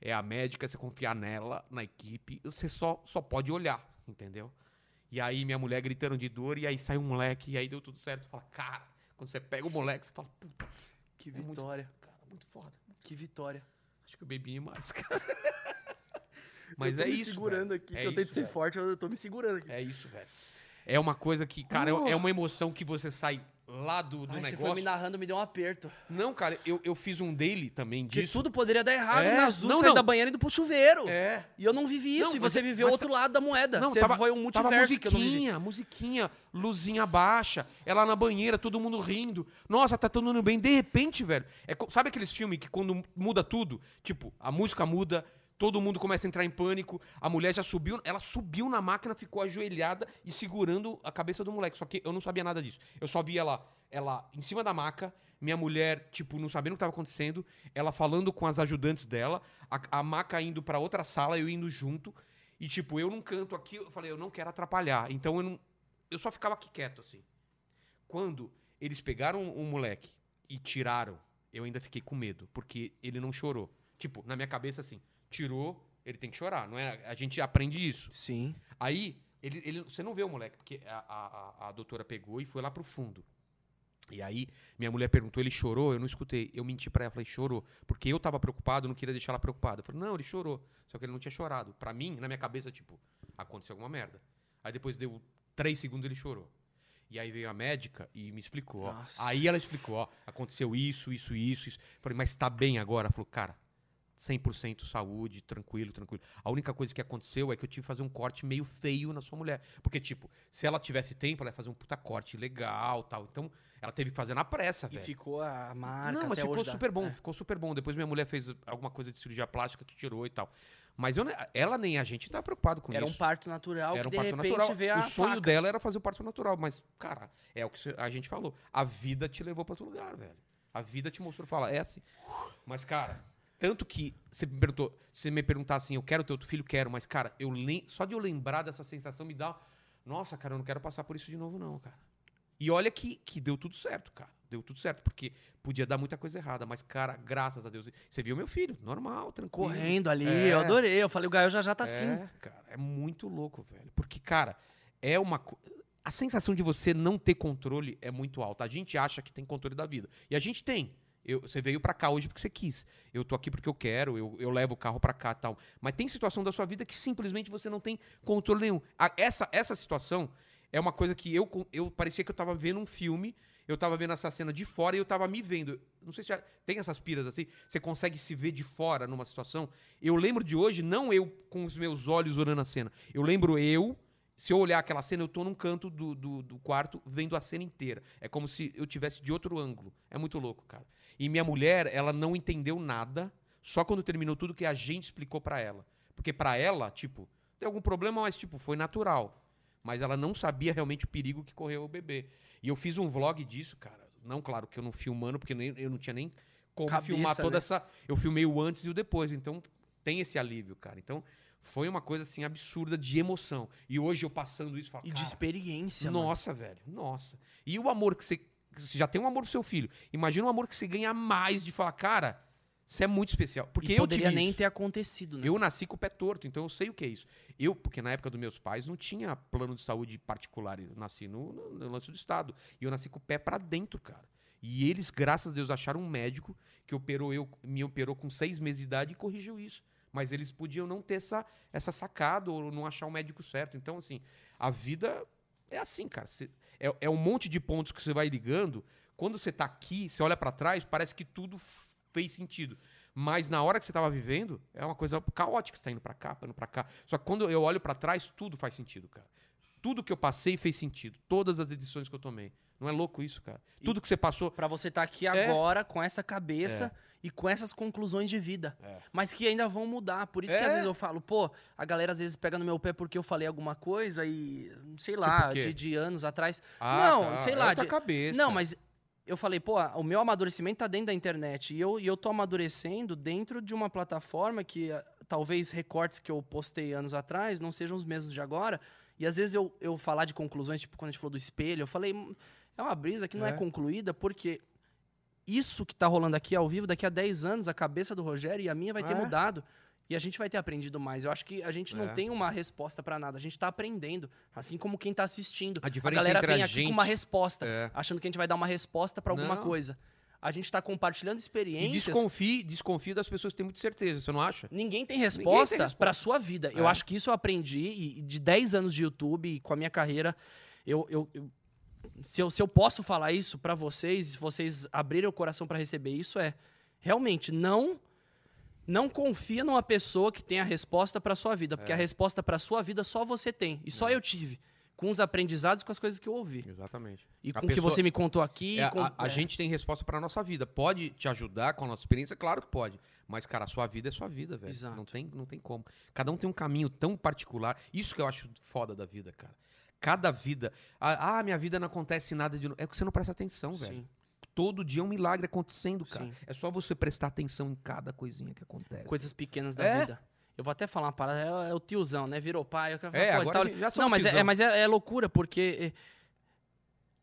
é a médica, você confiar nela, na equipe, você só, só pode olhar, entendeu? E aí minha mulher gritando de dor, e aí sai um moleque, e aí deu tudo certo. Você fala, cara, quando você pega o moleque, você fala, puta, Que é muito- vitória. cara, muito foda. Que vitória. Acho que eu bebi mais, cara. Mas eu é tô me isso. segurando velho. aqui, É que eu tento isso, ser velho. forte, eu tô me segurando aqui. É isso, velho. É uma coisa que, cara, é- é uma emoção que você sai lá do, do Ai, você foi negócio. me narrando, me deu um aperto. Não, cara, eu, eu fiz um daily também Porque disso. tudo poderia dar errado É, na Azul, não, sair não. da banheira e indo pro chuveiro. É. E eu não vivi isso, Não, e mas- você viveu mas outro lado da moeda. Não, você tava, foi um tava multiverso que vivi. musiquinha, musiquinha, luzinha baixa, ela na banheira, todo mundo rindo. Nossa, tá todo mundo bem. De repente, velho, é, sabe aqueles filmes que quando muda tudo, tipo, a música muda, todo mundo começa a entrar em pânico, a mulher já subiu, ela subiu na máquina, ficou ajoelhada e segurando a cabeça do moleque. Só que eu não sabia nada disso. Eu só vi ela, ela em cima da maca, minha mulher, tipo, não sabendo o que tava acontecendo, ela falando com as ajudantes dela, a, a maca indo pra outra sala, eu indo junto. E, tipo, eu num canto aqui, eu falei, eu não quero atrapalhar. Então eu não. Eu só ficava aqui quieto, assim. Quando eles pegaram o moleque e tiraram, eu ainda fiquei com medo, porque ele não chorou. Tipo, na minha cabeça, assim, tirou, ele tem que chorar, não é? A gente aprende isso. Sim. Aí, ele, ele, você não vê o moleque, porque a, a, a- doutora pegou e foi lá pro fundo. E aí, minha mulher perguntou, ele chorou? Eu não escutei. Eu menti pra ela, falei, chorou. Porque eu tava preocupado, não queria deixar ela preocupada. Eu falei, não, ele chorou. Só que ele não tinha chorado. Pra mim, na minha cabeça, tipo, aconteceu alguma merda. Aí depois deu três segundos ele chorou. E aí veio a médica e me explicou, ó. Aí ela explicou, ó, aconteceu isso, isso, isso, isso. Falei, mas tá bem agora? Ela falou, cara, 100% saúde, tranquilo, tranquilo. A única coisa que aconteceu é que eu tive que fazer um corte meio feio na sua mulher. Porque, tipo, se ela tivesse tempo, ela ia fazer um puta corte legal tal. Então, ela teve que fazer na pressa, E velho. ficou a marca Não, mas até ficou super bom, É. ficou super bom. Depois minha mulher fez alguma coisa de cirurgia plástica que tirou e tal. Mas eu, ela nem a gente tá preocupado com Era um isso. parto natural Era um parto repente natural. o sonho faca. dela era fazer o parto natural, mas, cara, é o que a gente falou. A vida te levou pra outro lugar, velho. A vida te mostrou, fala, é assim. Mas, cara, tanto que você me perguntou, se você me perguntar assim, eu quero ter outro filho, quero, mas, cara, eu só de eu lembrar dessa sensação me dá. Nossa, cara, eu não quero passar por isso de novo, não, cara. E olha que, que deu tudo certo, cara. Deu tudo certo, porque podia dar muita coisa errada, mas, cara, graças a Deus. Você viu meu filho, normal, tranquilo. Correndo ali, É. eu adorei. Eu falei, o Gael já já tá assim. É, cara, é muito louco, velho. Porque, cara, é uma. A sensação de você não ter controle é muito alta. A gente acha que tem controle da vida. E a gente tem. Eu- você veio pra cá hoje porque você quis. Eu tô aqui porque eu quero, eu, eu levo o carro pra cá tal. Mas tem situação da sua vida que simplesmente você não tem controle nenhum. A- essa, essa situação é uma coisa que eu, eu parecia que eu tava vendo um filme, eu tava vendo essa cena de fora e eu tava me vendo. Não sei se já tem essas piras assim. Você consegue se ver de fora numa situação. Eu lembro de hoje, não eu com os meus olhos olhando a cena. Eu lembro eu. Se eu olhar aquela cena, eu tô num canto do, do, do quarto vendo a cena inteira. É como se eu tivesse de outro ângulo. É muito louco, cara. E minha mulher, ela não entendeu nada, só quando terminou tudo que a gente explicou pra ela. Porque pra ela, tipo, tem algum problema, mas tipo, foi natural. Mas ela não sabia realmente o perigo que correu o bebê. E eu fiz um vlog disso, cara. Não, claro que eu não filmando, porque nem, eu não tinha nem como Cabeça, filmar toda né? essa. Eu filmei o antes e o depois. Então tem esse alívio, cara. Então foi uma coisa assim absurda de emoção. E hoje eu passando isso, falo, E de experiência, mano. nossa, velho, nossa. E o amor que você. Você já tem um amor pro seu filho. Imagina o amor que você ganha mais de falar, cara, você é muito especial. Porque e eu poderia nem isso. ter acontecido, né? Eu nasci com o pé torto, então eu sei o que é isso. Eu, porque na época dos meus pais não tinha plano de saúde particular, eu nasci no, no, no lance do Estado. E eu nasci com o pé pra dentro, cara. E eles, graças a Deus, acharam um médico que operou eu, me operou com seis meses de idade e corrigiu isso. Mas eles podiam não ter essa, essa sacada ou não achar o médico certo. Então, assim, a vida é assim, cara. Você- é, é um monte de pontos que você vai ligando. Quando você tá aqui, você olha pra trás, parece que tudo fez sentido. Mas na hora que você tava vivendo, é uma coisa caótica. Você tá indo pra cá, indo pra cá. Só que quando eu olho pra trás, tudo faz sentido, cara. Tudo que eu passei fez sentido. Todas as edições que eu tomei. Não é louco isso, cara? Tudo que você passou. Pra você estar aqui É. agora com essa cabeça e com essas conclusões de vida. É. Mas que ainda vão mudar. Por isso que É. às vezes eu falo, pô, a galera às vezes pega no meu pé porque eu falei alguma coisa e, sei lá, Tipo o quê? de, de anos atrás. Ah, não, tá. sei É lá. de- cabeça. Não, mas eu falei, pô, o meu amadurecimento tá dentro da internet. E eu, e eu tô amadurecendo dentro de uma plataforma que ah, talvez recortes que eu postei anos atrás não sejam os mesmos de agora. E às vezes eu, eu falar de conclusões, tipo quando a gente falou do espelho, eu falei, "Hum, é uma brisa que não é, É. concluída, porque isso que tá rolando aqui ao vivo, daqui a 10 anos, a cabeça do Rogério e a minha vai ter É. mudado. E a gente vai ter aprendido mais. Eu acho que a gente não É. tem uma resposta pra nada. A gente tá aprendendo. Assim como quem tá assistindo. A diferença galera entre a vem aqui gente- com uma resposta, É. achando que a gente vai dar uma resposta pra alguma Não. coisa. A gente tá compartilhando E experiências. desconfie, desconfie das pessoas que têm muita certeza, você não acha? Ninguém tem resposta pra sua vida. Eu É. acho que isso eu aprendi e e de 10 anos de YouTube e com a minha carreira, eu, eu- eu- se, eu, se eu posso falar isso pra vocês, se vocês abrirem o coração pra receber isso, é realmente não não confia numa pessoa que tem a resposta pra sua vida, É. porque a resposta pra sua vida só você tem e só eu tive, com os aprendizados, com as coisas que eu ouvi. Exatamente. E A com o que você me contou aqui, É, com- a, a é. gente tem resposta pra nossa vida. Pode te ajudar com a nossa experiência? Claro que pode. Mas, cara, a sua vida é sua vida, velho. Exato. Não tem, não tem como. Cada um tem um caminho tão particular. Isso que eu acho foda da vida, cara. Cada vida. Ah, ah, minha vida não acontece nada de novo. É que você não presta atenção, velho. Sim. Todo dia é um milagre acontecendo, cara. Sim. É só você prestar atenção em cada coisinha que acontece. coisas pequenas da É. vida. Eu vou até falar uma parada, é, é o tiozão, né? Virou pai. Eu quero É, falar, pô, agora tal- já Não, somos mas, é, tiozão. é- mas é, é loucura, porque. é,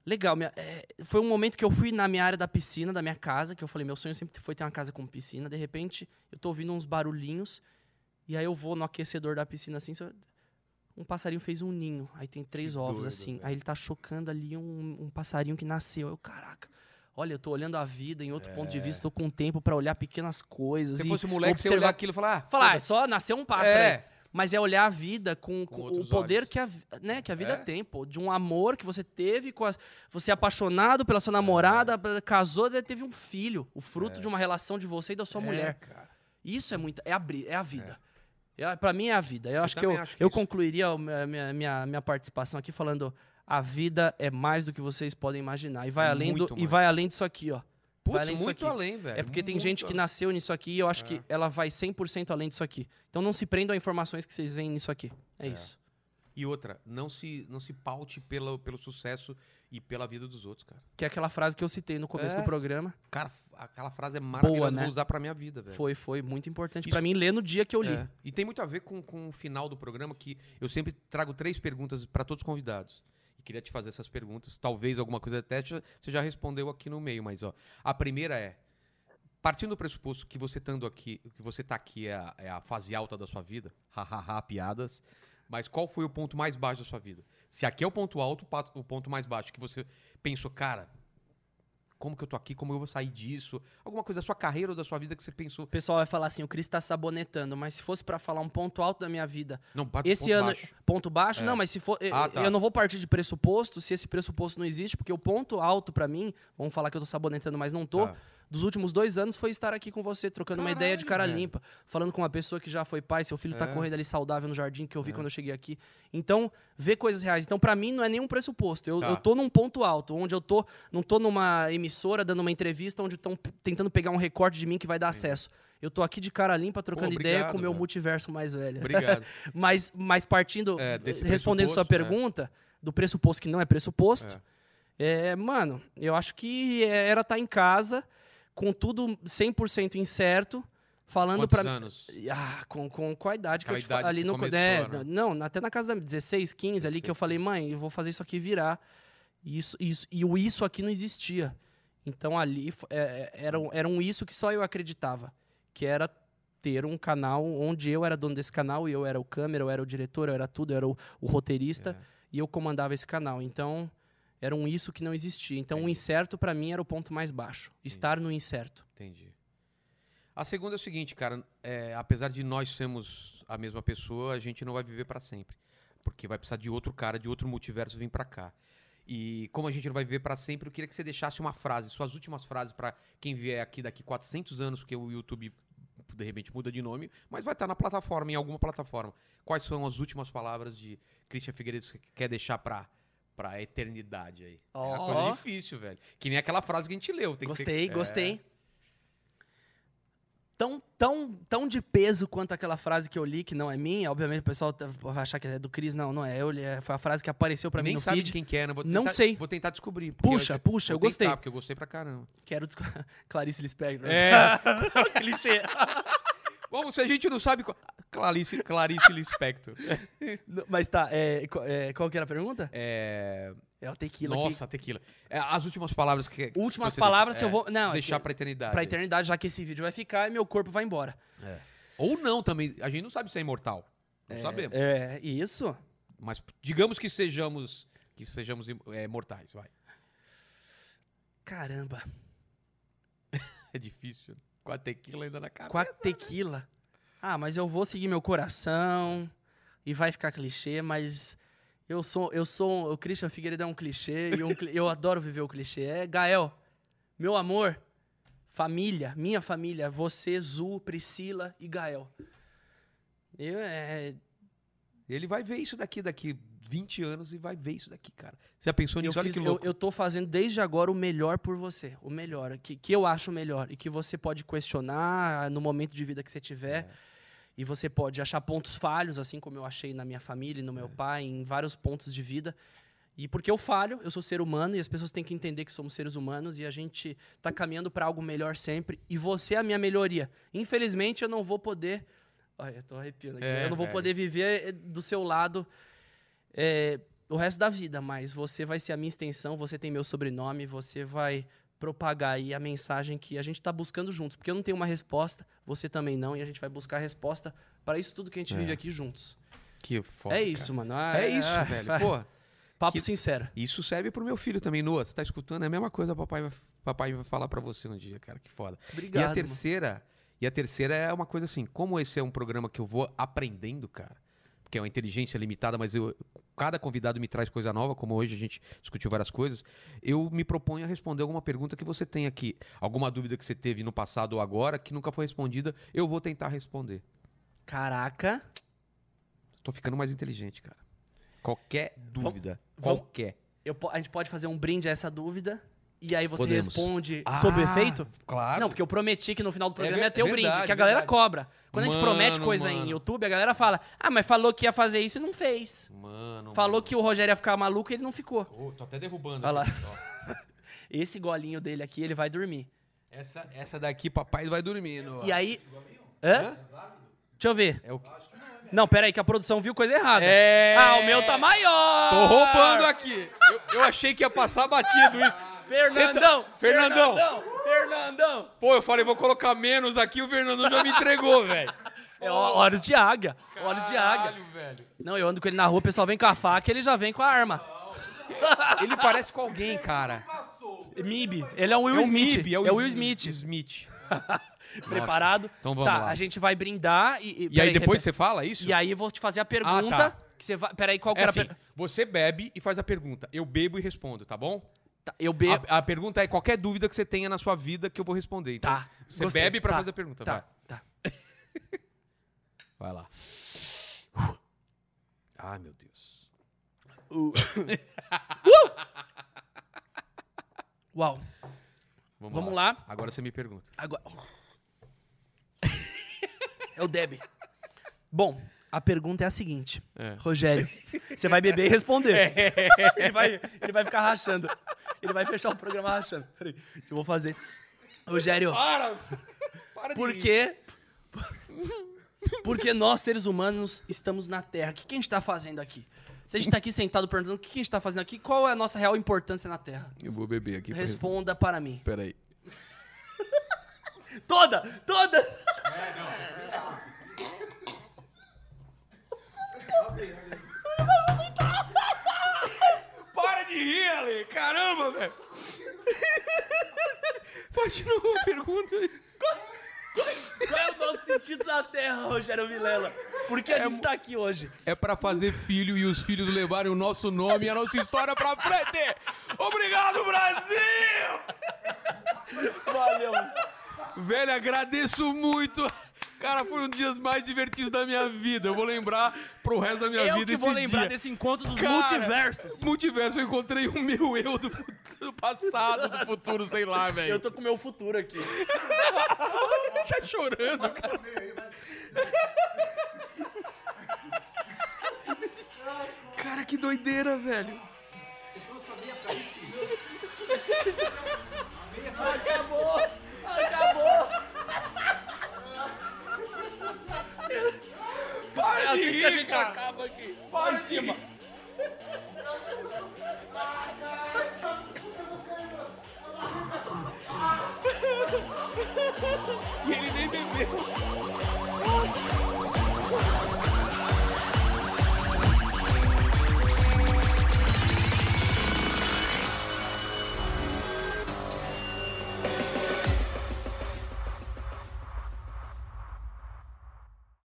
Legal, minha- é, foi um momento que eu fui na minha área da piscina, da minha casa, que eu falei, meu sonho sempre foi ter uma casa com piscina. De repente, eu tô ouvindo uns barulhinhos, e aí eu vou no aquecedor da piscina assim, só- um passarinho fez um ninho. Aí tem três Que ovos, doido, assim. velho. Aí ele tá chocando ali um, um passarinho que nasceu. Eu, caraca. Olha, eu tô olhando a vida em outro ponto de vista, tô com tempo pra olhar pequenas coisas. É. Se e fosse moleque, você observar olhar aquilo e falar, ah, Falar, ah, é só nasceu um pássaro. É. aí. Mas é olhar a vida com, Com com o poder olhos. que a, né, que a vida É. tem, pô. De um amor que você teve, com a- você é apaixonado pela sua namorada, casou, teve um filho. O fruto de uma relação de você e da sua É, mulher. cara. Isso é muito. É a, é a vida. É. Pra mim é a vida. Eu, acho que eu, acho eu isso. concluiria a minha, minha, minha, participação aqui falando: a vida é mais do que vocês podem imaginar. E vai, É além, do, e vai além disso aqui, ó. Putz, além muito além, velho. É porque tem muito gente que nasceu nisso aqui e eu acho É. que ela vai 100% além disso aqui. Então não se prendam a informações que vocês veem nisso aqui. É, isso. E outra, não se, não se paute pelo, pelo sucesso e pela vida dos outros, cara. Que é aquela frase que eu citei no começo É. do programa. Cara, aquela frase é maravilhosa, né? vou usar pra minha vida, velho. Foi, foi muito importante pra mim ler no dia que eu li. É. E tem muito a ver com, com o final do programa, que eu sempre trago três perguntas pra todos os convidados. E queria te fazer essas perguntas. Talvez alguma coisa até você já respondeu aqui no meio, mas ó. A primeira é. Partindo do pressuposto que você estando aqui, que você tá aqui é a, é a fase alta da sua vida, hahaha, piadas. Mas qual foi o ponto mais baixo da sua vida? Se aqui é o ponto alto, o ponto mais baixo, que você pensou, cara, como que eu tô aqui? Como eu vou sair disso? Alguma coisa da sua carreira ou da sua vida que você pensou, O pessoal vai falar assim, o Cris tá sabonetando, mas se fosse pra falar um ponto alto da minha vida, não, bate esse ponto ano baixo. ponto baixo, É. não, mas se for eu- Ah, tá. eu não vou partir de pressuposto, se esse pressuposto não existe, porque o ponto alto pra mim, vamos falar que eu tô sabonetando, mas não tô, Tá. Dos últimos dois anos foi estar aqui com você, trocando uma ideia de cara Caralho, velho. limpa, falando com uma pessoa que já foi pai, seu filho tá É. correndo ali saudável no jardim, que eu vi quando eu cheguei aqui. Então, ver coisas reais. Então, pra mim, não é nenhum pressuposto. Eu, Tá. eu tô num ponto alto, onde eu tô, não tô numa emissora dando uma entrevista onde estão tentando pegar um recorte de mim que vai dar acesso. Eu tô aqui de cara limpa, trocando ideia obrigado, com o meu velho. multiverso mais velho. Obrigado. mas, mas partindo, É, desse respondendo sua pressuposto, é. pergunta, do pressuposto que não é pressuposto, é, mano, eu acho que é- era estar em casa, com tudo 100% incerto, falando pra anos? ah, com, com, com a idade que Aquela eu te idade Ali que no. é, né? Não, até na casa da 16, 15 ali, que eu 16. falei, mãe, eu vou fazer isso aqui virar. E isso, isso, e o isso aqui não existia. Então ali é, é, era, um- era um isso que só eu acreditava. Que era ter um canal onde eu era dono desse canal, e eu era o câmera, eu era o diretor, eu era tudo, eu era o, o roteirista, É. e eu comandava esse canal. Então, era um isso que não existia. Então, o Entendi. incerto, pra mim, era o ponto mais baixo. Estar no incerto. Entendi. A segunda é o seguinte, cara, é, apesar de nós sermos a mesma pessoa, a gente não vai viver pra sempre. Porque vai precisar de outro cara, de outro multiverso vir pra cá. E como a gente não vai viver pra sempre, eu queria que você deixasse uma frase, suas últimas frases pra quem vier aqui daqui 400 anos, porque o YouTube de repente muda de nome, mas vai estar na plataforma, em alguma plataforma. Quais são as últimas palavras de Christian Figueiredo que quer deixar pra, pra eternidade aí? É uma coisa difícil, velho. Que nem aquela frase que a gente leu. Que ser- Gostei, é. gostei. Tão, tão, tão de peso quanto aquela frase que eu li, que não é minha. Obviamente o pessoal tá- vai achar que é do Cris. Não, não é. Eu li, é- foi a frase que apareceu pra mim Nem no sabe feed. de quem que é, né? Vou Não tentar- sei. Vou tentar descobrir. Puxa, eu- puxa, vou eu gostei. tentar, porque eu gostei pra caramba. Quero desco... Clarice Lispector. É. Clichê. Bom, se a gente não sabe... Qual... Clarice, Clarice Lispector. Mas tá, é, qual- é, qual que era a pergunta? É... É o tequila. Nossa, tequila. É, as últimas palavras que... que Últimas você palavras, deixa- eu vou. Não, é Deixar que- pra eternidade. pra eternidade, já que esse vídeo vai ficar e meu corpo vai embora. Ou não também. A gente não sabe se é imortal. Não sabemos. É, isso. Mas digamos que sejamos... Que sejamos é, mortais, vai. Caramba. É difícil. Com a tequila ainda na cabeça. Com a tequila. Ah, mas eu vou seguir meu coração e vai ficar clichê, mas eu sou, eu sou, o Christian Figueiredo é um clichê e um eu adoro viver o clichê. É Gael, meu amor, família, minha família, você, Zu, Priscila e Gael. Eu, é, Ele vai ver isso daqui, daqui 20 anos e vai ver isso daqui, cara. Você já pensou eu, nisso? Olha fiz- que eu, louco. eu tô fazendo desde agora o melhor por você. O melhor, que, que eu acho melhor. E que você pode questionar no momento de vida que você tiver. E você pode achar pontos falhos, assim como eu achei na minha família, no meu pai, em vários pontos de vida. E porque eu falho, eu sou ser humano e as pessoas têm que entender que somos seres humanos e a gente tá caminhando para algo melhor sempre. E você é a minha melhoria. Infelizmente, eu não vou poder. Olha, eu tô arrepiando aqui. É, eu não vou poder viver eh, do seu lado é, o resto da vida, mas você vai ser a minha extensão, você tem meu sobrenome, você vai propagar aí a mensagem que a gente está buscando juntos. Porque eu não tenho uma resposta, você também não, e a gente vai buscar a resposta para isso tudo que a gente vive aqui juntos. Que foda, é cara. isso, mano. Ah, É isso, ah, velho. ah, Pô, Papo que- sincero. isso serve pro meu filho também, Noah. Você tá escutando? É a mesma coisa papai vai, papai vai falar pra você um dia, cara. Que foda. Obrigado. e a mano. terceira, e a terceira é uma coisa assim, como esse é um programa que eu vou aprendendo, cara, porque é uma inteligência limitada, mas eu cada convidado me traz coisa nova, como hoje a gente discutiu várias coisas, eu me proponho a responder alguma pergunta que você tem aqui, alguma dúvida que você teve no passado ou agora que nunca foi respondida, eu vou tentar responder. Caraca. Tô ficando mais inteligente, cara. Qualquer dúvida, vamos- qualquer. eu a gente pode fazer um brinde a essa dúvida e aí você Podemos. responde sob efeito? Claro. Não, porque eu prometi que no final do programa ver- ia ter o verdade, brinde, que a galera verdade. cobra. Quando a gente promete Mano, coisa mano. em YouTube, a galera fala: Ah, mas falou que ia fazer isso e não fez. Mano, Falou mano. que o Rogério ia ficar maluco e ele não ficou. Ô, tô até derrubando. Olha lá. aqui. Esse golinho dele aqui, ele vai dormir. Essa, essa daqui, papai vai dormindo. E aí. Hã? Deixa eu ver. É o... Não, pera aí, que a produção viu coisa errada. É. Ah, o meu tá maior! Tô roubando aqui. Eu, eu achei que ia passar batido isso. Fernandão! Tá- Fernandão! Fernandão! Fernandão! Pô, eu falei, vou colocar menos aqui, o Fernando já me entregou, velho. É olhos de águia. Olhos de águia. Caralho, velho. Não, eu ando com ele na rua, o pessoal vem com a faca ele já vem com a arma. Ele parece com alguém, cara. Mib. Ele é o Will é o Smith. Mib, é o Will Smith. Smith. Preparado? Então vamos tá, lá. a gente vai brindar e. E pera aí depois repete. você fala isso? E aí eu vou te fazer a pergunta. tá. Que você vai. Peraí, qual que É era assim, a per... você bebe e faz a pergunta. Eu bebo e respondo, tá bom? Tá, eu bebo. A, a pergunta é qualquer dúvida que você tenha na sua vida que eu vou responder. Então, Tá. Você gostei. bebe pra Tá, fazer a pergunta. Tá, tá. Vai. Vai lá. Ai, meu Deus. Uau. Vamos lá. Agora você me pergunta. Agora. é o Deb. Bom, a pergunta é a seguinte. É. Rogério, você vai beber e responder. ele, vai, ele vai ficar rachando. Ele vai fechar o programa rachando. Peraí, eu vou fazer. Rogério, Para! Para de por rir. quê? Porque nós, seres humanos, estamos na Terra. O que, que a gente está fazendo aqui? Se a gente está aqui sentado perguntando o que, que a gente está fazendo aqui, qual é a nossa real importância na Terra? Eu vou beber aqui. pra Responda para mim. Peraí. Toda! Toda! Para de rir, Ale! Caramba, velho! Pode de novo a pergunta. Qual é o nosso sentido na Terra, Rogério Vilela? Por que a gente está aqui hoje? É pra fazer filho e os filhos levarem o nosso nome e a nossa história pra frente! Obrigado, Brasil! Valeu. Velho, agradeço muito. Cara, foi um dos dias mais divertidos da minha vida. Eu vou lembrar pro resto da minha Eu vida que vou esse lembrar dia. desse encontro dos Cara, multiversos. Multiverso, eu encontrei o meu eu do, do passado, do futuro, sei lá, velho. Eu tô com o meu futuro aqui. tá chorando, cara. Cara, que doideira, velho. Acabou! Acabou! Para É de assim que a rir, gente cara. acaba aqui. Para de cima. rir. E ele nem bebeu.